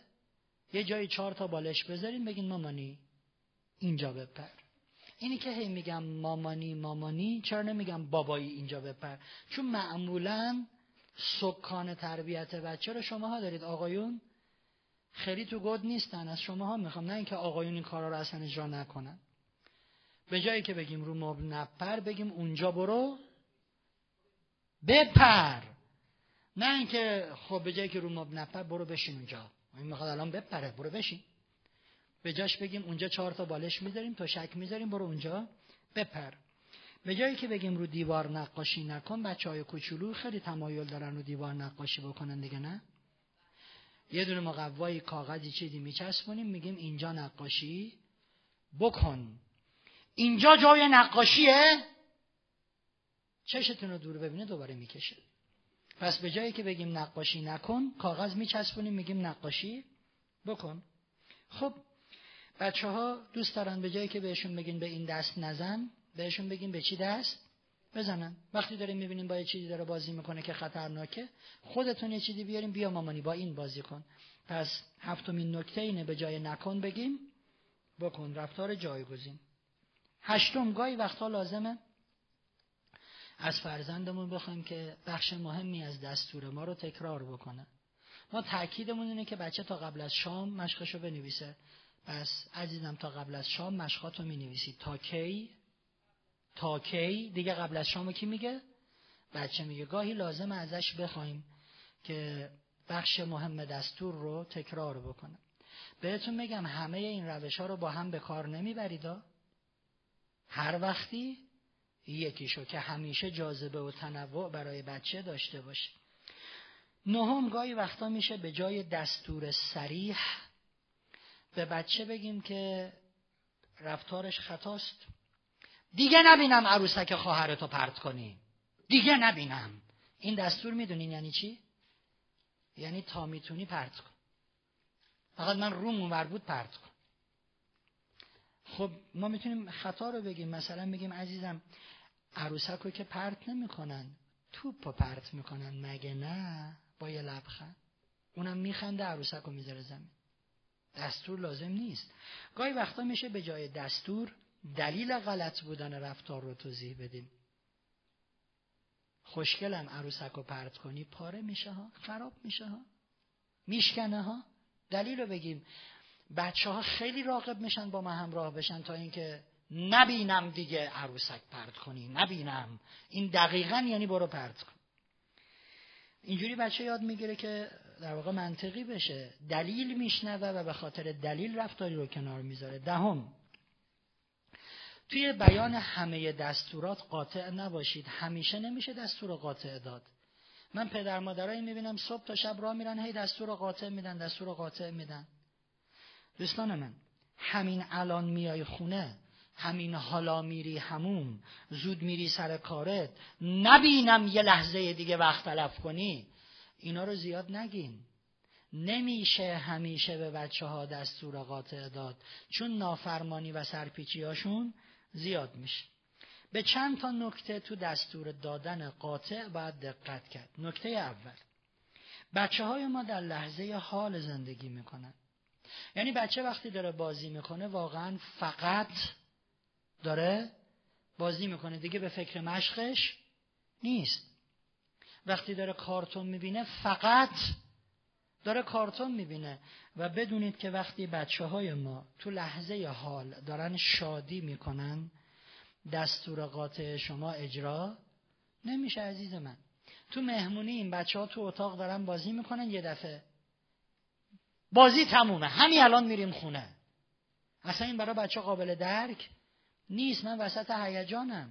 Speaker 2: یه جایی چهار تا بالش بذاریم بگین مامانی اینجا بپر. اینی که هی میگم مامانی مامانی چرا نمیگم بابایی اینجا بپر؟ چون معمولا سکان تربیت بچه رو شماها دارید آقایون. خیلی تو گود نیستن از شماها می‌خوام. نه اینکه آقایون این کارا رو اصلا اجرا نکنن. به جایی که بگیم رو مبل نپر بگیم اونجا برو بپر. نه اینکه خب به جایی که رو مبل نپر برو بشین اونجا. این می‌خواد الان بپره برو بشین. به جاش بگیم اونجا چهار تا بالش می‌ذاریم تا شک می‌ذاریم برو اونجا بپر. به جایی که بگیم رو دیوار نقاشی نکن بچه های کوچولو خیلی تمایل دارن رو دیوار نقاشی بکنن دیگه نه؟ یه دونه مقوای کاغذی چیزی میچسبونیم میگیم اینجا نقاشی بکن. اینجا جای نقاشیه؟ چشتون رو دور ببینه دوباره می‌کشه. پس به جایی که بگیم نقاشی نکن کاغذ میچسبونیم میگیم نقاشی بکن. خب بچه ها دوست دارن به جایی که بهشون بگین به این دست نزن بهشون بگیم به چی دست بزنن. وقتی داریم می‌بینیم با یه چیزی داره بازی می‌کنه که خطرناکه خودتون یه چیزی بیاریم بیا مامانی با این بازی کن. پس هفتمین نکته اینه به جای نکن بگیم بکن رفتار جایگزین. هشتم گاهی وقتها لازمه از فرزندمون بخوایم که بخش مهمی از دستور ما رو تکرار بکنه. ما تاکیدمون اینه که بچه تا قبل از شام مشقشو بنویسه. پس عزیزم تا قبل از شام مشقاتو می نویسی تا کی؟ تا کی؟ دیگه قبل از شام کی میگه؟ بچه میگه. گاهی لازم ازش بخوایم که بخش مهم دستور رو تکرار بکنه بهتون میگم همه این روش ها رو با هم به کار نمی‌برید. هر وقتی یکیشو که همیشه جاذبه و تنوع برای بچه داشته باشه. نهم گاهی وقتا میشه به جای دستور سریح به بچه بگیم که رفتارش خطاست. دیگه نبینم عروسک خواهرتو پرت کنی. دیگه نبینم. این دستور می‌دونین یعنی چی؟ یعنی تا می‌تونی پرت کن. فقط من روم اونور بود پرت کن. خب ما می‌تونیم خطا رو بگیم. مثلا بگیم عزیزم عروسک رو که پرت نمی‌کنن توپ رو پرت می‌کنن. مگه نه؟ با یه لبخند. اونم میخنده عروسک رو می‌ذاره زمین. دستور لازم نیست. گاهی وقتا میشه به جای دستور دلیل غلط بودن رفتار رو توضیح بدیم خوشگلم عروسک رو پرت کنی پاره میشه ها خراب میشه ها. میشکنه ها. دلیل رو بگیم. بچه ها خیلی راقب میشن با ما همراه بشن تا اینکه نبینم دیگه عروسک پرت کنی. نبینم. این دقیقا یعنی برو پرت کن. اینجوری بچه یاد می‌گیره که در واقع منطقی بشه. دلیل میشنوه و به خاطر دلیل رفتاری رو کنار می‌ذاره. دهم توی بیان همه دستورات قاطع نباشید. همیشه نمیشه دستور قاطع داد. من پدر مادرایی می‌بینم صبح تا شب راه میرن هی دستور قاطع میدن دستور قاطع میدن. دوستان من همین الان میای خونه همین حالا میری همون زود میری سر کارت نبینم یه لحظه دیگه وقت تلف کنی. اینا رو زیاد نگین. نمیشه همیشه به بچه ها دستور قاطع داد. چون نافرمانی و سرپیچی هاشون زیاد میشه. به چند تا نکته تو دستور دادن قاطع باید دقت کرد. نکته اول. بچه های ما در لحظه حال زندگی می‌کنن. یعنی بچه وقتی داره بازی می‌کنه واقعا فقط داره بازی می‌کنه. دیگه به فکر مشقش نیست. وقتی داره کارتون می‌بینه فقط داره کارتون می‌بینه. و بدونید که وقتی بچه های ما تو لحظه حال دارن شادی می‌کنن دستور قاطع شما اجرا نمیشه عزیز من. تو مهمونی این بچه ها تو اتاق دارن بازی می‌کنن یه دفعه. بازی تمومه. همین الان میریم خونه. اصلا این برای بچه قابل درک نیست. من وسط هیجانم.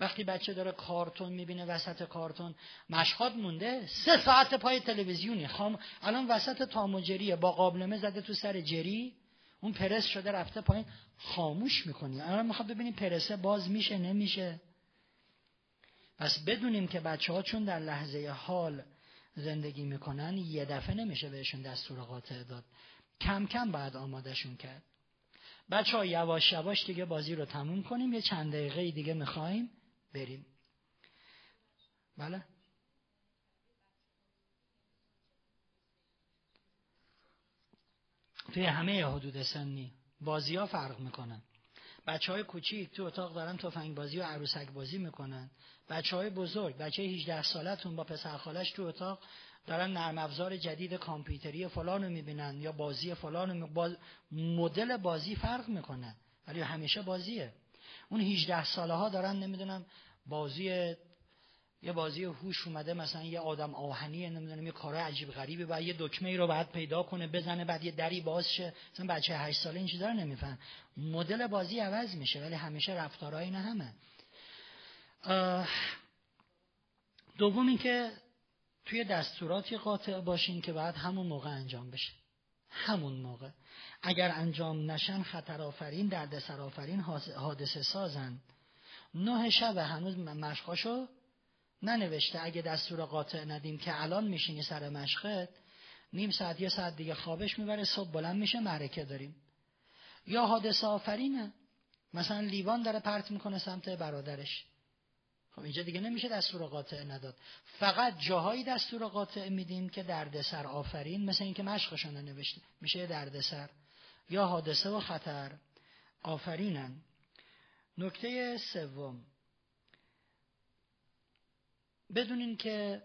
Speaker 2: وقتی بچه داره کارتون می‌بینه وسط کارتون مشهاد مونده سه ساعت پای تلویزیونی خام الان وسط تاموجریه با قابلمه زده تو سر جری. اون پرس شده رفته پایین. خاموش می‌کنی. الان می‌خواد ببینیم پرسه باز میشه نمیشه. پس بدونیم که بچه ها چون در لحظه حال زندگی می‌کنن یه دفعه نمیشه بهشون دستور قاطع داد. کم کم باید آمادهشون کرد. بچه ها یواش یواش دیگه بازی رو تموم کنیم. یه چند دقیقه دیگه می‌خوایم. بریم. بله. توی همه حدود سنی بازی ها فرق می‌کنن. بچه های کوچیک تو اتاق دارن تفنگ بازی و عروسک بازی می‌کنن. بچه های بزرگ بچه 18 سالتون با پسر خالش تو اتاق دارن نرم افزار جدید کامپیوتری فلان رو می‌بینن یا بازی فلان باز... مدل بازی فرق می‌کنه ولی همیشه بازیه. اون 18 ساله ها دارن نمی‌دونم بازی یه بازی هوش اومده مثلا یه آدم آهنی نمی‌دونم یه کار عجیب غریبی و یه دکمه ای رو بعد پیدا کنه بزنه بعد یه دری باز شه. مثلا بچه 8 ساله این چیزا رو نمیفهم مدل بازی عوض میشه ولی همیشه رفتارهای نه همه. دوم اینکه توی دستوراتی قاطع باشین که بعد همون موقع انجام بشه. همون موقع. اگر انجام نشن خطر آفرین دردسر آفرین حادثه سازن. نه شب هنوز مشقاشو ننوشته. اگه دستور قاطع ندیم که الان میشینی سر مشقت نیم ساعت یه ساعت دیگه خوابش می‌بره صبح بلند میشه معرکه داریم. یا حادثه آفرینه. مثلا لیوان داره پرت می‌کنه سمت برادرش. خب اینجا دیگه نمیشه دستور قاطع نداد. فقط جاهایی دستور قاطع میدیم که دردسر آفرین مثل اینکه مشقشون نوشته میشه دردسر. یا حادثه و خطر. آفرینن. نکته سوم. بدونین که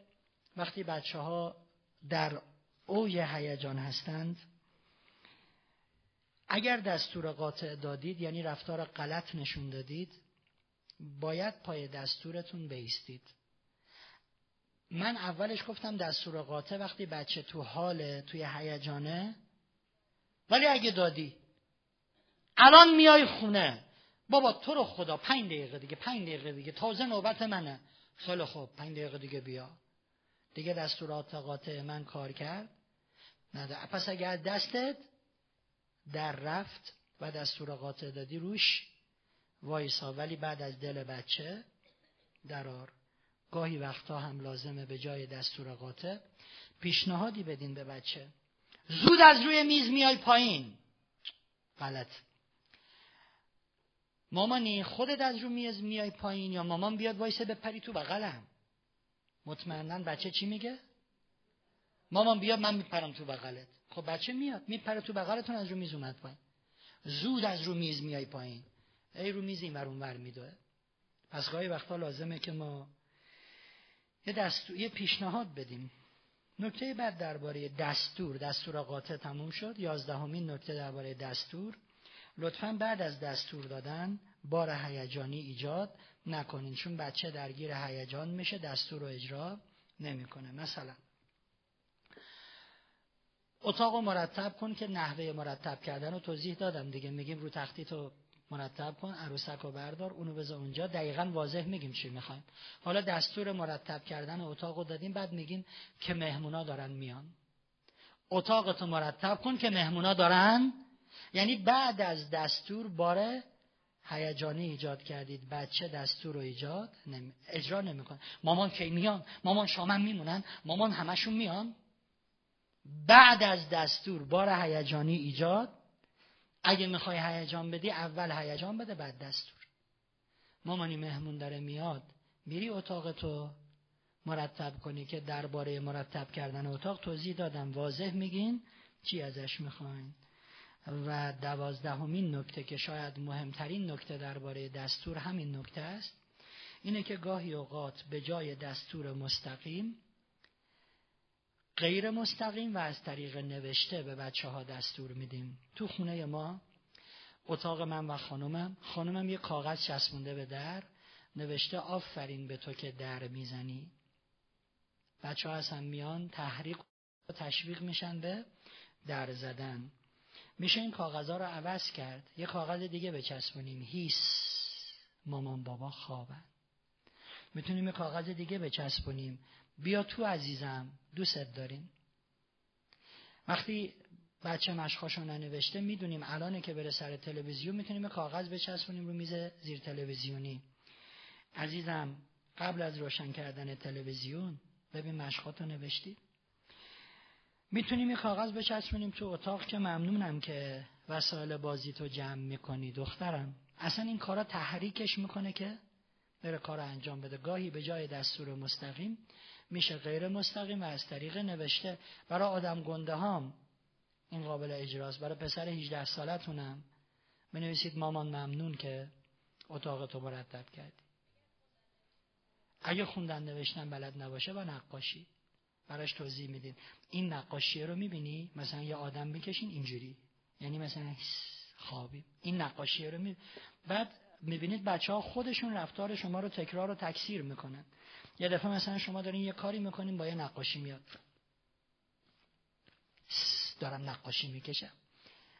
Speaker 2: وقتی بچه ها در اوی هیجان هستند اگر دستور قاطع دادید یعنی رفتار غلط نشون دادید باید پای دستورتون بیستید. من اولش گفتم دستور قاطع وقتی بچه تو حال توی هیجانه ولی اگه دادی الان میای خونه. بابا تو رو خدا پنج دقیقه دیگه پنج دقیقه دیگه. تازه نوبت منه. خیلی خوب پنج دقیقه دیگه بیا. دیگه دستورات قاطع من کار کرد. نه پس اگر دستت در رفت و دستور قاطع دادی روش وایسا. ولی بعد از دل بچه درار. گاهی وقتا هم لازمه به جای دستور قاطع پیشنهادی بدین به بچه. زود از روی میز میای پایین. غلط. مامانی خودت از رو میز میای پایین یا مامان بیاد وایسه بپری تو بغلم؟ مطمئنا بچه چی میگه؟ مامان بیاد من میپرم تو بغلت. خب بچه میاد میپره تو بغلتون از رو میز اومد پایین. زود از رو میز میای پایین. ای رو میز این ور ور میدوه. پس گاهی وقتا لازمه که ما یه دستور یه پیشنهاد بدیم. نکته بعد درباره دستور. دستور قاطع تموم شد. یازدهمین نکته درباره دستور. لطفا بعد از دستور دادن بار هیجانی ایجاد نکنین چون بچه درگیر هیجان میشه دستور رو اجرا نمی‌کنه. مثلا اتاق رو مرتب کن که نحوه مرتب کردن رو توضیح دادم دیگه. میگیم رو تختی تو مرتب کن عروسک رو بردار اونو بذار اونجا. دقیقا واضح میگیم چی می‌خوایم. حالا دستور مرتب کردن اتاق رو دادیم بعد میگیم که مهمونا دارن میان. اتاقتو مرتب کن که مهمونا دارن یعنی بعد از دستور باره هیجانی ایجاد کردید. بچه دستور رو ایجاد نمی... اجرا نمی‌کنه. مامان کی میان؟ مامان شامن میمونن. مامان همشون میان. بعد از دستور بار هیجانی ایجاد. اگه می‌خوای هیجان بدی اول هیجان بده بعد دستور. مامانی مهمون داره میاد. میری اتاق تو. مرتب کنی که درباره مرتب کردن اتاق توضیح دادم. واضح میگین چی ازش می‌خواین. و دوازدهمین نکته که شاید مهمترین نکته درباره دستور همین نکته است اینه که گاهی اوقات به جای دستور مستقیم غیر مستقیم و از طریق نوشته به بچه ها دستور میدیم. تو خونه ما اتاق من و خانومم خانومم یه کاغذ چسبونده به در نوشته آفرین به تو که در می‌زنی. بچه ها اصلا میان تحریک و تشویق میشن به در زدن. میشه این کاغذها رو عوض کرد؟ یه کاغذ دیگه بچسبونیم. هیس. مامان بابا خوابن. می‌تونیم یه کاغذ دیگه بچسبونیم. بیا تو عزیزم. دوست داریم. وقتی بچه مشخاشو ننوشته می‌دونیم الانه که بره سر تلویزیون می‌تونیم کاغذ بچسبونیم رو میز زیر تلویزیونی. عزیزم قبل از روشن کردن تلویزیون ببین مشقاتو نوشتی؟ می‌تونیم یه کاغذ بچسبونیم تو اتاق که ممنونم که وسایل بازی تو جمع می‌کنی دخترم. اصلا این کارا تحریکش می‌کنه که بره کار انجام بده. گاهی به جای دستور مستقیم میشه غیر مستقیم و از طریق نوشته. برای آدم گنده هام این قابل اجراست. برای پسر 18 سالتونم بنویسید مامان ممنون که اتاق تو مرتب کردی. اگه خوندن نوشتن بلد نباشه با نقاشی. براش توضیح میدین. این نقاشی رو می‌بینی؟ مثلا یه آدم می‌کشین اینجوری. یعنی مثلا خوابی. این نقاشی رو می... بعد می‌بینید بچه ها خودشون رفتار شما رو تکرار و تکثیر می‌کنن. یه دفعه مثلا شما دارین یه کاری می‌کنین با یه نقاشی میاد. دارم نقاشی می‌کشم.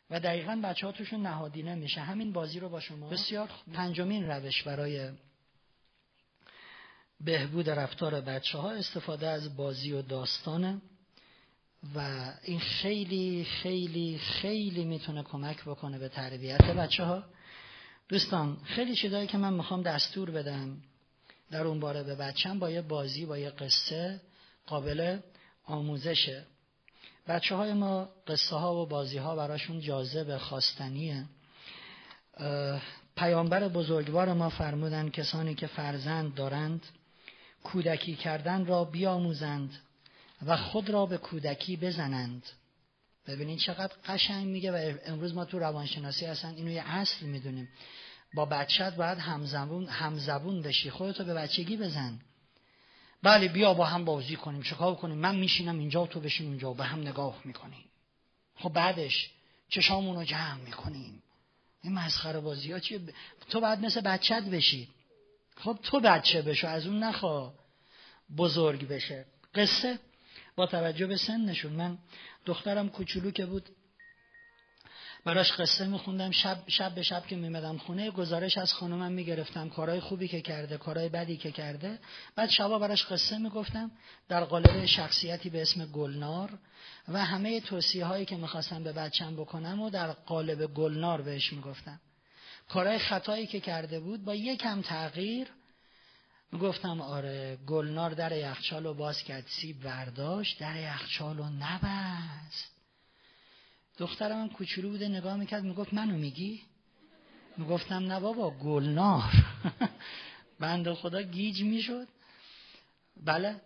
Speaker 2: و دقیقا بچه ها توشون نهادینه میشه. همین بازی رو با شما بسیار پنجمین روش برای بهبود رفتار بچه ها استفاده از بازی و داستانه و این خیلی خیلی خیلی می‌تونه کمک بکنه به تربیت بچه ها دوستان خیلی چیزایی که من می‌خوام دستور بدم در اون باره به بچم با یه بازی با یه قصه قابل آموزشه. بچه های ما قصه ها و بازی ها براشون جاذب خواستنیه. پیامبر بزرگوار ما فرمودن کسانی که فرزند دارند کودکی کردن را بیاموزند و خود را به کودکی بزنند. ببینید چقدر قشنگ میگه و امروز ما تو روانشناسی اصلا اینو یه اصل می‌دونیم. با بچت باید همزبون همزبون بشی خودتو به بچگی بزن. بله بیا با هم بازی کنیم چکار کنیم؟ من میشینم اینجا و تو بشین اونجا به هم نگاه می‌کنیم. خب بعدش چشامون رو جمع می‌کنیم. این مسخره بازی ها چیه؟ تو باید مثل بچت بشی. خب تو بچه بشو از اون نخوا بزرگ بشه. قصه؟ با توجه به سنشون. من دخترم کوچولو که بود براش قصه میخوندم. شب شب به شب که میمدم خونه گزارش از خانومم می‌گرفتم. کارهای خوبی که کرده کارهای بدی که کرده. بعد شبا براش قصه می‌گفتم. در قالب شخصیتی به اسم گلنار. و همه توصیه هایی که می‌خواستم به بچم بکنم و در قالب گلنار بهش می‌گفتم. کارهای خطایی که کرده بود با یکم تغییر گفتم آره گلنار در یخچال رو باز کرد سیب برداشت در یخچال رو نبست. دخترم کوچولو بوده نگاه می‌کرد می‌گفت منو میگی؟ می‌گفتم نه بابا گلنار. بند خدا گیج می‌شد. بله؟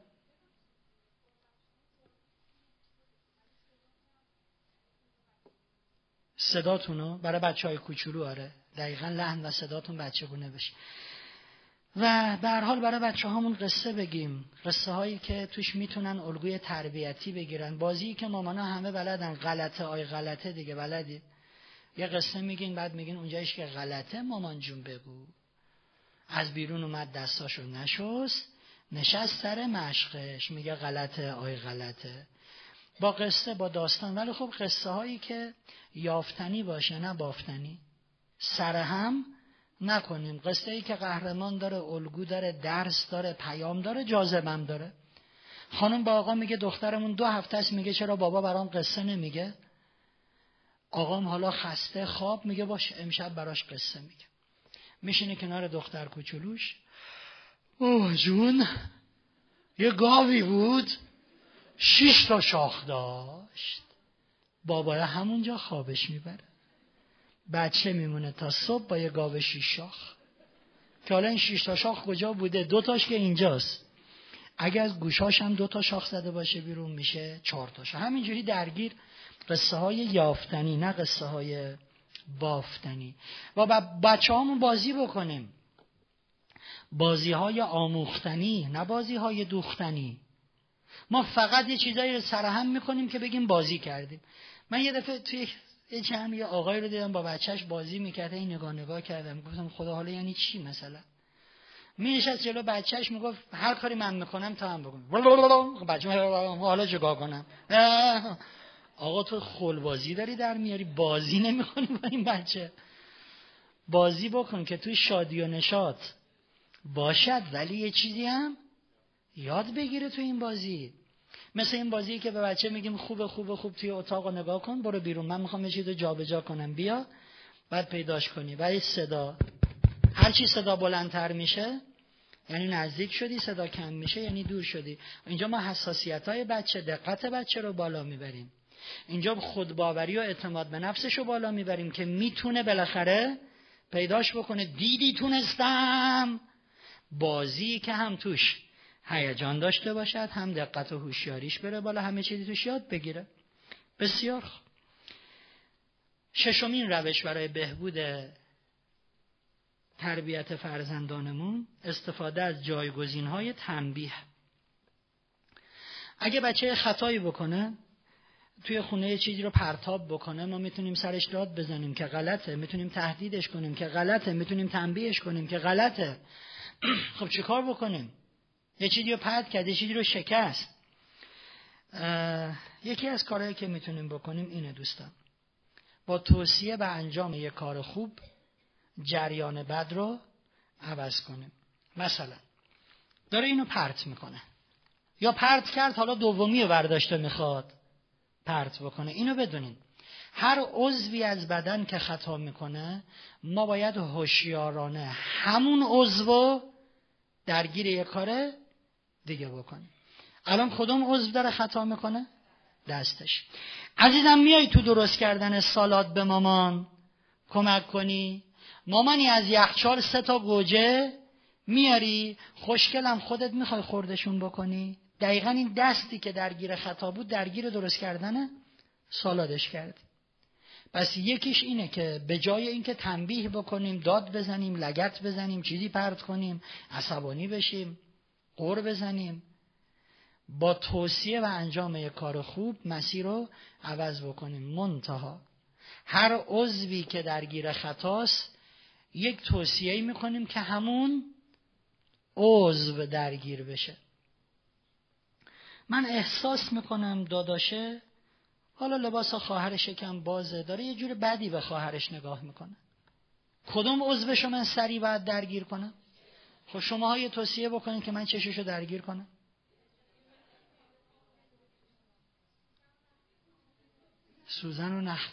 Speaker 2: صداتونو برای بچه های کوچولو آره. دقیقا لحن و صداتون بچه بونه بشه. و به حال برای بچه هامون قصه بگیم. قصه هایی که توش می‌تونن الگوی تربیتی بگیرن. بازی که مامانا همه بلدن. غلطه آی غلطه دیگه بلدی؟ یه قصه میگین بعد میگین اونجایش که غلطه. مامان جون بگو. از بیرون اومد دستاشو نشست. نشست سر مشقش. میگه غلطه آی غلطه. با قصه با داستان. ولی خب قصه هایی که یافتنی باشه نه بافتنی. سر هم نکنیم. قصه ای که قهرمان داره الگو داره درس داره پیام داره جاذبم داره. خانم با آقا میگه دخترمون دو هفته است میگه چرا بابا برام قصه نمیگه؟ آقام حالا خسته خواب میگه باش امشب براش قصه میگه. میشینه کنار دختر کوچولوش. اوه جون یه گاوی بود. شش تا شاخ داشت. بابای همونجا خوابش می‌بره. بچه میمونه تا صبح با یه گاو شیش شاخ. که حالا این شیش تا شاخ کجا بوده؟ دو تاش که اینجاست. اگر از گوشاش هم دو تا شاخ زده باشه بیرون میشه چهار تاش. همینجوری درگیر قصه های یافتنی نه قصه های بافتنی. و با بچه همون بازی بکنیم. بازی های آموختنی نه بازی های دوختنی. ما فقط یه چیزایی رو سرهم می‌کنیم که بگیم بازی کردیم. من یه دفعه توی یه چند یه آقای رو دیدم با بچهش بازی می‌کرده این نگاه نگاه کردم. گفتم خدا حالا یعنی چی مثلا؟ می نشست جلو بچهش می‌گفت هر کاری من می‌کنم تا هم بکن. بچه حالا چگاه کنم؟ آقا تو خول بازی داری در میاری؟ بازی نمی‌کنی با این بچه. بازی بکن که توی شادی و نشاط باشد ولی یه چیزی هم یاد بگیره تو این بازی. مثل این بازی که به بچه میگیم خوب خوب خوب توی اتاق نگاه کن برو بیرون. من می‌خوام یه چیز جابجا کنم. بیا بعد پیداش کنی. ولی صدا. هر چی صدا بلندتر میشه یعنی نزدیک شدی صدا کم میشه یعنی دور شدی. اینجا ما حساسیت های بچه دقت بچه رو بالا می‌بریم. اینجا خودباوری و اعتماد به نفسش رو بالا می‌بریم که می‌تونه بالاخره پیداش بکنه. دیدی تونستم؟ بازی که هم توش هیجان داشته باشد هم دقت و هوشیاریش بره بالا همه چیزی توش یاد بگیره. بسیار ششمین روش برای بهبود تربیت فرزندانمون استفاده از جایگزین های تنبیه. اگه بچه خطایی بکنه توی خونه چیزی رو پرتاب بکنه ما می‌تونیم سرش داد بزنیم که غلطه می‌تونیم تهدیدش کنیم که غلطه می‌تونیم تنبیهش کنیم که غلطه. خب چیکار بکنیم؟ یه چیزی رو پرد کرد یه چیزی رو شکست. یکی از کارهایی که می‌تونیم بکنیم اینه دوستان. با توصیه به انجام یک کار خوب جریان بد رو عوض کنیم. مثلا داره اینو پرت می‌کنه. یا پرت کرد حالا دومی رو برداشته می‌خواد پرت بکنه. اینو بدونین. هر عضوی از بدن که خطا می‌کنه ما باید هوشیارانه همون عضو درگیر یک کار دیگه بکنیم. الان کدوم عضو داره خطا می‌کنه؟ دستش. عزیزم میای تو درست کردن سالات به مامان. کمک کنی. مامانی از یخچال سه تا گوجه میاری. خوشگلم خودت می‌خوای خوردشون بکنی. دقیقا این دستی که درگیر خطا بود درگیر درست کردن سالادش کردی. پس یکیش اینه که به جای اینکه تنبیه بکنیم داد بزنیم لگت بزنیم چیزی پرت کنیم عصبانی بشیم. قور بزنیم. با توصیه و انجام یک کار خوب مسیر رو عوض بکنیم. منتها هر عضوی که درگیر خطاست یک توصیه می‌کنیم که همون عضو درگیر بشه. من احساس می‌کنم داداشه حالا لباس خواهرش کم بازه داره یه جور بدی به خواهرش نگاه می‌کنه. کدوم عضوشو من سریع باید درگیر کنم؟ خب شما یه توصیه بکنید که من چششو درگیر کنم. سوزن رو نخ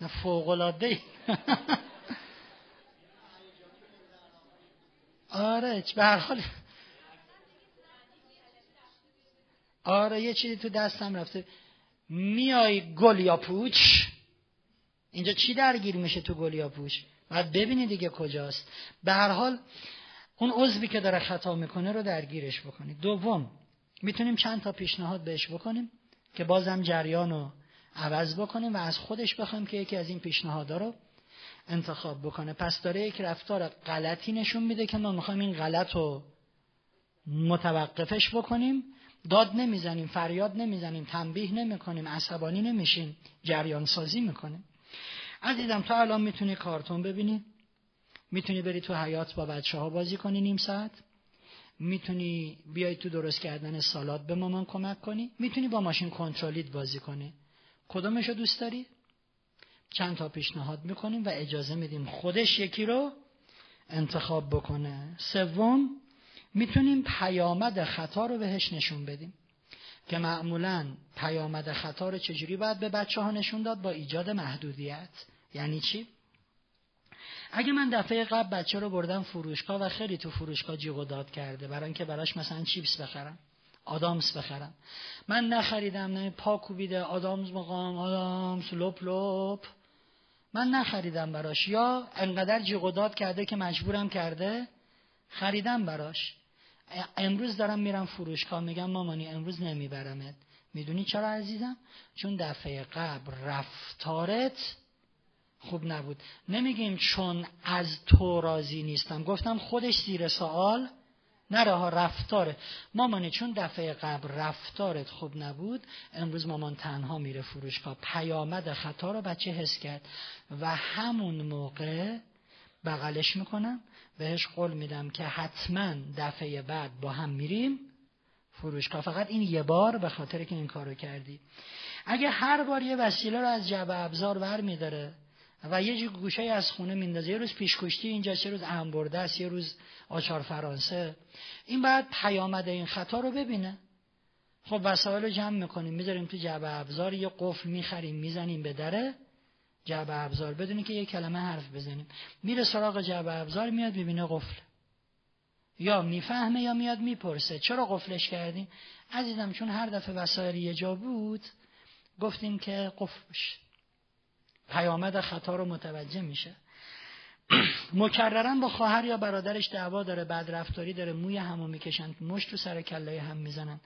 Speaker 2: نه فوقلاده آره به هر حال. آره یه چیزی تو دستم رفته. میای گل یا پوچ اینجا چی درگیر میشه تو گل یا پوچ باید ببینی دیگه کجاست. به هر حال اون عضوی که داره خطا می‌کنه رو درگیرش بکنید دوم می‌تونیم چند تا پیشنهاد بهش بکنیم که بازم جریان رو عوض بکنیم و از خودش بخوایم که یکی از این پیشنهادها رو انتخاب بکنه. پس داره یک رفتار غلطی نشون میده که ما می‌خوایم این غلط رو متوقفش بکنیم. داد نمی‌زنیم فریاد نمی‌زنیم تنبیه نمی‌کنیم عصبانی نمیشیم جریان سازی می‌کنیم. عزیزم تو الان می‌تونی کارتون ببینی. می‌تونی بری تو حیات با بچه ها بازی کنی نیم ساعت؟ می‌تونی بیای تو درست کردن سالات به مامان کمک کنی؟ می‌تونی با ماشین کنترلیت بازی کنی؟ کدومشو دوست داری؟ چند تا پیشنهاد می‌کنیم و اجازه میدیم خودش یکی رو انتخاب بکنه. سوم می‌تونیم پیامد خطا رو بهش نشون بدیم. که معمولا پیامد خطا رو چجوری باید به بچه ها نشون داد؟ با ایجاد محدودیت. یعنی چی؟ اگه من دفعه قبل بچه رو بردم فروشگاه و خیلی تو فروشگاه جیغ داد کرده برای اینکه براش مثلا چیپس بخرم آدامس بخرم. من نخریدم نه پا کوبیده آدامس مقام آدامس لپ لپ. من نخریدم براش. یا انقدر جیغ داد کرده که مجبورم کرده خریدم براش. امروز دارم میرم فروشگاه میگم مامانی امروز نمیبرمت. می‌دونی چرا عزیزم؟ چون دفعه قبل رفتارت خوب نبود. نمیگیم چون از تو راضی نیستم. گفتم خودش زیر سوال نره ها رفتاره. مامانی چون دفعه قبل رفتارت خوب نبود امروز مامان تنها میره فروشگاه. پیامد خطا رو بچه حس کرد. و همون موقع بغلش می‌کنم بهش قول میدم که حتما دفعه بعد با هم میریم فروشگاه. فقط این یه بار به خاطر که این کارو کردی. اگه هر بار یه وسیله رو از جبه ابزار ور میداره و یه گوشه از خونه میندازه. یه روز پیشکشتی اینجا یه روز انبرده است یه روز آچار فرانسه. این باید پیامد این خطا رو ببینه. خب وسایل رو جمع می‌کنیم. می‌ذاریم تو جعبه ابزار. یه قفل می‌خریم می‌زنیم به دره. جعبه ابزار. بدونی که یه کلمه حرف بزنیم. میره سراغ جعبه ابزار میاد ببینه قفل. یا می‌فهمه یا میاد می‌پرسه. چرا قفلش کردیم؟ عزیزم چون هر دفعه وسایل یه جا بود گفتیم که قفل بشه پیامد خطا رو متوجه میشه. مکررا با خواهر یا برادرش دعوا داره بد رفتاری داره موی همو می‌کشن مشت تو سر کله هم می‌زنن.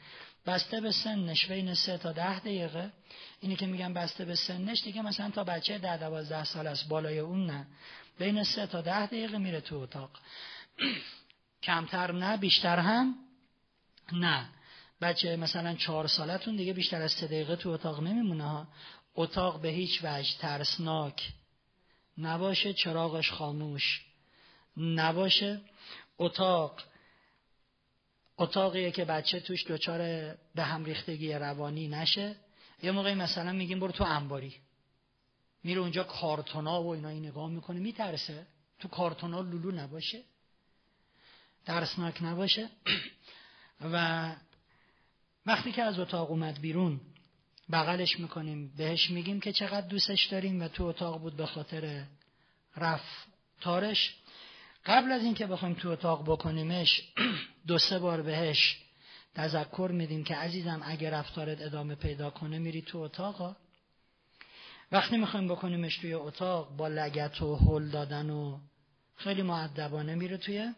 Speaker 2: بسته به سنش بین سه تا ده دقیقه. اینی که میگن بسته به سنش دیگه مثلا تا بچه ده دوازده سال است بالای اون نه. بین سه تا ده دقیقه میره تو اتاق. کمتر نه بیشتر هم نه. بچه مثلا چهار سالتون دیگه بیشتر از سه دقیقه تو اتاق نمیمونه ها. اتاق به هیچ وجه ترسناک. نباشه چراغش خاموش. نباشه اتاق اتاقیه که بچه توش دچار به هم ریختگی روانی نشه. یه موقعی مثلا میگیم برو تو انباری. میره اونجا کارتونا و اینا این نگاه می‌کنه میترسه. تو کارتونا لولو نباشه. ترسناک نباشه. و وقتی که از اتاق اومد بیرون بغلش می‌کنیم. بهش میگیم که چقدر دوستش داریم و تو اتاق بود به خاطر رفتارش قبل از اینکه بخوایم تو اتاق بکنیمش دو سه بار بهش تذکر میدیم که عزیزم اگر رفتارت ادامه پیدا کنه میری تو اتاق وقتی می‌خوایم بکنیمش توی اتاق با لگت و هل دادن و خیلی معدبانه میره توی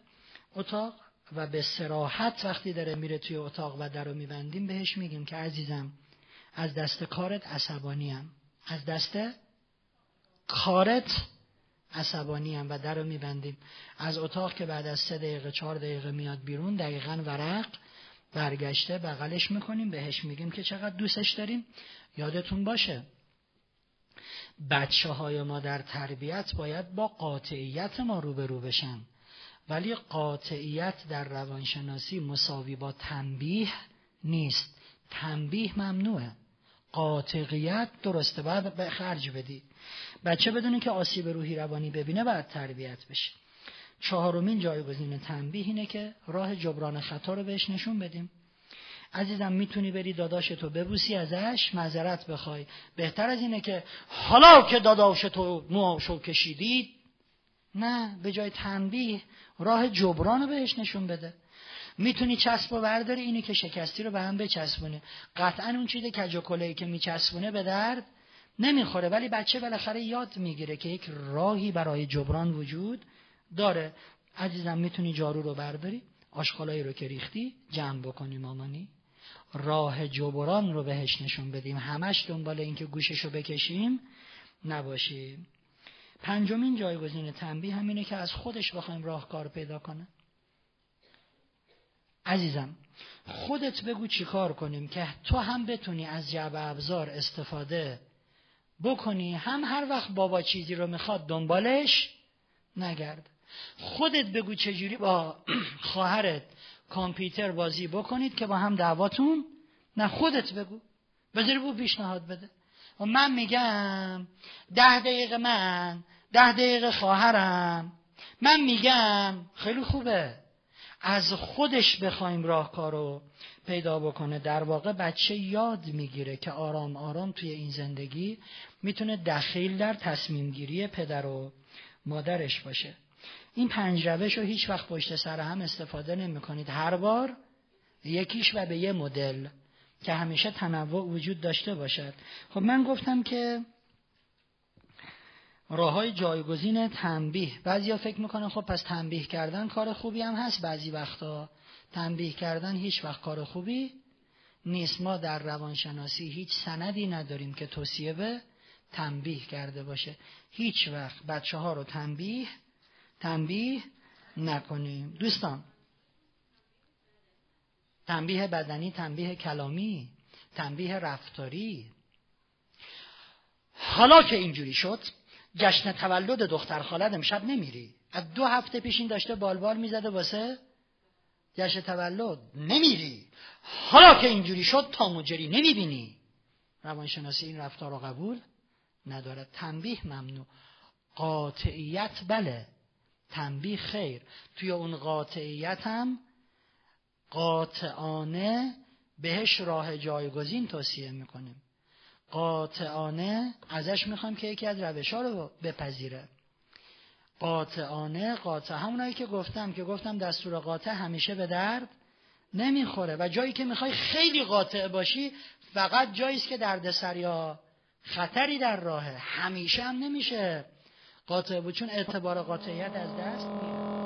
Speaker 2: اتاق و به سراحت وقتی داره میره توی اتاق و در رو میبندیم بهش میگیم که عزیزم از دست کارت عصبانیم از دست کارت عصبانیم و در رو میبندیم. از اتاق که بعد از سه دقیقه چهار دقیقه میاد بیرون دقیقا ورق برگشته بغلش می‌کنیم بهش میگیم که چقدر دوستش داریم. یادتون باشه بچه های ما در تربیت باید با قاطعیت ما روبرو بشن. ولی قاطعیت در روانشناسی مساوی با تنبیه نیست. تنبیه ممنوعه. قاطعیت درسته باید به خرج بدی. بچه بدونی که آسیب روحی روانی ببینه باید تربیت بشه. چهارمین جایگزین تنبیه اینه که راه جبران خطا رو بهش نشون بدیم. عزیزم می‌تونی بری داداش تو ببوسی ازش معذرت بخوای. بهتر از اینه که حالا که داداش تو موهاشو کشیدید نه به جای تنبیه راه جبران رو بهش نشون بده. می‌تونی چسب و برداری اینی که شکستی رو به هم بچسبونه قطعا اون چیز کجوکلهی که میچسبونه به درد نمی‌خوره ولی بچه بالاخره یاد می‌گیره که یک راهی برای جبران وجود داره. عزیزم می‌تونی جارو رو برداری آشغالایی رو که ریختی جمع بکنی مامانی. راه جبران رو بهش نشون بدیم. همش دنبال اینکه گوشش رو بکشیم نباشیم پنجمین جایگزین تنبیه همینه که از خودش بخوایم راهکار پیدا کنه. عزیزم خودت بگو چی کار کنیم که تو هم بتونی از جعب ابزار استفاده بکنی؟ هم هر وقت بابا چیزی رو می‌خواد دنبالش نگرد. خودت بگو چجوری با خواهرت کامپیوتر بازی بکنید که با هم دعواتون؟ نه خودت بگو. بذاری بو پیشنهاد بده. و من میگم ده دقیقه من ده دقیقه خواهرم. من میگم خیلی خوبه. از خودش بخوایم راهکارو پیدا بکنه. در واقع بچه یاد می‌گیره که آرام آرام توی این زندگی می‌تونه دخیل در تصمیم گیری پدر و مادرش باشه. این پنج روش رو هیچ وقت پشت سر هم استفاده نمی کنید هر بار یکیش و به یه مدل که همیشه تنوع وجود داشته باشد. خب من گفتم که راه های جایگزین تنبیه. ها فکر می‌کنن خب پس تنبیه کردن کار خوبی هم هست بعضی وقتا. تنبیه کردن هیچ وقت کار خوبی نیست. ما در روانشناسی هیچ سندی نداریم که توصیه به تنبیه کرده باشه. هیچ وقت بچه ها رو تنبیه تنبیه نکنیم. دوستان تنبیه بدنی تنبیه کلامی تنبیه رفتاری. حالا که اینجوری شد جشن تولد دختر خالد امشب نمیری. از دو هفته پیش این داشته بالبال می‌زده واسه جشن تولد. نمیری. حالا که اینجوری شد تا مجری نمی‌بینی. روانشناسی این رفتار رو قبول نداره. تنبیه ممنوع. قاطعیت بله. تنبیه خیر. توی اون قاطعیت هم قاطعانه بهش راه جایگزین توصیه می‌کنیم. قاطعانه ازش می‌خوام که یکی از روش ها رو بپذیره. قاطعانه قاطع همونایی که گفتم که گفتم دستور قاطع همیشه به درد نمی‌خوره. و جایی که می‌خوای خیلی قاطع باشی فقط جایی است که دردسر یا خطری در راهه. همیشه هم نمیشه. قاطع بود چون اعتبار قاطعیت از دست میره